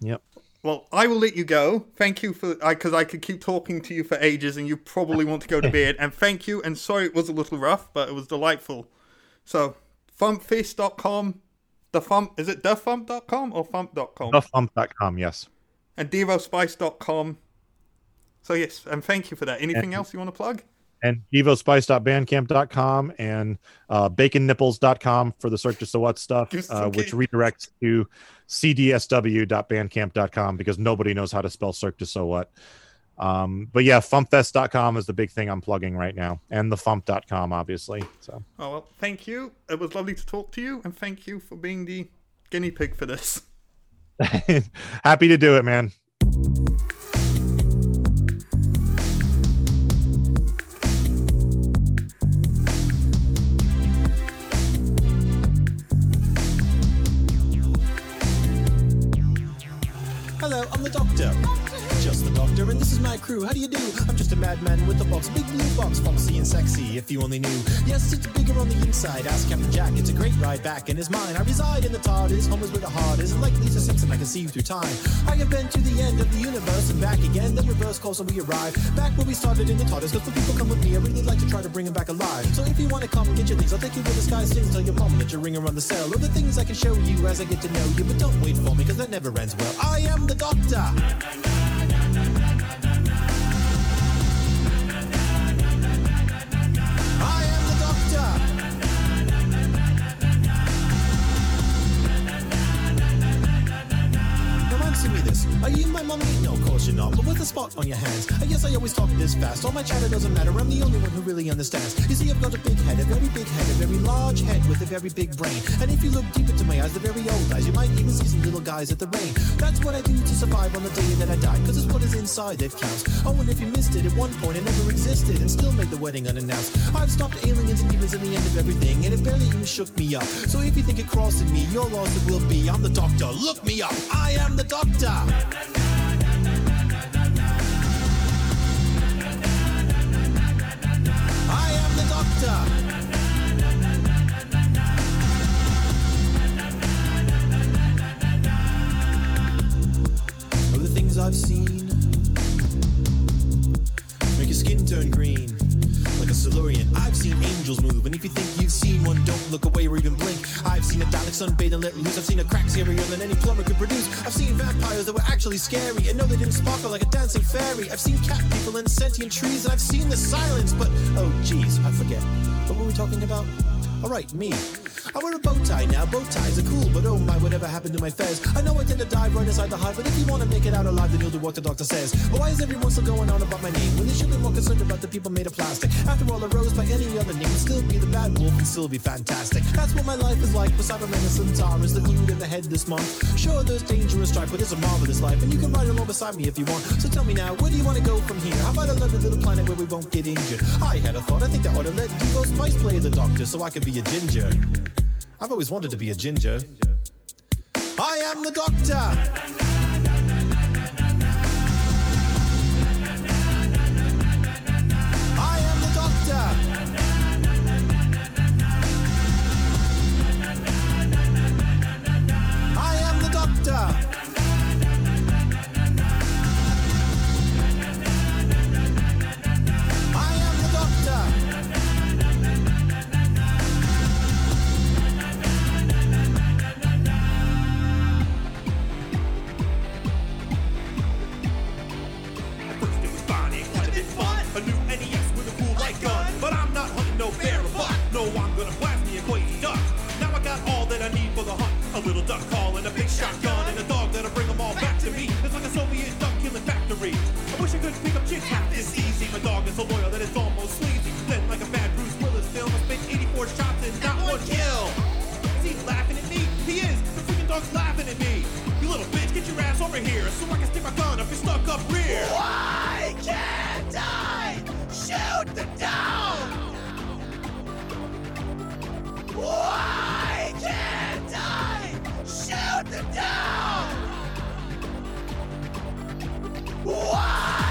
Yep. Well, I will let you go. Thank you for because I, could keep talking to you for ages, and you probably want to go to [LAUGHS] bed. And thank you. And sorry it was a little rough, but it was delightful. So, fumpfest.com, the FuMP is it thefump.com or fump.com? Thefump.com. Yes. and devospice.com. So yes, and thank you for that. Anything else you want to plug? and evospice.bandcamp.com and uh, baconnipples.com for the Cirque du What stuff, uh, which redirects to cdsw.bandcamp.com because nobody knows how to spell Cirque du Soleil. Um, but yeah, fumpfest.com is the big thing I'm plugging right now, and the fump.com, obviously. So Oh well, thank you. It was lovely to talk to you, and thank you for being the guinea pig for this. [LAUGHS] happy to do it, man. Hello, I'm the Doctor. The Doctor, and this is my crew. How do you do? I'm just a madman with a box, big blue box, foxy and sexy. If you only knew. Yes, it's bigger on the inside. Ask Captain Jack. It's a great ride back in his mind. I reside in the TARDIS. Home is where the heart is. And like Lisa Simpson, I can see you through time. I have been to the end of the universe and back again. Then reverse course and we arrive back where we started in the TARDIS. Cause when people come with me, I really like to try to bring them back alive. So if you wanna come get your things, I'll take you where the sky sings. Tell your mom that your ring around the cell. Or the things I can show you as I get to know you. But don't wait for me, cause that never ends well. I am the doctor. Answer me this. Are you my mummy? No, of course you're not. But with a spot on your hands. I guess I always talk this fast. All my chatter doesn't matter. I'm the only one who really understands. You see, I've got a big head, a very big head, a very large head with a very big brain. And if you look deep into my eyes, the very old eyes, you might even see some little guys at the rain. That's what I do to survive on the day that I die. Cause it's what is inside that counts. Oh, and if you missed it, at one point it never existed and still made the wedding unannounced. I've stopped aliens and demons in the end of everything, and it barely even shook me up. So if you think it crossed in me, your loss it will be. I'm the doctor. Look me up. I am the doctor. I am the doctor. Of the things I've seen, I've seen angels move, and if you think you've seen one, don't look away or even blink. I've seen a Dalek sunbathe and let loose. I've seen a crack scarier than any plumber could produce. I've seen vampires that were actually scary, and no, they didn't sparkle like a dancing fairy. I've seen cat people and sentient trees, and I've seen the silence, but oh, geez, I forget. What were we talking about? All right, me. I wear a bow tie now. Bow ties are cool, but oh my, whatever happened to my fez? I know I tend to dive right inside the hive, but if you want to make it out alive, then you'll do what the doctor says. But why is everyone still going on about my name when they should be more concerned about the people made of plastic? After all, I rose by any other name, still be the bad wolf and still be fantastic. That's what my life is like. Beside a menace and Tara's the hood in the head this month. Sure, there's dangerous strife, but it's a marvelous life, and you can ride along beside me if you want. So tell me now, where do you want to go from here? How about a little planet where we won't get injured? I had a thought. I think I ought to let Devo Spice play the doctor so I could be a ginger. I've always wanted to be a ginger. I am the doctor. Not kill. Is he laughing at me? He is. The freaking dog's laughing at me. You little bitch, get your ass over here so I can stick my gun up your stuck up rear. Why can't I shoot them down? Why can't I shoot them down? Why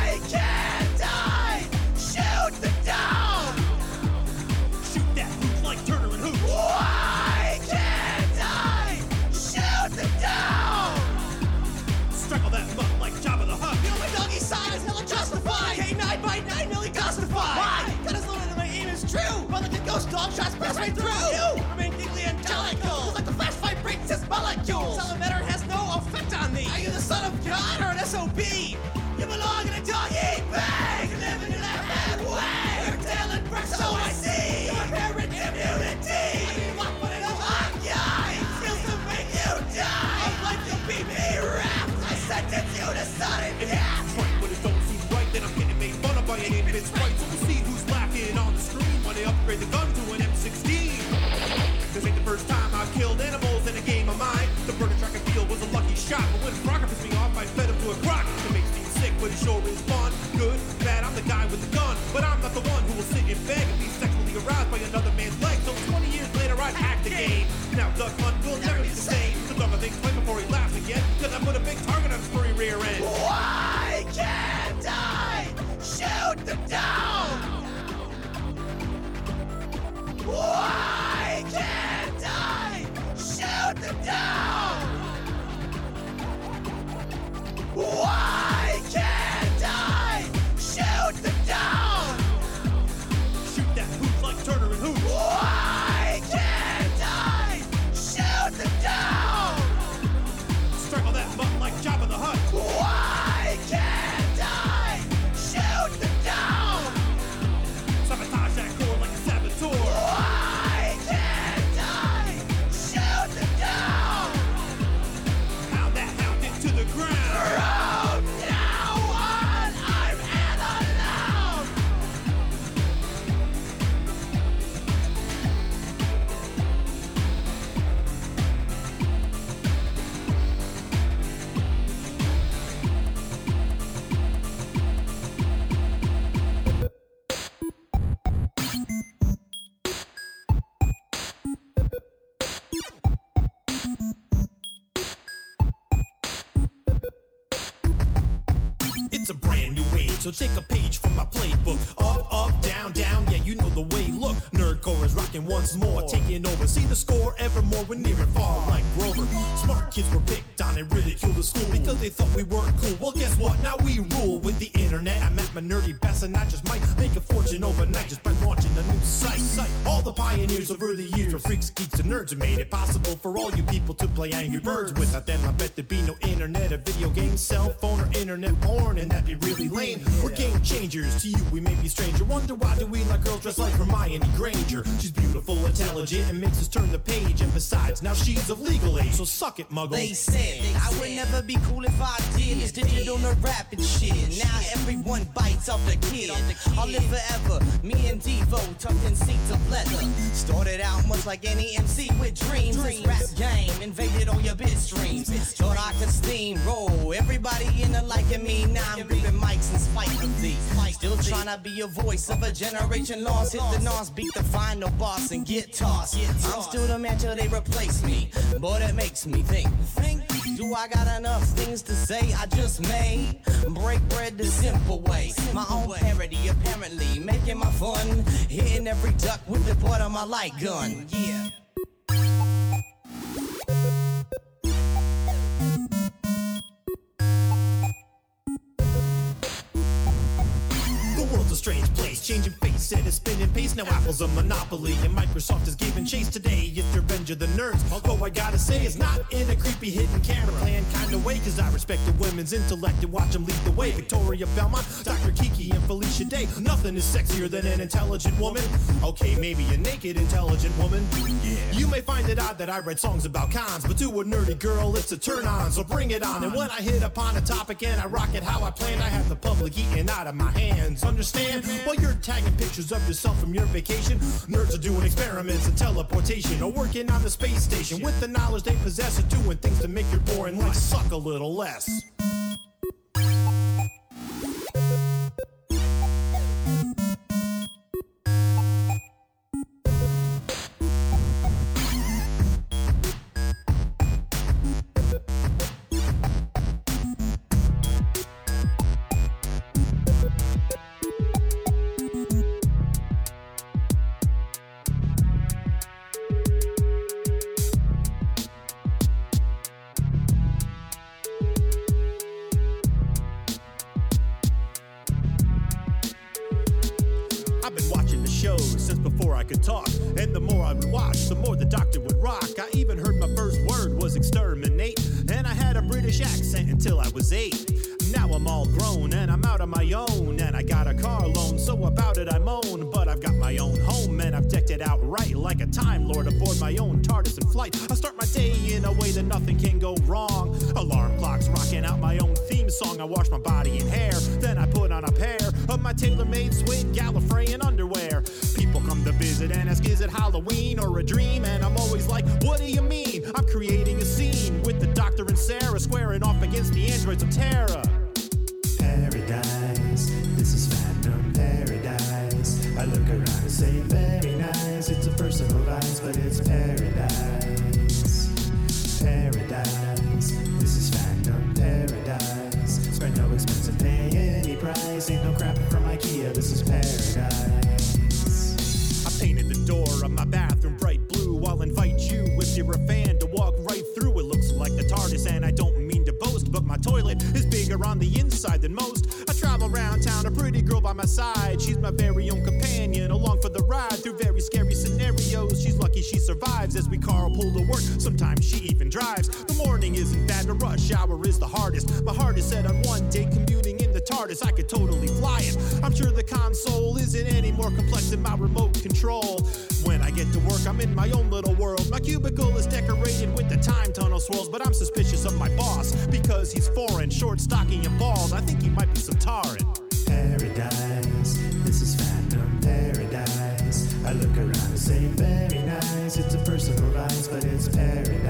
a ghost shots pass right through. You remain deeply angelical. Like the fight breaks its molecules. Salamander has no effect on me. Are you the son of God or an SOB? You belong in a doggy bag. You're Living in that bad way. Your tail and breath, so I see. Your parent immunity. I mean, what would it have? Skills to make you die. Of life you'll be me wrapped. I sentence you to sudden the gun to an M16. This ain't the first time I've killed animals in a game of mine. The burger track I feel was a lucky shot, but when Crocker pissed me off, I fed him to a croc. It makes me sick, but it sure is fun. Good, bad, I'm the guy with the gun, but I'm not the one who will sit and beg and be sexually aroused by another man's leg. So 20 years later, I've hacked the game. Now Duck Hunt So take a page from my playbook. Up, up, down, down, yeah, you know the way. Look, Nerdcore is rocking once more, taking over. See the score evermore, we're near and far like Grover. Smart kids were picked on and ridiculed at school because they thought we weren't cool. Well, guess what? Now we rule with the internet. I'm at my nerdy best, and I just might make a fortune overnight just by launching a new site. All the pioneers over the years, from freaks, geeks, and nerds, made it possible for all you people to play Angry Birds. Without them, I bet there'd be no internet, a video game, cell phone, or internet porn, and that'd be really lame. We're game changers. To you, we may be stranger. Wonder why do we like girls dressed like Hermione Granger? She's beautiful, intelligent, and makes us turn the page. And besides, now she's of legal age, so suck it, muggle. They said I would never be cool if I did this digital rapping shit. Now everyone bites off the kid. I'll live forever. Me and Devo tucked in seats of leather. Started out much like any MC with dreams. This rap game invaded all your bit streams. Thought I could steamroll everybody in the liking me. Now I'm gripping mics in spite of these. Still trying to be a voice of a generation lost. Hit the nons, beat the final boss, and get tossed. I'm still the man till they replace me. Boy, that makes me think. Think, do I got enough things to say? I just made break bread the simple way. My own parody, apparently, making my fun. Hitting every duck with the butt of my light gun. Yeah. The world's a strange place, changing face and it's spinning pace. Now Apple's a monopoly and Microsoft is giving chase today. It's the revenge of the nerds. Although I gotta say, it's not in a creepy hidden camera plan kind of way. Cause I respect the women's intellect and watch them lead the way. Veronica Belmont, Dr. Kiki, and Felicia Day. Nothing is sexier than an intelligent woman. Okay, maybe a naked intelligent woman. Yeah. You may find it odd that I write songs about cons, but to a nerdy girl, it's a turn on. So bring it on. And when I hit upon a topic and I rock it how I planned, I have the public eating out of my hands. Understand? While you're tagging pictures of yourself from your vacation, nerds are doing experiments in teleportation or working on the space station with the knowledge they possess of doing things to make your boring life suck a little less. Could talk. And the more I would watch, the more the doctor would rock. I even heard my first word was exterminate. And I had a British accent until I was eight. Now I'm all grown and I'm out on my own. And I got a car loan, so about it I moan. But I've got my own home and I've decked it out right like a Time Lord aboard my own TARDIS in flight. I start my day in a way that nothing can go wrong. Alarm clocks rocking out my own theme song. I wash my body and hair, then I put on a pair of my tailor-made suede Gallifreyan underwear. To visit and ask, is it Halloween or a dream? And I'm always like, what do you mean? I'm creating a scene with the Doctor and Sarah squaring off against the androids of Tara. Paradise, this is fandom paradise. I look around and say, very nice. It's a personal vice, but it's paradise. You're a fan to walk right through. It looks like the TARDIS, and I don't mean to boast, but my toilet is bigger on the inside than most. I travel around town, a pretty girl by my side. She's my very own companion, along for the ride through very scary scenarios. She's lucky she survives as we carpool to work. Sometimes she even drives. The morning isn't bad, the rush hour is the hardest. My heart is set on one day commuting in the TARDIS. I could totally fly it. I'm sure the console isn't any more complex than my remote control. When I get to work, I'm in my own little world. My cubicle is decorated with the time tunnel swirls, but I'm suspicious of my boss because he's foreign, short, stocky, and bald. I think he might be Sontaran. Paradise, this is phantom paradise. I look around and say, very nice. It's a personal vice, but it's paradise.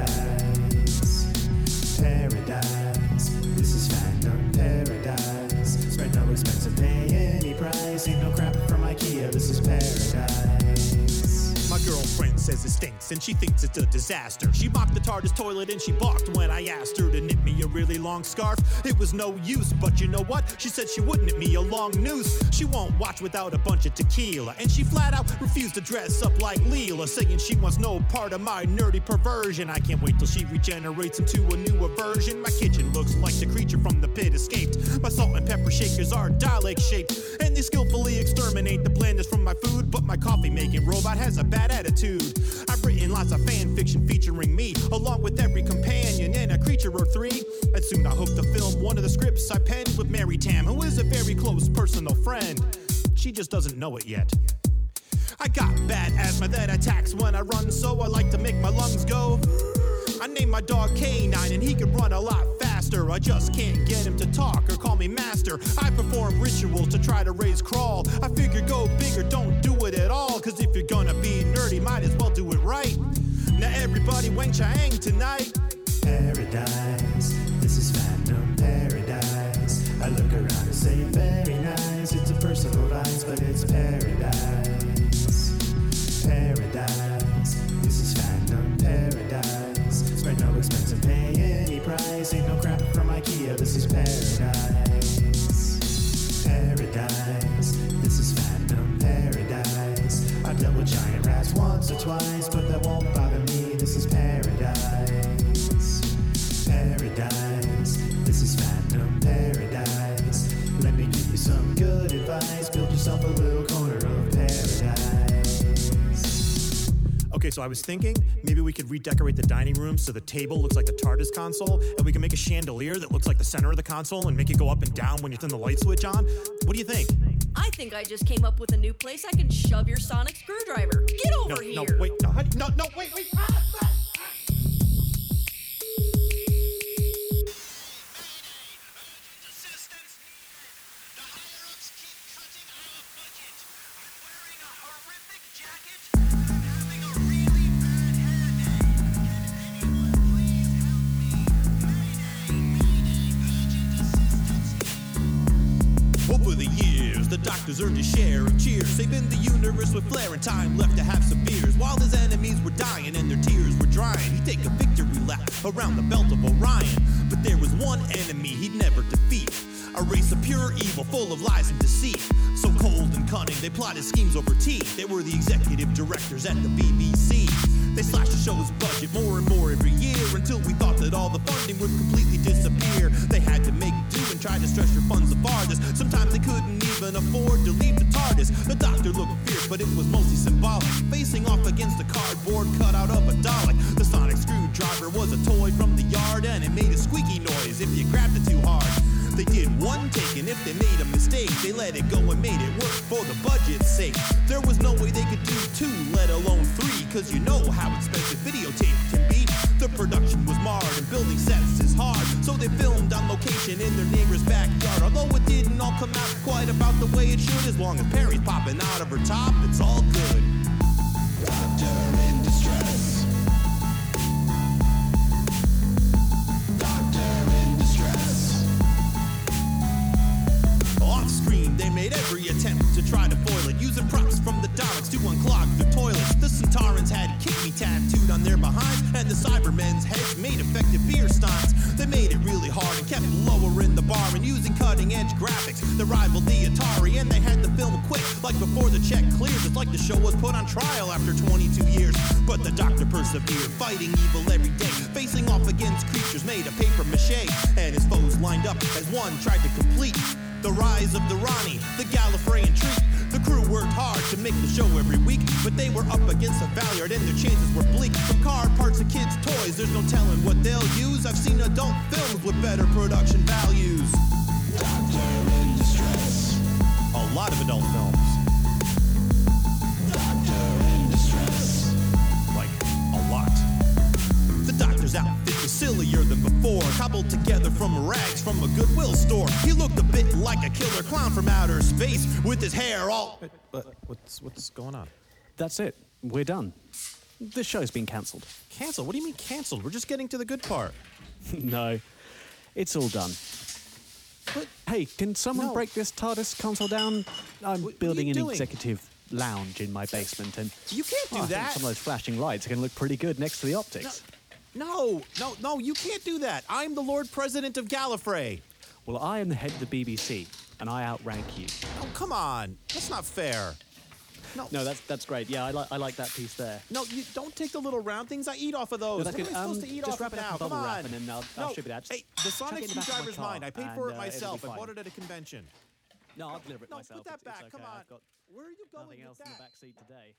Says it stinks and she thinks it's a disaster. She mocked the TARDIS toilet and she balked when I asked her to knit me a really long scarf. It was no use, but you know what? She said she wouldn't knit me a long noose. She won't watch without a bunch of tequila. And she flat out refused to dress up like Leela, saying she wants no part of my nerdy perversion. I can't wait till she regenerates into a newer version. My kitchen looks like the creature from the pit escaped. My salt and pepper shakers are Dalek shaped, and they skillfully exterminate the blandness from my food. But my coffee making robot has a bad attitude. I've written lots of fan fiction featuring me, along with every companion and a creature or three. And soon I hope to film one of the scripts I penned with Mary Tamm, who is a very close personal friend. She just doesn't know it yet. I got bad asthma that attacks when I run, so I like to make my lungs go. I named my dog K9 and he can run a lot faster. I just can't get him to talk or call me master. I perform rituals to try to raise crawl. I figure go bigger, don't do it at all. Cause if you're gonna be nerdy, might as well do it right. Now everybody wang chang tonight. Paradise, once or twice, but that won't bother me. This is paradise. Paradise, this is fandom paradise. Let me give you some good advice. Build yourself a little corner of paradise. Okay, so I was thinking maybe we could redecorate the dining room so the table looks like the TARDIS console, and we can make a chandelier that looks like the center of the console and make it go up and down when you turn the light switch on. What do you think? I think I just came up with a new place I can shove your sonic screwdriver. Get over No, here. no, wait, no, honey, no, no, wait, wait. Ah, ah. And time left to have some beers. While his enemies were dying and their tears were drying, he'd take a victory lap around the belt of Orion. But there was one enemy he'd never defeat. Race of pure evil, full of lies and deceit. So cold and cunning, they plotted schemes over tea. They were the executive directors at the BBC. They slashed the show's budget more and more every year until we thought that all the funding would completely disappear. They had to make do and try to stretch their funds the farthest. Sometimes they couldn't even afford to leave the TARDIS. The doctor looked fierce, but it was mostly symbolic. Facing off against a cardboard cutout of a Dalek. The sonic screwdriver was a toy from the yard and it made a squeaky noise if you grabbed it too hard. They did one take, and if they made a mistake, they let it go and made it work for the budget's sake. There was no way they could do two, let alone three, cause you know how expensive videotape can be. The production was marred, and building sets is hard, so they filmed on location in their neighbor's backyard. Although it didn't all come out quite about the way it should, as long as Peri's popping out of her top, it's all good. They made every attempt to try to foil it, using props from the Daleks to unclog the toilets. The Sontarans had Kick Me tattooed on their behinds, and the Cybermen's heads made effective beer steins. They made it really hard and kept lowering the bar and using cutting edge graphics that rivaled the Atari, and they had the film quick, like before the check cleared. It's like the show was put on trial after 22 years. But the doctor persevered, fighting evil every day, facing off against creatures made of paper mache, and his foes lined up as one tried to complete the rise of the Ronnie, the Gallifreyan treat. The crew worked hard to make the show every week, but they were up against a Valiant and their chances were bleak. From car parts to kids' toys, there's no telling what they'll use. I've seen adult films with better production values. Doctor in distress. A lot of adult films. The doctor's outfit was sillier than before, cobbled together from rags from a Goodwill store. He looked a bit like a killer clown from outer space, with his hair all. But what's what's going on? That's it. We're done. The show's been cancelled. Cancelled? What do you mean canceled? We're just getting to the good part. [LAUGHS] no, it's all done. Hey, can someone No. break this TARDIS console down? I'm what building you an doing? executive lounge in my basement, and You can't do Oh, that. Some of those flashing lights are going to look pretty good next to the optics. No, no, no, no, you can't do that. I'm the Lord President of Gallifrey. Well, I am the head of the BBC, and I outrank you. Oh, come on. That's not fair. No, No, that's that's great. Yeah, I like I like that piece there. no, you don't take the little round things. I eat off of those. No, that's what good. am I supposed Um, to eat off wrap of it now? Come on. wrap and then I'll- I'll no. ship it out. Just Hey, the Sonic it in the back of my screwdriver's mine. I paid and, for it uh, myself. I bought it at a convention. No, I'll deliver it No, myself. put that It's- it's back. Come on. Where are you going nothing else in the back seat today.